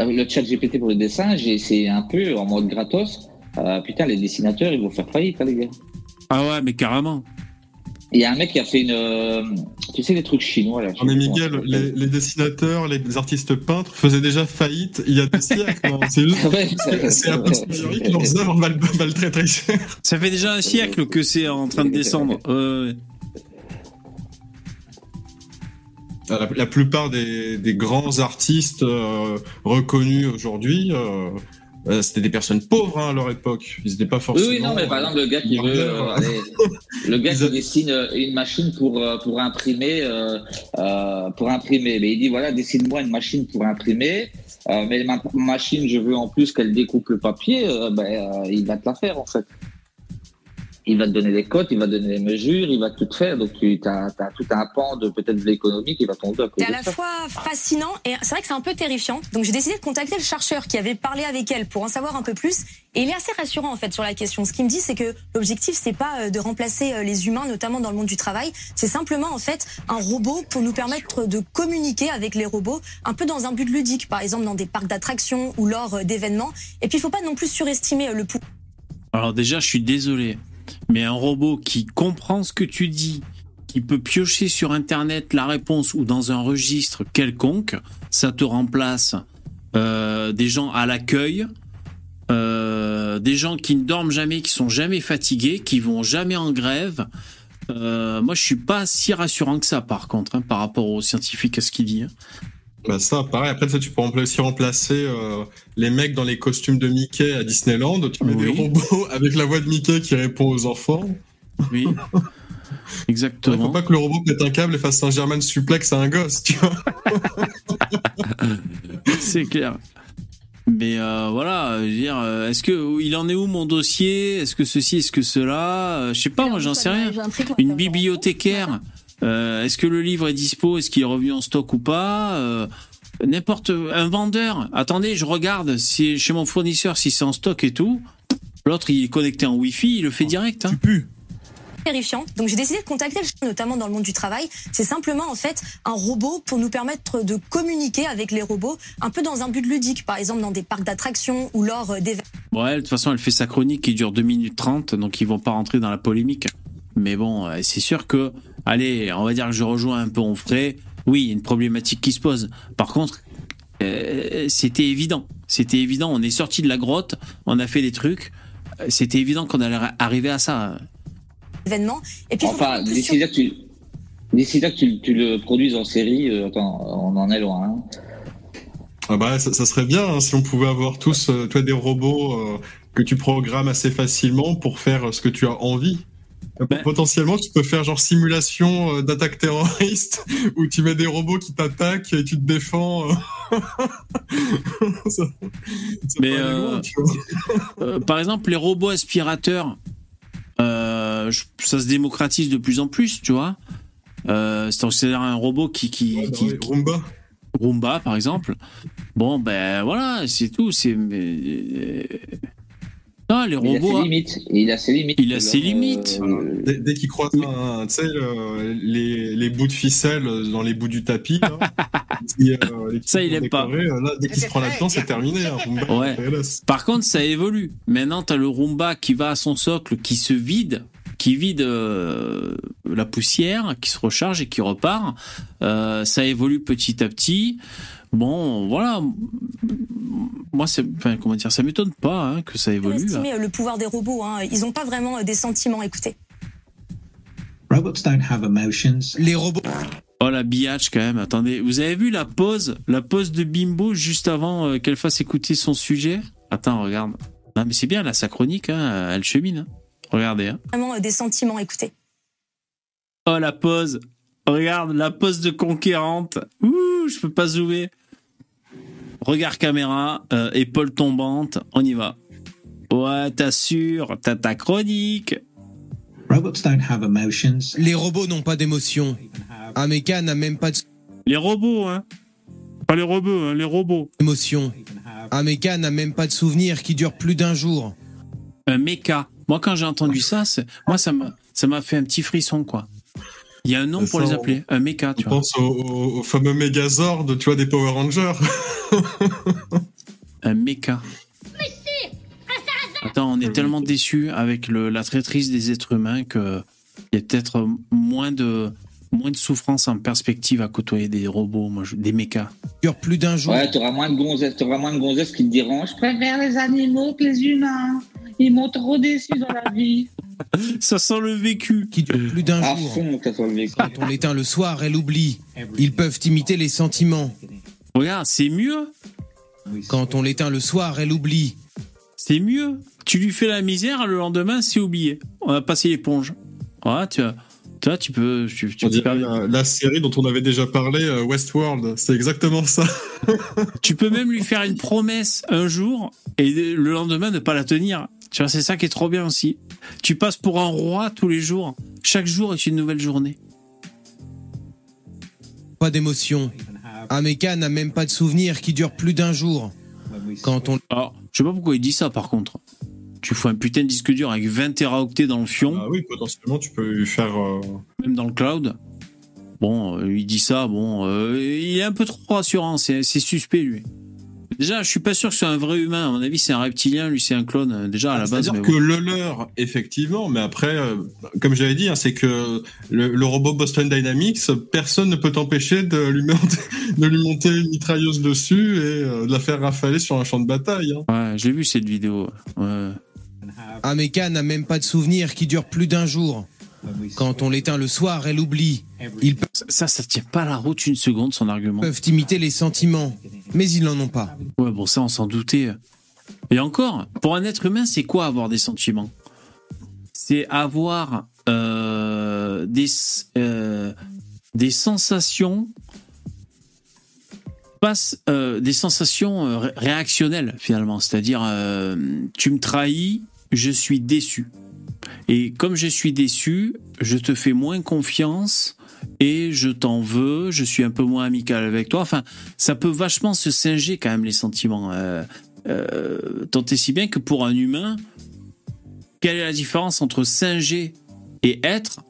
euh, le chat GPT pour le dessin, j'ai essayé un peu en mode gratos. Euh, putain, les dessinateurs, ils vont faire faillite, hein, les gars. Ah ouais, mais carrément. Il y a un mec qui a fait une. euh, tu sais, les trucs chinois, là. Non, mais Miguel, les, les dessinateurs, les artistes peintres faisaient déjà faillite il y a des siècles. hein. C'est juste. Ouais, C'est c'est a posteriori que leurs œuvres valent, valent très très cher. Ça fait déjà un siècle que c'est en train de descendre. Euh, La, la plupart des, des grands artistes euh, reconnus aujourd'hui, euh, euh, c'était des personnes pauvres hein, à leur époque. Ils n'étaient pas Oui, forcément. oui, non, mais par exemple, le gars qui veut. euh, aller- le gars qui dessine euh, une machine pour, euh, pour imprimer. euh, euh, pour imprimer. Mais il dit voilà, dessine-moi une machine pour imprimer. euh, mais ma machine, je veux en plus qu'elle découpe le papier. euh, ben, euh, il va te la faire, en fait. Il va te donner les cotes, il va te donner les mesures, il va tout te faire. Donc, tu as, tout un pan de peut-être de l'économie qui va tomber à cause C'est à de la ça. fois fascinant et c'est vrai que c'est un peu terrifiant. Donc j'ai décidé de contacter le chercheur qui avait parlé avec elle pour en savoir un peu plus. Et il est assez rassurant en fait sur la question. Ce qu'il me dit, c'est que l'objectif c'est pas euh, de remplacer euh, les humains, notamment dans le monde du travail. C'est simplement en fait un robot pour nous permettre de communiquer avec les robots, un peu dans un but ludique, par exemple dans des parcs d'attractions ou lors euh, d'événements. Et puis il faut pas non plus surestimer le pouvoir. Alors déjà, je suis désolé, mais un robot qui comprend ce que tu dis, qui peut piocher sur Internet la réponse ou dans un registre quelconque, ça te remplace euh, des gens à l'accueil, euh, des gens qui ne dorment jamais, qui sont jamais fatigués, qui vont jamais en grève. Euh, moi, je suis pas si rassurant que ça, par contre, hein, par rapport aux scientifiques à ce qu'il dit. hein. Bah ça, pareil. Après, ça, tu peux aussi remplacer euh, les mecs dans les costumes de Mickey à Disneyland. Tu mets Oui. des robots avec la voix de Mickey qui répond aux enfants. Oui, Il exactement. faut pas que le robot pète un câble et fasse un German suplex à un gosse, tu vois. C'est clair. Mais euh, voilà, je veux dire, euh, est-ce que il en est où mon dossier? Est-ce que ceci, est-ce que cela? Je sais pas, moi j'en sais rien. Une bibliothécaire, euh, est-ce que le livre est dispo? Est-ce qu'il est revenu en stock ou pas? Euh, N'importe, un vendeur. Attendez, je regarde si chez mon fournisseur si c'est en stock et tout. L'autre il est connecté en Wi-Fi, il le fait direct. Hein. Tu pues. terrifiant. Donc j'ai décidé de contacter notamment dans le monde du travail. C'est simplement en fait un robot pour nous permettre de communiquer avec les robots, un peu dans un but ludique, par exemple dans des parcs d'attractions ou lors euh, d'événements. Bon, elle, de toute façon, elle fait sa chronique qui dure 2 minutes 30, donc ils vont pas rentrer dans la polémique. Mais bon, euh, c'est sûr que, allez, on va dire que je rejoins un peu on frais. Oui, il y a une problématique qui se pose. Par contre, euh, c'était évident. C'était évident. On est sorti de la grotte, on a fait des trucs. Euh, C'était évident qu'on allait arriver à ça. événements. Et puis, Enfin, d'ici là que tu, d'ici là que tu, tu le produises en série, euh, attends, on en est loin. hein. Ah bah, ça, ça serait bien hein, si on pouvait avoir tous euh, toi, des robots euh, que tu programmes assez facilement pour faire ce que tu as envie. Ben- Potentiellement, tu peux faire genre simulation euh, d'attaque terroriste où tu mets des robots qui t'attaquent et tu te défends. euh. Ça- ça Mais, euh, loin, par exemple, les robots aspirateurs, euh, ça se démocratise de plus en plus, tu vois. Euh, C'est-à-dire un robot qui, qui, Ouais, bah qui- ouais, Roomba. Roomba par exemple. Bon ben voilà, c'est tout. C'est non les Mais il a ses robots. limites. Il a ses limites. Il a ses Euh, limites. euh, Dès, dès qu'il croise un- le- les, les bouts de ficelle dans les bouts du tapis, euh, Ça, il aime pas. euh, Là, dès qu'il se prend là-dedans, c'est terminé. Hein, Roomba, Ouais. Par contre, ça évolue. Maintenant, t'as le Roomba qui va à son socle, qui se vide, qui vide euh, la poussière, qui se recharge et qui repart. Euh, ça évolue petit à petit. Bon, voilà. Moi, c'est, enfin, comment dire, ça m'étonne pas hein, que ça évolue. estimer euh, le pouvoir des robots. Hein. Ils n'ont pas vraiment euh, des sentiments. Écoutez. Robots don't have emotions. Les robots. Oh la biatch quand même. Attendez, vous avez vu la pause, la pause de Bimbo juste avant euh, qu'elle fasse écouter son sujet? Attends, regarde. Non mais c'est bien là, sa chronique, hein, elle chemine. hein. Regardez. Hein. Vraiment euh, des sentiments. Écoutez. Oh la pause. Regarde la pause de conquérante. Ouh, je peux pas zoomer. Regard caméra, euh, épaule tombante, on y va. Ouais, t'assures, t'as ta chronique. Robots don't have emotions. Les robots n'ont pas d'émotion. Un méca n'a même pas Les robots, hein. Pas les robots, hein, les robots. Un méca n'a même pas de souvenir qui dure plus d'un jour. Un méca. Moi, quand j'ai entendu ça, moi, ça m'a, ça m'a fait un petit frisson, quoi. Il y a un nom pour les appeler, un méca, tu vois. pense au, fameux Megazord, tu vois, des Power Rangers. un méca. Attends, on est tellement déçus avec le, la traîtrise des êtres humains que il y a peut-être moins de moins de souffrance en perspective à côtoyer des robots, moi, des mechas. Dure plus d'un jour. Ouais, t'auras moins de gonzesses, t'auras moins de gonzesses qui te diront, je préfère les animaux que les humains. Ils m'ont trop déçu dans la vie. Ça sent le vécu. Qui dure plus d'un jour. Fond. Quand on l'éteint le soir, elle oublie. Ils peuvent imiter les sentiments. Regarde, c'est mieux. Quand on l'éteint le soir, elle oublie. C'est mieux. Tu lui fais la misère, le lendemain, c'est oublié. On a passé l'éponge. Voilà, tu Toi, tu peux. Tu, la, série dont on avait déjà parlé, euh, Westworld, c'est exactement ça. tu peux même lui faire une promesse un jour et le lendemain ne pas la tenir. Tu vois, c'est ça qui est trop bien aussi. Tu passes pour un roi tous les jours. Chaque jour est une nouvelle journée. Pas d'émotion. Un méca n'a même pas de souvenir qui dure plus d'un jour. Quand on. Alors, je sais pas pourquoi il dit ça par contre tu fais un putain de disque dur avec 20 teraoctets dans le fion. Ah oui, potentiellement, tu peux faire. Euh, Même dans le cloud. Bon, euh, il dit ça, bon, euh, il est un peu trop rassurant, c'est suspect, lui. Déjà, je suis pas sûr que ce soit un vrai humain. À mon avis, c'est un reptilien. Lui, c'est un clone. Déjà, à la base. C'est-à-dire que le leur, effectivement. Mais après, comme j'avais dit, hein, c'est que le, robot Boston Dynamics, personne ne peut t'empêcher de lui monter, de lui monter une mitrailleuse dessus et de la faire rafaler sur un champ de bataille. Hein. Ouais, j'ai vu cette vidéo. Ouais. Un méca n'a même pas de souvenir qui dure plus d'un jour. Quand on l'éteint le soir, elle oublie. Ils ça, ça tient pas la route une seconde, son argument. Ils peuvent imiter les sentiments, mais ils n'en ont pas. Ouais, bon, ça, on s'en doutait. Et encore, pour un être humain, c'est quoi avoir des sentiments? C'est avoir euh, des, euh, des sensations passe euh, des sensations réactionnelles finalement, c'est-à-dire tu me trahis, je suis déçu. Et comme je suis déçu, je te fais moins confiance et je t'en veux, je suis un peu moins amical avec toi. Enfin, ça peut vachement se singer quand même les sentiments. Euh, euh, tant et si bien que pour un humain, quelle est la différence entre singer et être?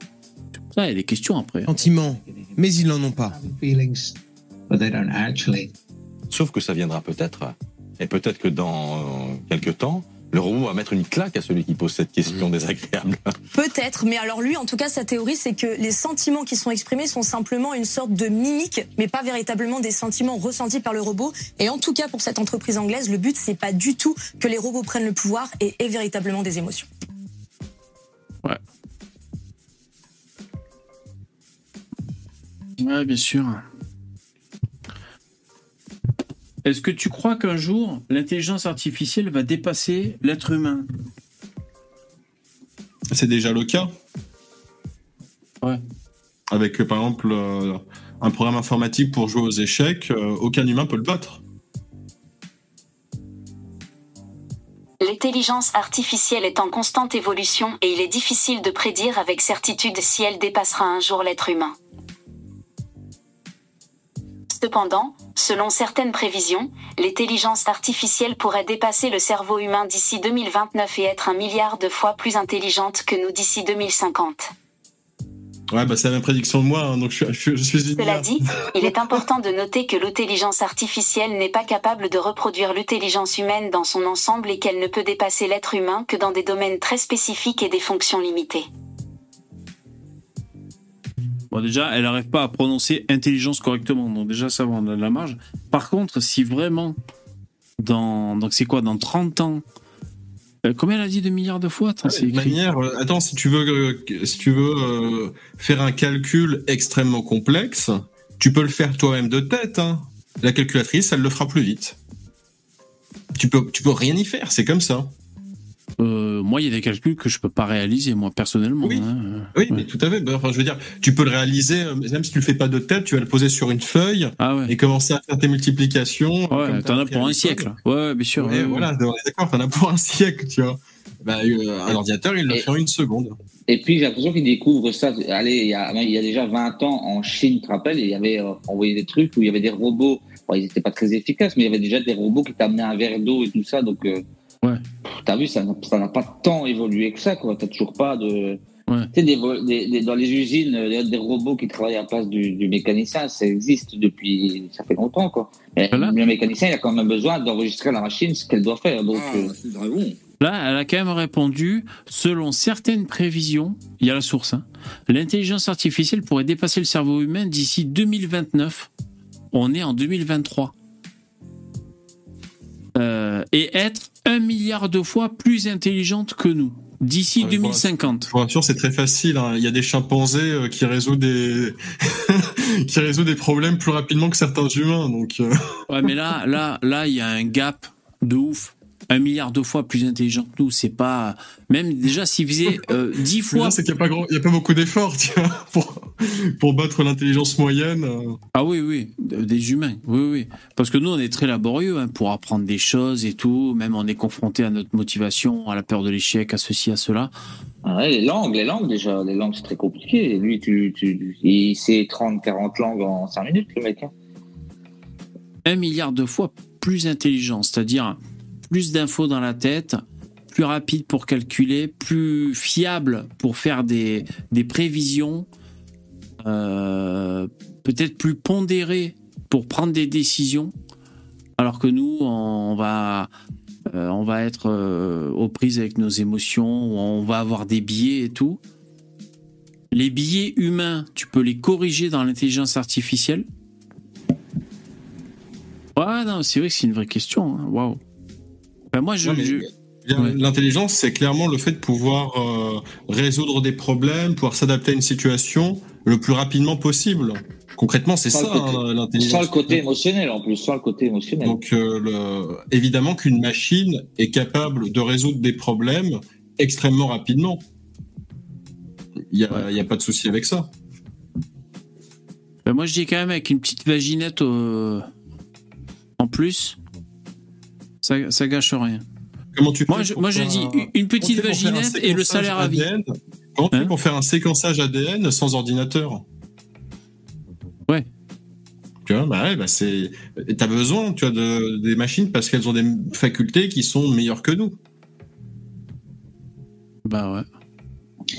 Ça, il y a des questions après. Sentiments, mais ils n'en ont pas. Sauf que ça viendra peut-être, et peut-être que dans quelques temps, le robot va mettre une claque à celui qui pose cette question mmh. désagréable. Peut-être, mais alors lui, en tout cas, sa théorie, c'est que les sentiments qui sont exprimés sont simplement une sorte de mimique, mais pas véritablement des sentiments ressentis par le robot. Et en tout cas, pour cette entreprise anglaise, le but, c'est pas du tout que les robots prennent le pouvoir et aient véritablement des émotions. Ouais. Ouais, bien sûr. Est-ce que tu crois qu'un jour, l'intelligence artificielle va dépasser l'être humain? C'est déjà le cas. Ouais. Avec, par exemple, euh, un programme informatique pour jouer aux échecs, euh, aucun humain peut le battre. L'intelligence artificielle est en constante évolution et il est difficile de prédire avec certitude si elle dépassera un jour l'être humain. Cependant, selon certaines prévisions, l'intelligence artificielle pourrait dépasser le cerveau humain d'ici 2029 et être un milliard de fois plus intelligente que nous d'ici 2050. Ouais, bah c'est la même prédiction de moi, hein, donc je, je, suis. Cela dit, il est important de noter que l'intelligence artificielle n'est pas capable de reproduire l'intelligence humaine dans son ensemble et qu'elle ne peut dépasser l'être humain que dans des domaines très spécifiques et des fonctions limitées. Bon, déjà, elle n'arrive pas à prononcer intelligence correctement. Donc, déjà, ça va, on a de la marge. Par contre, si vraiment, dans. Donc, c'est quoi, dans 30 ans. Euh, combien elle a dit de milliards de fois Attends, manière, euh, attends, si tu veux, euh, si tu veux faire un calcul extrêmement complexe, tu peux le faire toi-même de tête. Hein. La calculatrice, elle le fera plus vite. Tu peux, tu peux rien y faire, c'est comme ça. Euh, moi, il y a des calculs que je peux pas réaliser, moi, personnellement. Oui, hein. oui mais tout à fait. Bah, enfin, je veux dire, tu peux le réaliser, euh, même si tu le fais pas de tête, tu vas le poser sur une feuille ah et commencer à faire tes multiplications. Ouais, t'en as pour un siècle. Ouais, bien sûr. Ouais, voilà, d'accord, t'en as pour un siècle, tu vois. Bah, euh, un ordinateur, il le fait en une seconde. Et puis, j'ai l'impression qu'il découvre ça. Allez, il y, a, il y a déjà 20 ans, en Chine, tu te rappelles, il y avait, envoyé des trucs où il y avait des robots ils n'étaient pas très efficaces, mais il y avait déjà des robots qui t'amenaient un verre d'eau et tout ça. Donc, euh, ouais. t'as vu, ça n'a pas tant évolué que ça. Tu n'as toujours pas de. Ouais. Tu sais, des, des, dans les usines, il y a des robots qui travaillent à la place du, du mécanicien. Ça existe depuis. Ça fait longtemps, quoi. Mais Voilà. le mécanicien, il a quand même besoin d'enregistrer à la machine ce qu'elle doit faire. Donc, euh, Là, elle a quand même répondu, selon certaines prévisions, il y a la source, hein, l'intelligence artificielle pourrait dépasser le cerveau humain d'ici 2029. On est en 2023. Euh, et être un milliard de fois plus intelligente que nous d'ici Ouais, 2050. Je vous rassure, c'est très facile. hein. Il y a des chimpanzés euh, qui résolvent des qui résolvent des problèmes plus rapidement que certains humains. Donc, euh, Ouais, mais là, là, là, il y a un gap de ouf. Un milliard de fois plus intelligent que nous, c'est pas. Même déjà, s'il faisait euh, 10 fois. c'est qu'il n'y a pas grand, il y a pas beaucoup d'efforts, pour pour battre l'intelligence moyenne. euh. Ah oui, oui, de- des humains, oui, oui. Parce que nous, on est très laborieux hein, pour apprendre des choses et tout. Même on est confronté à notre motivation, à la peur de l'échec, à ceci, à cela. Ah ouais, les langues, les langues déjà, les langues c'est très compliqué. Lui, tu, tu, il sait 30, 40 langues en 5 minutes, le mec. hein. Un milliard de fois plus intelligent, c'est-à-dire plus d'infos dans la tête, plus rapide pour calculer, plus fiable pour faire des, prévisions, euh, peut-être plus pondéré pour prendre des décisions, alors que nous, on va, euh, être euh, aux prises avec nos émotions, on va avoir des biais et tout. Les biais humains, tu peux les corriger dans l'intelligence artificielle. Ouais, non, c'est vrai que c'est une vraie question. hein. Waouh. Ben, moi, je. L'intelligence, c'est clairement le fait de pouvoir euh, résoudre des problèmes, pouvoir s'adapter à une situation le plus rapidement possible. Concrètement, c'est ça hein, l'intelligence. Sans le côté émotionnel en plus, sans le côté émotionnel. Donc, euh, le- évidemment qu'une machine est capable de résoudre des problèmes extrêmement rapidement. Il n'y a pas de souci avec ça. ben, moi, je dis quand même avec une petite vaginette euh, en plus, ça, ça gâche rien. Comment tu Moi, je, moi, je dis un- une- petite vaginette et le salaire à vie. ADN Comment tu Hein fais pour faire un séquençage ADN sans ordinateur Ouais. Tu vois, bah ouais, bah c'est. T'as besoin, tu vois, de, des machines parce qu'elles ont des facultés qui sont meilleures que nous. Bah ouais.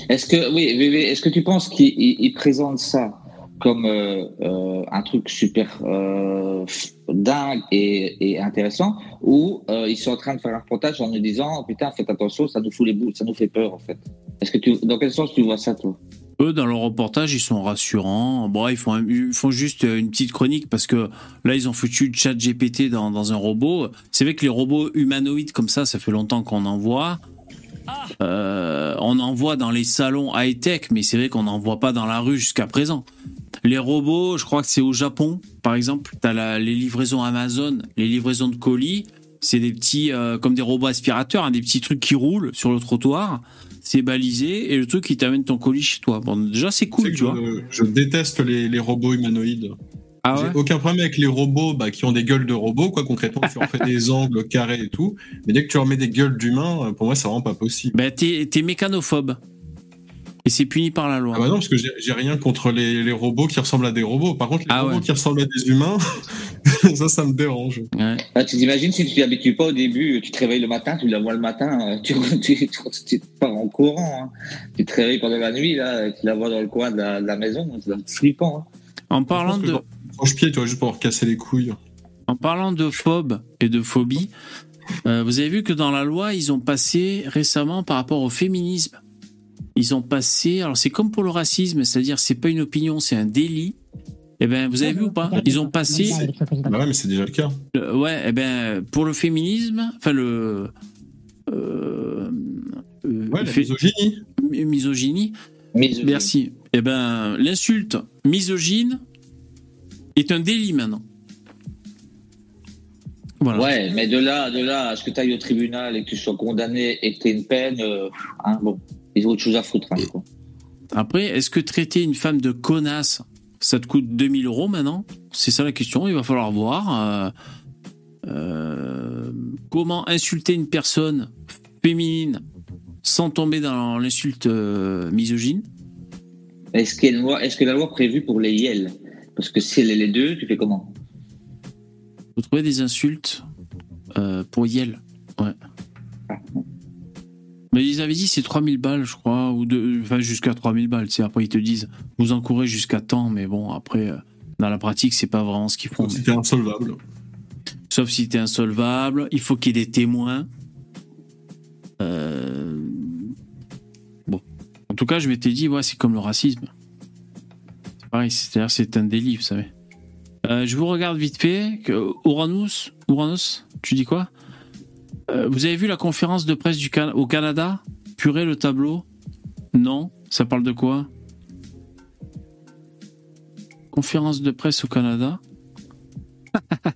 Est-ce que, oui, est-ce que tu penses qu'ils ils- ils présentent ça comme euh, euh, un truc super euh, dingue et, et intéressant, ou euh, ils sont en train de faire un reportage en nous disant putain faites attention, ça nous fout les bouts, ça nous fait peur en fait. Est-ce que tu, dans quel sens tu vois ça toi? Eux, dans leur reportage, ils sont rassurants. Bon, ils font, un- ils font juste une petite chronique parce que là, ils ont foutu chat GPT dans, dans un robot. C'est vrai que les robots humanoïdes comme ça, ça fait longtemps qu'on en voit. Euh, on en voit dans les salons high-tech, mais c'est vrai qu'on n'en voit pas dans la rue jusqu'à présent. Les robots, je crois que c'est au Japon, par exemple. Tu as les livraisons Amazon, les livraisons de colis. C'est des petits, euh, comme des robots aspirateurs, hein, des petits trucs qui roulent sur le trottoir. C'est balisé et le truc qui t'amène ton colis chez toi. Bon, déjà, c'est cool, Tu vois. je, je déteste les, les robots humanoïdes. Ah ouais aucun problème avec les robots bah, qui ont des gueules de robots, quoi. Concrètement, tu leur fais des angles carrés et tout. Mais dès que tu leur mets des gueules d'humains, euh, pour moi, c'est vraiment pas possible. Ben, t'es, t'es mécanophobe. Et c'est puni par la loi. Ah bah non, parce que j'ai rien contre les, les robots qui ressemblent à des robots. Par contre, les Ah robots ouais. qui ressemblent à des humains, ça, ça me dérange. Ouais. Ah, Tu t'imagines si tu t'y habitues pas au début, tu te réveilles le matin, tu la vois le matin, euh, tu, tu, tu, tu pars en courant. hein. Tu te réveilles pendant la nuit, là, tu la vois dans le coin de la, de la maison, c'est flippant. hein. En parlant de, Franche-pied, tu vois, juste pour leur casser les couilles. En parlant de phobes et de phobie, euh, vous avez vu que dans la loi, ils ont passé récemment par rapport au féminisme. Ils ont passé, alors c'est comme pour le racisme, c'est-à-dire c'est pas une opinion, c'est un délit. Eh ben, vous avez vu ou pas? Ils ont passé. Bah ouais, mais c'est déjà le cas. Euh, ouais, eh ben, pour le féminisme, enfin le. euh, euh, Ouais, la fait- misogynie. mi- misogynie. Misogynie. Merci. Eh ben, l'insulte misogyne est un délit maintenant. Voilà. Ouais, mais de là, de là à ce que tu ailles au tribunal et que tu sois condamné et que tu aies une peine, euh, hein, bon, ils ont autre chose à foutre. hein, quoi. Après, est-ce que traiter une femme de connasse, ça te coûte 2000 euros maintenant? C'est ça la question, il va falloir voir. euh, euh, comment insulter une personne féminine sans tomber dans l'insulte euh, misogyne? Est-ce loi, est-ce que la loi prévue pour les YEL Parce que si elle est les deux, tu fais comment? Vous trouvez des insultes pour Yel. Ouais. Mais ils avaient dit c'est 3000 balles, je crois, ou de, enfin jusqu'à 3000 balles. Tu sais, après ils te disent vous encourez jusqu'à temps, mais bon après euh, dans la pratique c'est pas vraiment ce qu'ils font. Sauf si t'es insolvable. Sauf si t'es insolvable, il faut qu'il y ait des témoins. Euh, Bon, en tout cas je m'étais dit ouais c'est comme le racisme. C'est pareil, c'est-à-dire c'est un délit, vous savez. Euh, je vous regarde vite fait. Uranus, Uranus, tu dis quoi? Euh, Vous avez vu la conférence de presse au Canada? Purée le tableau Non? Ça parle de quoi? Conférence de presse au Canada?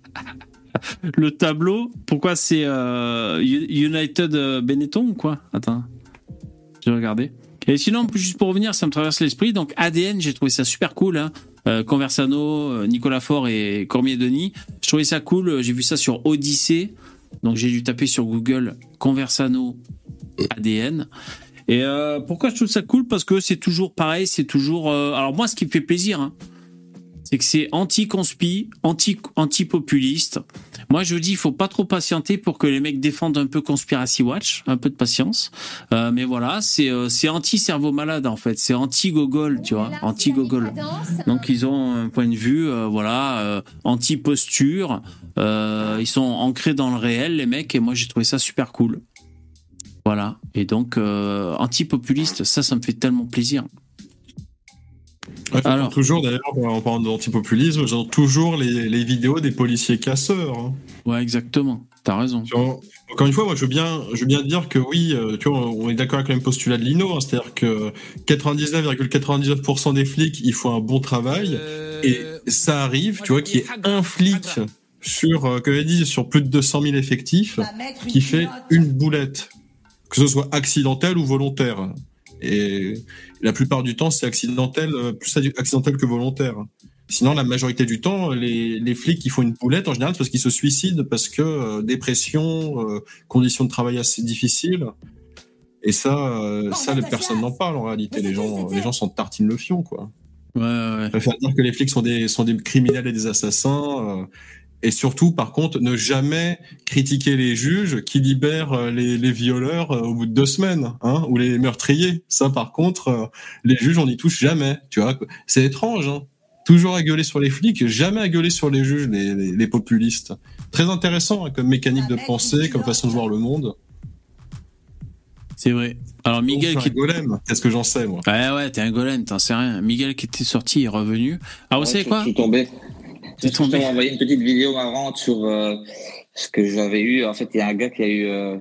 Le tableau Pourquoi c'est euh, United euh, Benetton ou quoi? Attends. Je vais regarder. Et sinon, juste pour revenir, ça me traverse l'esprit. Donc ADN, j'ai trouvé ça super cool. Hein. Conversano, Nicolas Faure et Cormier-Denis. Je trouvais ça cool. J'ai vu ça sur Odyssée. Donc j'ai dû taper sur Google Conversano ADN. Et euh, pourquoi je trouve ça cool? Parce que c'est toujours pareil, c'est toujours... euh, alors moi, ce qui me fait plaisir, hein, c'est que c'est anti-conspi, anti- anti-populiste. Moi, je dis, il faut pas trop patienter pour que les mecs défendent un peu Conspiracy Watch, un peu de patience. Euh, mais voilà, c'est euh, c'est anti-cerveau malade en fait, c'est anti-gogol, tu vois, anti-gogol. Donc ils ont un point de vue, euh, voilà, anti-posture. Ils sont ancrés dans le réel, les mecs, et moi j'ai trouvé ça super cool. Voilà. Et donc anti-populiste, ça, ça me fait tellement plaisir. Ouais, j'entends toujours, d'ailleurs, en parlant d'antipopulisme, j'entends toujours les, les vidéos des policiers casseurs. hein. Ouais, exactement. T'as raison. Encore une fois, moi, je veux bien, je veux bien dire que oui, euh, tu vois, on est d'accord avec le même postulat de Lino, hein, c'est-à-dire que 99,99% des flics, ils font un bon travail, et ça arrive, tu vois, qu'il y ait un flic sur, euh, comme dit, sur plus de 200 000 effectifs, qui fait une boulette, que ce soit accidentel ou volontaire. Et la plupart du temps, c'est accidentel, euh, plus accidentel que volontaire. Sinon, la majorité du temps, les, les flics qui font une boulette, en général, c'est parce qu'ils se suicident, parce que euh, dépression, euh, conditions de travail assez difficiles. Et ça, euh, ça, les personnes n'en parlent en réalité. Les gens, les gens s'en tartinent le fion, quoi. Ouais, ouais. Je préfère dire que les flics sont des, sont des criminels et des assassins. Et surtout, par contre, ne jamais critiquer les juges qui libèrent euh, les, les violeurs euh, au bout de deux semaines, hein, ou les meurtriers. Ça, par contre, euh, les juges, on n'y touche jamais. Tu vois, c'est étrange. Hein. Toujours à gueuler sur les flics, jamais à gueuler sur les juges, les, les, les populistes. Très intéressant hein, comme mécanique de pensée, comme façon de voir le monde. C'est vrai. Alors Miguel qui un golem, qu'est-ce que j'en sais moi? Ouais ouais, t'es un golem, t'en sais rien. Miguel qui était sorti est revenu. Alors vous Ouais, savez je quoi? suis tombé. Je tombé. envoyé une petite vidéo marrante sur euh, ce que j'avais eu. En fait, il y a un gars qui a eu euh, euh,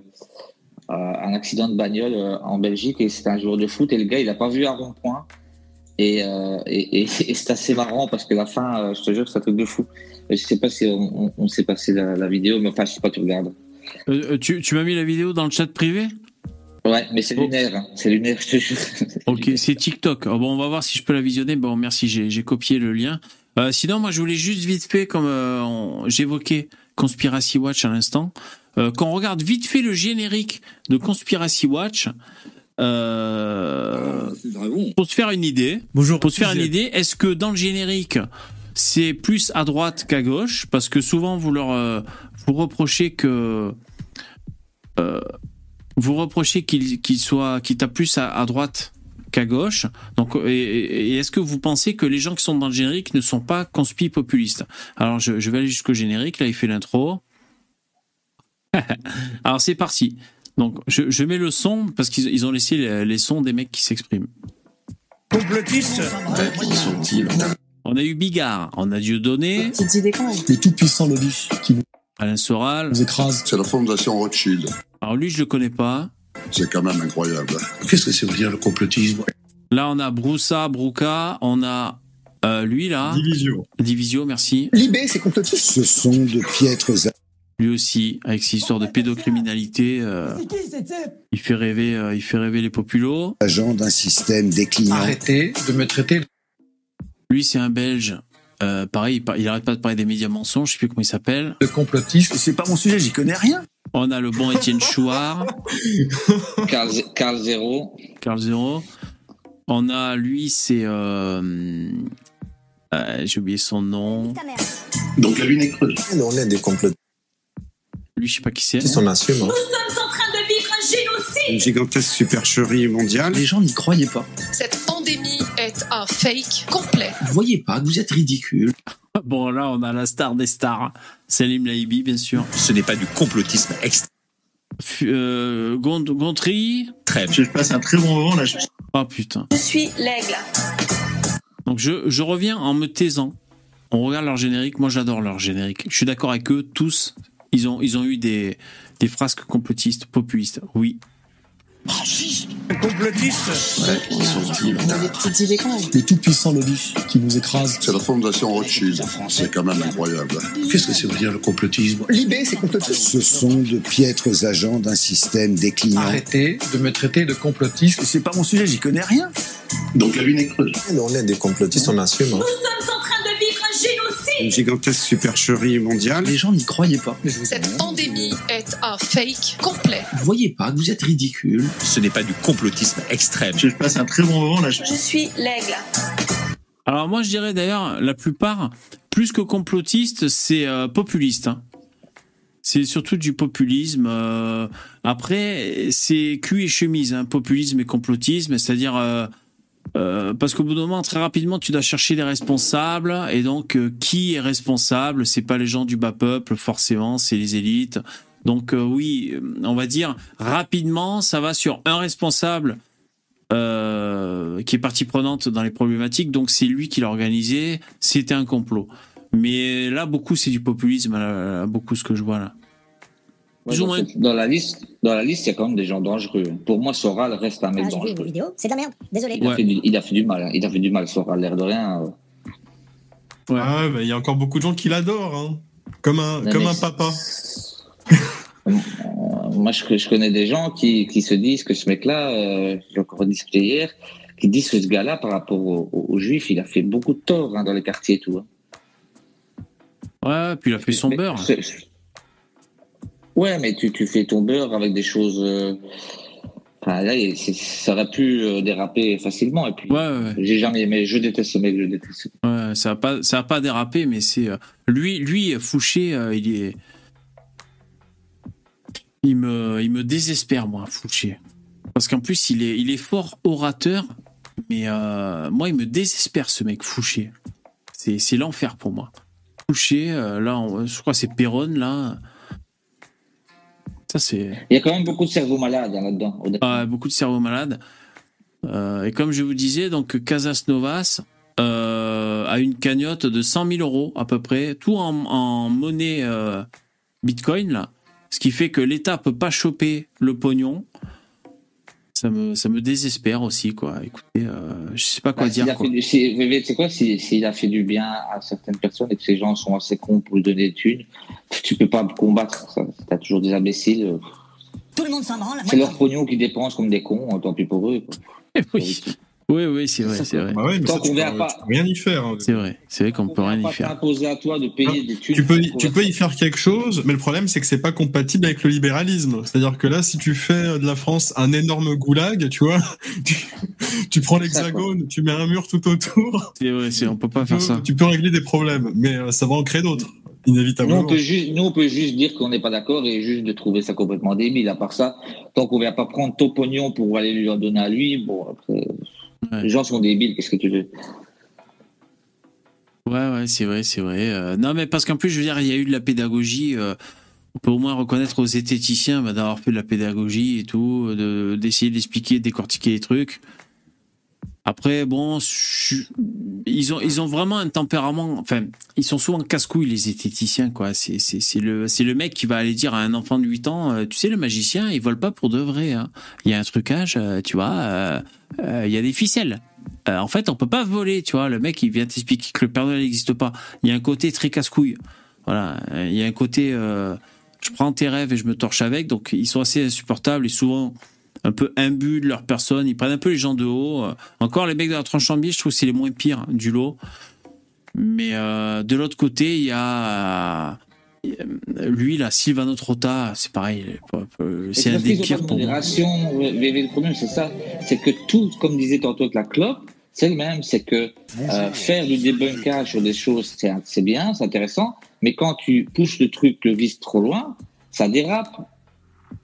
un accident de bagnole en Belgique et c'était un joueur de foot et le gars, il n'a pas vu un rond-point. Et, euh, et, et, et c'est assez marrant parce que la fin, euh, je te jure, c'est un truc de fou. Je sais pas si on, on, on s'est passé la, la vidéo, mais enfin, je sais pas, tu regardes. Euh, tu tu m'as mis la vidéo dans le chat privé? Ouais, mais c'est lunaire, hein. c'est lunaire, je te jure. Ok, c'est TikTok. Ah bon, on va voir si je peux la visionner. Bon, merci, j'ai j'ai copié le lien. Euh, sinon, moi, je voulais juste vite fait, comme euh, j'évoquais Conspiracy Watch à l'instant, euh, qu'on regarde vite fait le générique de Conspiracy Watch. Euh, pour se faire une idée. Bonjour. Pour se faire une idée, est-ce que dans le générique, c'est plus à droite qu'à gauche? Parce que souvent, vous leur vous reprochez que vous reprochez qu'il qu'il soit qu'il tape plus à, à droite qu'à gauche. Donc, et, est-ce que vous pensez que les gens qui sont dans le générique ne sont pas conspi populistes? Alors, je, je vais aller jusqu'au générique. Là, il fait l'intro. Alors, c'est parti. Donc, je, je mets le son parce qu'ils ils ont laissé les, les sons des mecs qui s'expriment. Complotiste Qui sont-ils? On a eu Bigard, on a Dieudonné, Petites idées quand même. Les tout-puissants lobbies qui Alain Soral. vous. C'est la fondation Rothschild. Alors lui, je le connais pas. C'est quand même incroyable. Qu'est-ce que ça veut dire le complotisme? Là, on a Broussa, Brouka, on a euh, lui là. Divisio. Divisio, merci. Libé, c'est complotiste? Ce sont de piètres Lui aussi, avec ses histoires de pédocriminalité, euh, il fait rêver, euh, il fait rêver les populos. agents d'un système déclinant. Arrêtez de me traiter Lui, c'est un Belge. Euh, pareil, il, par- il arrête pas de parler des médias mensonges. Je sais plus comment il s'appelle. de complotiste. C'est pas mon sujet, j'y connais rien. On a le bon Étienne Chouard, Carl, Carl Zero. Carl Zero. On a lui, c'est euh, euh, j'ai oublié son nom. Donc la lune est creuse. On est des complotistes. Lui, je sais pas qui c'est. Qui s'en assume. hein. Nous sommes en train de vivre un génocide Une gigantesque supercherie mondiale. Les gens n'y croyaient pas. Cette pandémie est un fake complet. Vous voyez pas que vous êtes ridicule. Bon, là, on a la star des stars. Salim Laibi, bien sûr. Ce n'est pas du complotisme extrême. Euh, Gond- Gontry. Je passe un très bon moment là. Je... Oh putain. Je suis l'aigle. Donc je, je reviens en me taisant. On regarde leur générique. Moi, j'adore leur générique. Je suis d'accord avec eux tous. Ils ont, ils ont eu des, des frasques complotistes, populistes. Oui. Complotiste des petites idées quand même. Le tout-puissant lobby qui nous écrase. C'est la fondation Rothschild. C'est quand même incroyable. Qu'est-ce que ça veut dire le complotisme L'idée, c'est complotiste. Ce sont de piètres agents d'un système déclinant. Arrêtez de me traiter de complotiste. C'est pas mon sujet, j'y connais rien. Donc la lune est creuse. On est des complotistes, on assume. hein. Nous sommes Une gigantesque supercherie mondiale. Les gens n'y croyaient pas. Cette pandémie est un fake complet. Vous voyez pas que vous êtes ridicule. Ce n'est pas du complotisme extrême. Je passe un très bon moment là. Je... Je suis l'aigle. Alors moi, je dirais d'ailleurs, la plupart, plus que complotiste, c'est euh, populiste. hein. C'est surtout du populisme. euh, après, c'est cul et chemise, hein, populisme et complotisme, c'est-à-dire euh, euh, parce qu'au bout d'un moment, très rapidement, tu dois chercher les responsables, et donc euh, qui est responsable? C'est pas les gens du bas peuple forcément, c'est les élites. Donc euh, oui, on va dire rapidement, ça va sur un responsable qui est partie prenante dans les problématiques, donc c'est lui qui l'a organisé, c'était un complot. Mais là, beaucoup, c'est du populisme, beaucoup ce que je vois là. Ouais, Plus ou dans, moins. cette- dans la liste, dans la liste, il y a quand même des gens dangereux. Pour moi, Soral reste un mec dangereux. c'est de la merde, désolé. Il, a fait du, il a fait du mal. hein. Il a fait du mal, Soral, l'air de rien. euh. Ah ouais, bah, il y a encore beaucoup de gens qui l'adorent, hein. Comme un, Non, comme un papa. Moi, je, je connais des gens qui, qui se disent que ce mec-là, euh, j'ai encore discuté hier, qui disent que ce gars-là, par rapport aux, juifs, il a fait beaucoup de tort hein, dans les quartiers et tout. hein. Ouais, puis il a fait son beurre. Ouais, mais tu, tu fais ton beurre avec des choses. euh, Enfin, là, ça aurait pu euh, déraper facilement. Et puis, j'ai jamais aimé. Je déteste ce mec, je déteste. Ouais, ça a pas, ça a pas dérapé, mais c'est euh, lui, lui Fouché, euh, il est, il me, il me désespère moi, Fouché, parce qu'en plus il est, il est fort orateur, mais euh, moi il me désespère ce mec Fouché. C'est, l'enfer pour moi. Fouché, là, on- je crois que c'est Perron là. Ça c'est. Il y a quand même beaucoup de cerveaux malades hein, là-dedans. Ah, beaucoup de cerveaux malades. Euh, et comme je vous disais, donc Casas Novas euh, a une cagnotte de 100 000 euros à peu près, tout en, en monnaie euh, Bitcoin là, ce qui fait que l'État peut pas choper le pognon. Ça me, ça me désespère aussi quoi. Écoutez, je sais pas quoi Bah, dire. quoi. du- si- quoi si- S'il a fait du bien à certaines personnes et que ces gens sont assez cons pour lui donner des thunes, tu peux pas combattre. ça. T'as toujours des imbéciles. euh, Tout le monde s'en branle. C'est leur pognon qu'ils dépensent comme des cons, tant pis pour eux. quoi. Oui, oui, oui, c'est vrai, c'est vrai. Bah ouais, mais Tant ça, tu peux, verra pas- tu peux rien y faire. hein. C'est vrai, c'est vrai qu'on peut rien y faire. à toi de payer des thunes. Tu peux, tu peux y faire quelque chose, mais le problème c'est que c'est pas compatible avec le libéralisme. C'est-à-dire que là, si tu fais de la France un énorme goulag, tu vois, tu, tu prends l'hexagone, tu mets un mur tout autour. C'est vrai, c'est, on peut pas faire ça. tu peux régler des problèmes, mais euh, ça va en créer d'autres, Nous inévitablement. on, peut juste, nous, on peut juste dire qu'on n'est pas d'accord et juste de trouver ça complètement débile. À part ça, tant qu'on ne vient pas prendre ton pognon pour aller lui en donner à lui, bon, après, les gens sont débiles, qu'est-ce que tu veux? Ouais, ouais, c'est vrai, c'est vrai. Euh, non, mais parce qu'en plus, je veux dire, il y a eu de la pédagogie. euh, on peut au moins reconnaître aux zététiciens bah, d'avoir fait de la pédagogie et tout, de- d'essayer d'expliquer, de décortiquer les trucs. Après, bon, ils ont, ils ont vraiment un tempérament. Enfin, ils sont souvent casse-couilles, les zététiciens, quoi. C'est le, le mec qui va aller dire à un enfant de 8 ans euh, Tu sais, le magicien, il vole pas pour de vrai. hein. Il y a un trucage, euh, tu vois, euh, il y a des ficelles. En fait, on peut pas voler, tu vois. Le mec, il vient t'expliquer que le Père Noël n'existe pas. Il y a un côté très casse-couille. Voilà. Il y a un côté, je prends tes rêves et je me torche avec. Donc, ils sont assez insupportables et souvent un peu imbus de leur personne. Ils prennent un peu les gens de haut. Euh, Encore les mecs de la tranche en biais, je trouve que c'est les moins pires du lot. Mais euh, de l'autre côté, il y a euh, lui, là, Silvano Trotta, c'est pareil. C'est un des pires pour moi. Le problème, c'est ça. C'est que tout, comme disait tantôt la clope, c'est le même. C'est que euh, faire du débunkage sur des choses, c'est c'est bien, c'est intéressant, mais quand tu pousses le truc, le vis trop loin, ça dérape.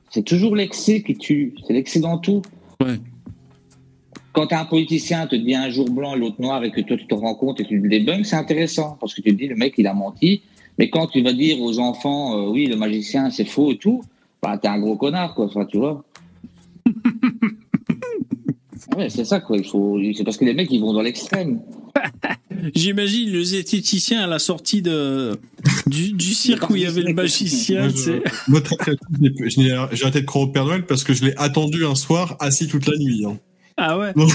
C'est toujours l'excès qui tue. C'est l'excès dans tout. Ouais. Quand un politicien te dit un jour blanc et l'autre noir et que toi tu te rends compte et tu le débunks, c'est intéressant parce que tu te dis le mec il a menti. Mais quand tu vas dire aux enfants euh, oui le magicien c'est faux et tout, bah t'es un gros connard quoi, enfin, tu vois. ouais c'est ça quoi. Il faut, c'est parce que les mecs ils vont dans l'extrême. J'imagine le zététicien à la sortie de, du, du cirque où il y avait le magicien. Moi, n'ai- n'ai- j'ai arrêté de croire au Père Noël parce que je l'ai attendu un soir assis toute la nuit. hein. Ah ouais Donc-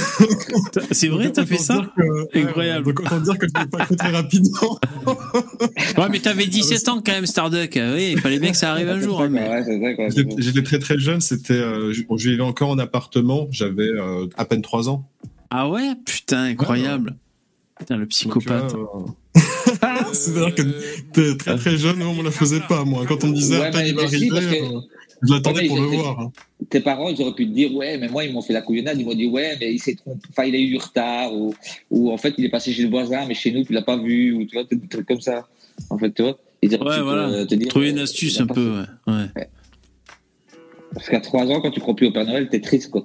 C'est vrai, t'as fait ça? Incroyable. Donc autant dire que je l'ai pas fait très rapidement. Ouais, mais t'avais 17 ans quand même, Starduck. Oui, il fallait bien que ça arrive un jour. hein, mais- J'étais j'étais très très jeune, c'était, euh, je je vivais encore en appartement, j'avais euh, à peine 3 ans. Ah ouais? Putain, incroyable. Putain, le psychopathe. C'est-à-dire que t'es très très jeune, on me la faisait pas, moi. Quand on me disait, Ouais, il va si, arriver, euh, je l'attendais Ouais, pour le voir. hein. Tes parents, ils auraient pu te dire, ouais, mais moi, ils m'ont fait la couillonnade, ils m'ont dit, ouais, mais il s'est trompé, enfin, il a eu du retard, ou, ou en fait, il est passé chez le voisin, mais chez nous, tu l'as pas vu, ou tu vois, des trucs comme ça. En fait, tu vois. Ils auraient Ouais, pu te- voilà. te dire, Trouver euh, une astuce un peu, ouais. ouais. Parce qu'à 3 ans, quand tu crois plus au Père Noël, t'es triste, quoi.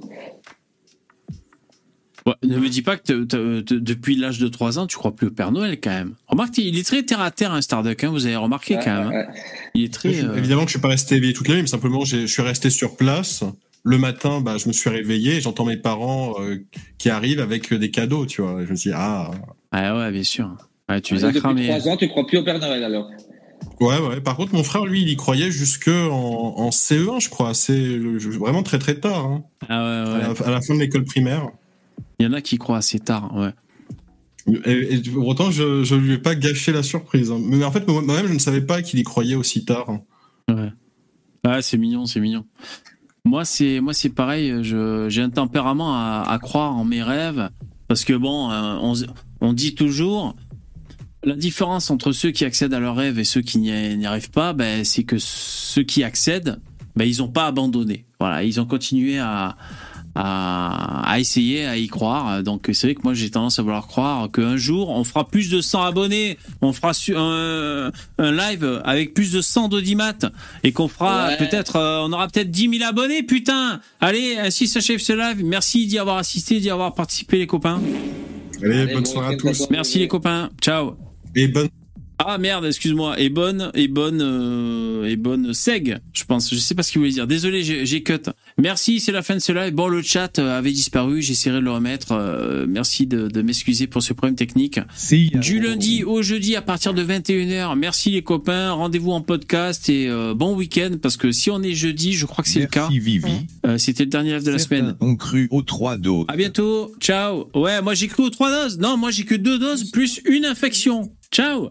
Ouais, ne me dis pas que t'es- t'es- t'es- depuis l'âge de 3 ans, tu crois plus au Père Noël quand même. Remarque, il est très terre à terre, un Starduck, hein, vous avez remarqué Ouais, quand même. hein. Il est très. euh, Évidemment que je suis pas resté éveillé toute la nuit, mais simplement je suis resté sur place. Le matin, bah, je me suis réveillé, et j'entends mes parents euh, qui arrivent avec des cadeaux, tu vois. Je me suis dit, ah. Ouais, ouais, bien sûr. Ouais, tu les Et as depuis cramés. 3 ans, tu crois plus au Père Noël, alors? Ouais, ouais. Par contre, mon frère, lui, il y croyait jusque en, en CE1, je crois. C'est vraiment très très tard. hein. Ah ouais, ouais. À, la, à la fin de l'école primaire. Il y en a qui croient assez tard, ouais. Et, et pour autant, je, je lui ai pas gâché la surprise. hein. Mais en fait, moi- moi-même, je ne savais pas qu'il y croyait aussi tard. hein. Ouais. Ah, c'est mignon, c'est mignon. Moi, c'est moi, c'est pareil. J'ai un tempérament à, à croire en mes rêves parce que bon, euh, on, on dit toujours la différence entre ceux qui accèdent à leurs rêves et ceux qui n'y n'y arrivent pas, ben, c'est que ceux qui accèdent, ben, ils n'ont pas abandonné. Voilà, ils ont continué à, à, à essayer, à y croire. Donc c'est vrai que moi j'ai tendance à vouloir croire qu'un jour on fera plus de 100 abonnés, on fera su- un, un live avec plus de 100 d'audimat et qu'on fera Ouais. peut-être, euh, on aura peut-être 10 000 abonnés. Putain, allez, ainsi s'achève ce live. Merci d'y avoir assisté, d'y avoir participé les copains. Allez, bonne soirée à tous. Merci les copains. Ciao. Et bonne. Ah merde, excuse-moi. Et bonne, et bonne, euh, et bonne seg, je pense. Je sais pas ce qu'il voulait dire. Désolé, j'ai cut. Merci, c'est la fin de ce live. Bon, le chat euh, avait disparu. J'essaierai de le remettre. Euh, merci de, de m'excuser pour ce problème technique. Du lundi au jeudi à partir de 21h. Merci les copains. Rendez-vous en podcast et euh, bon week-end parce que si on est jeudi, je crois que c'est le cas. Euh, C'était le dernier live de la semaine. On cru aux trois doses. À bientôt. Ciao. Ouais, moi j'ai cru aux trois doses. Non, moi j'ai que deux doses plus une infection. Ciao.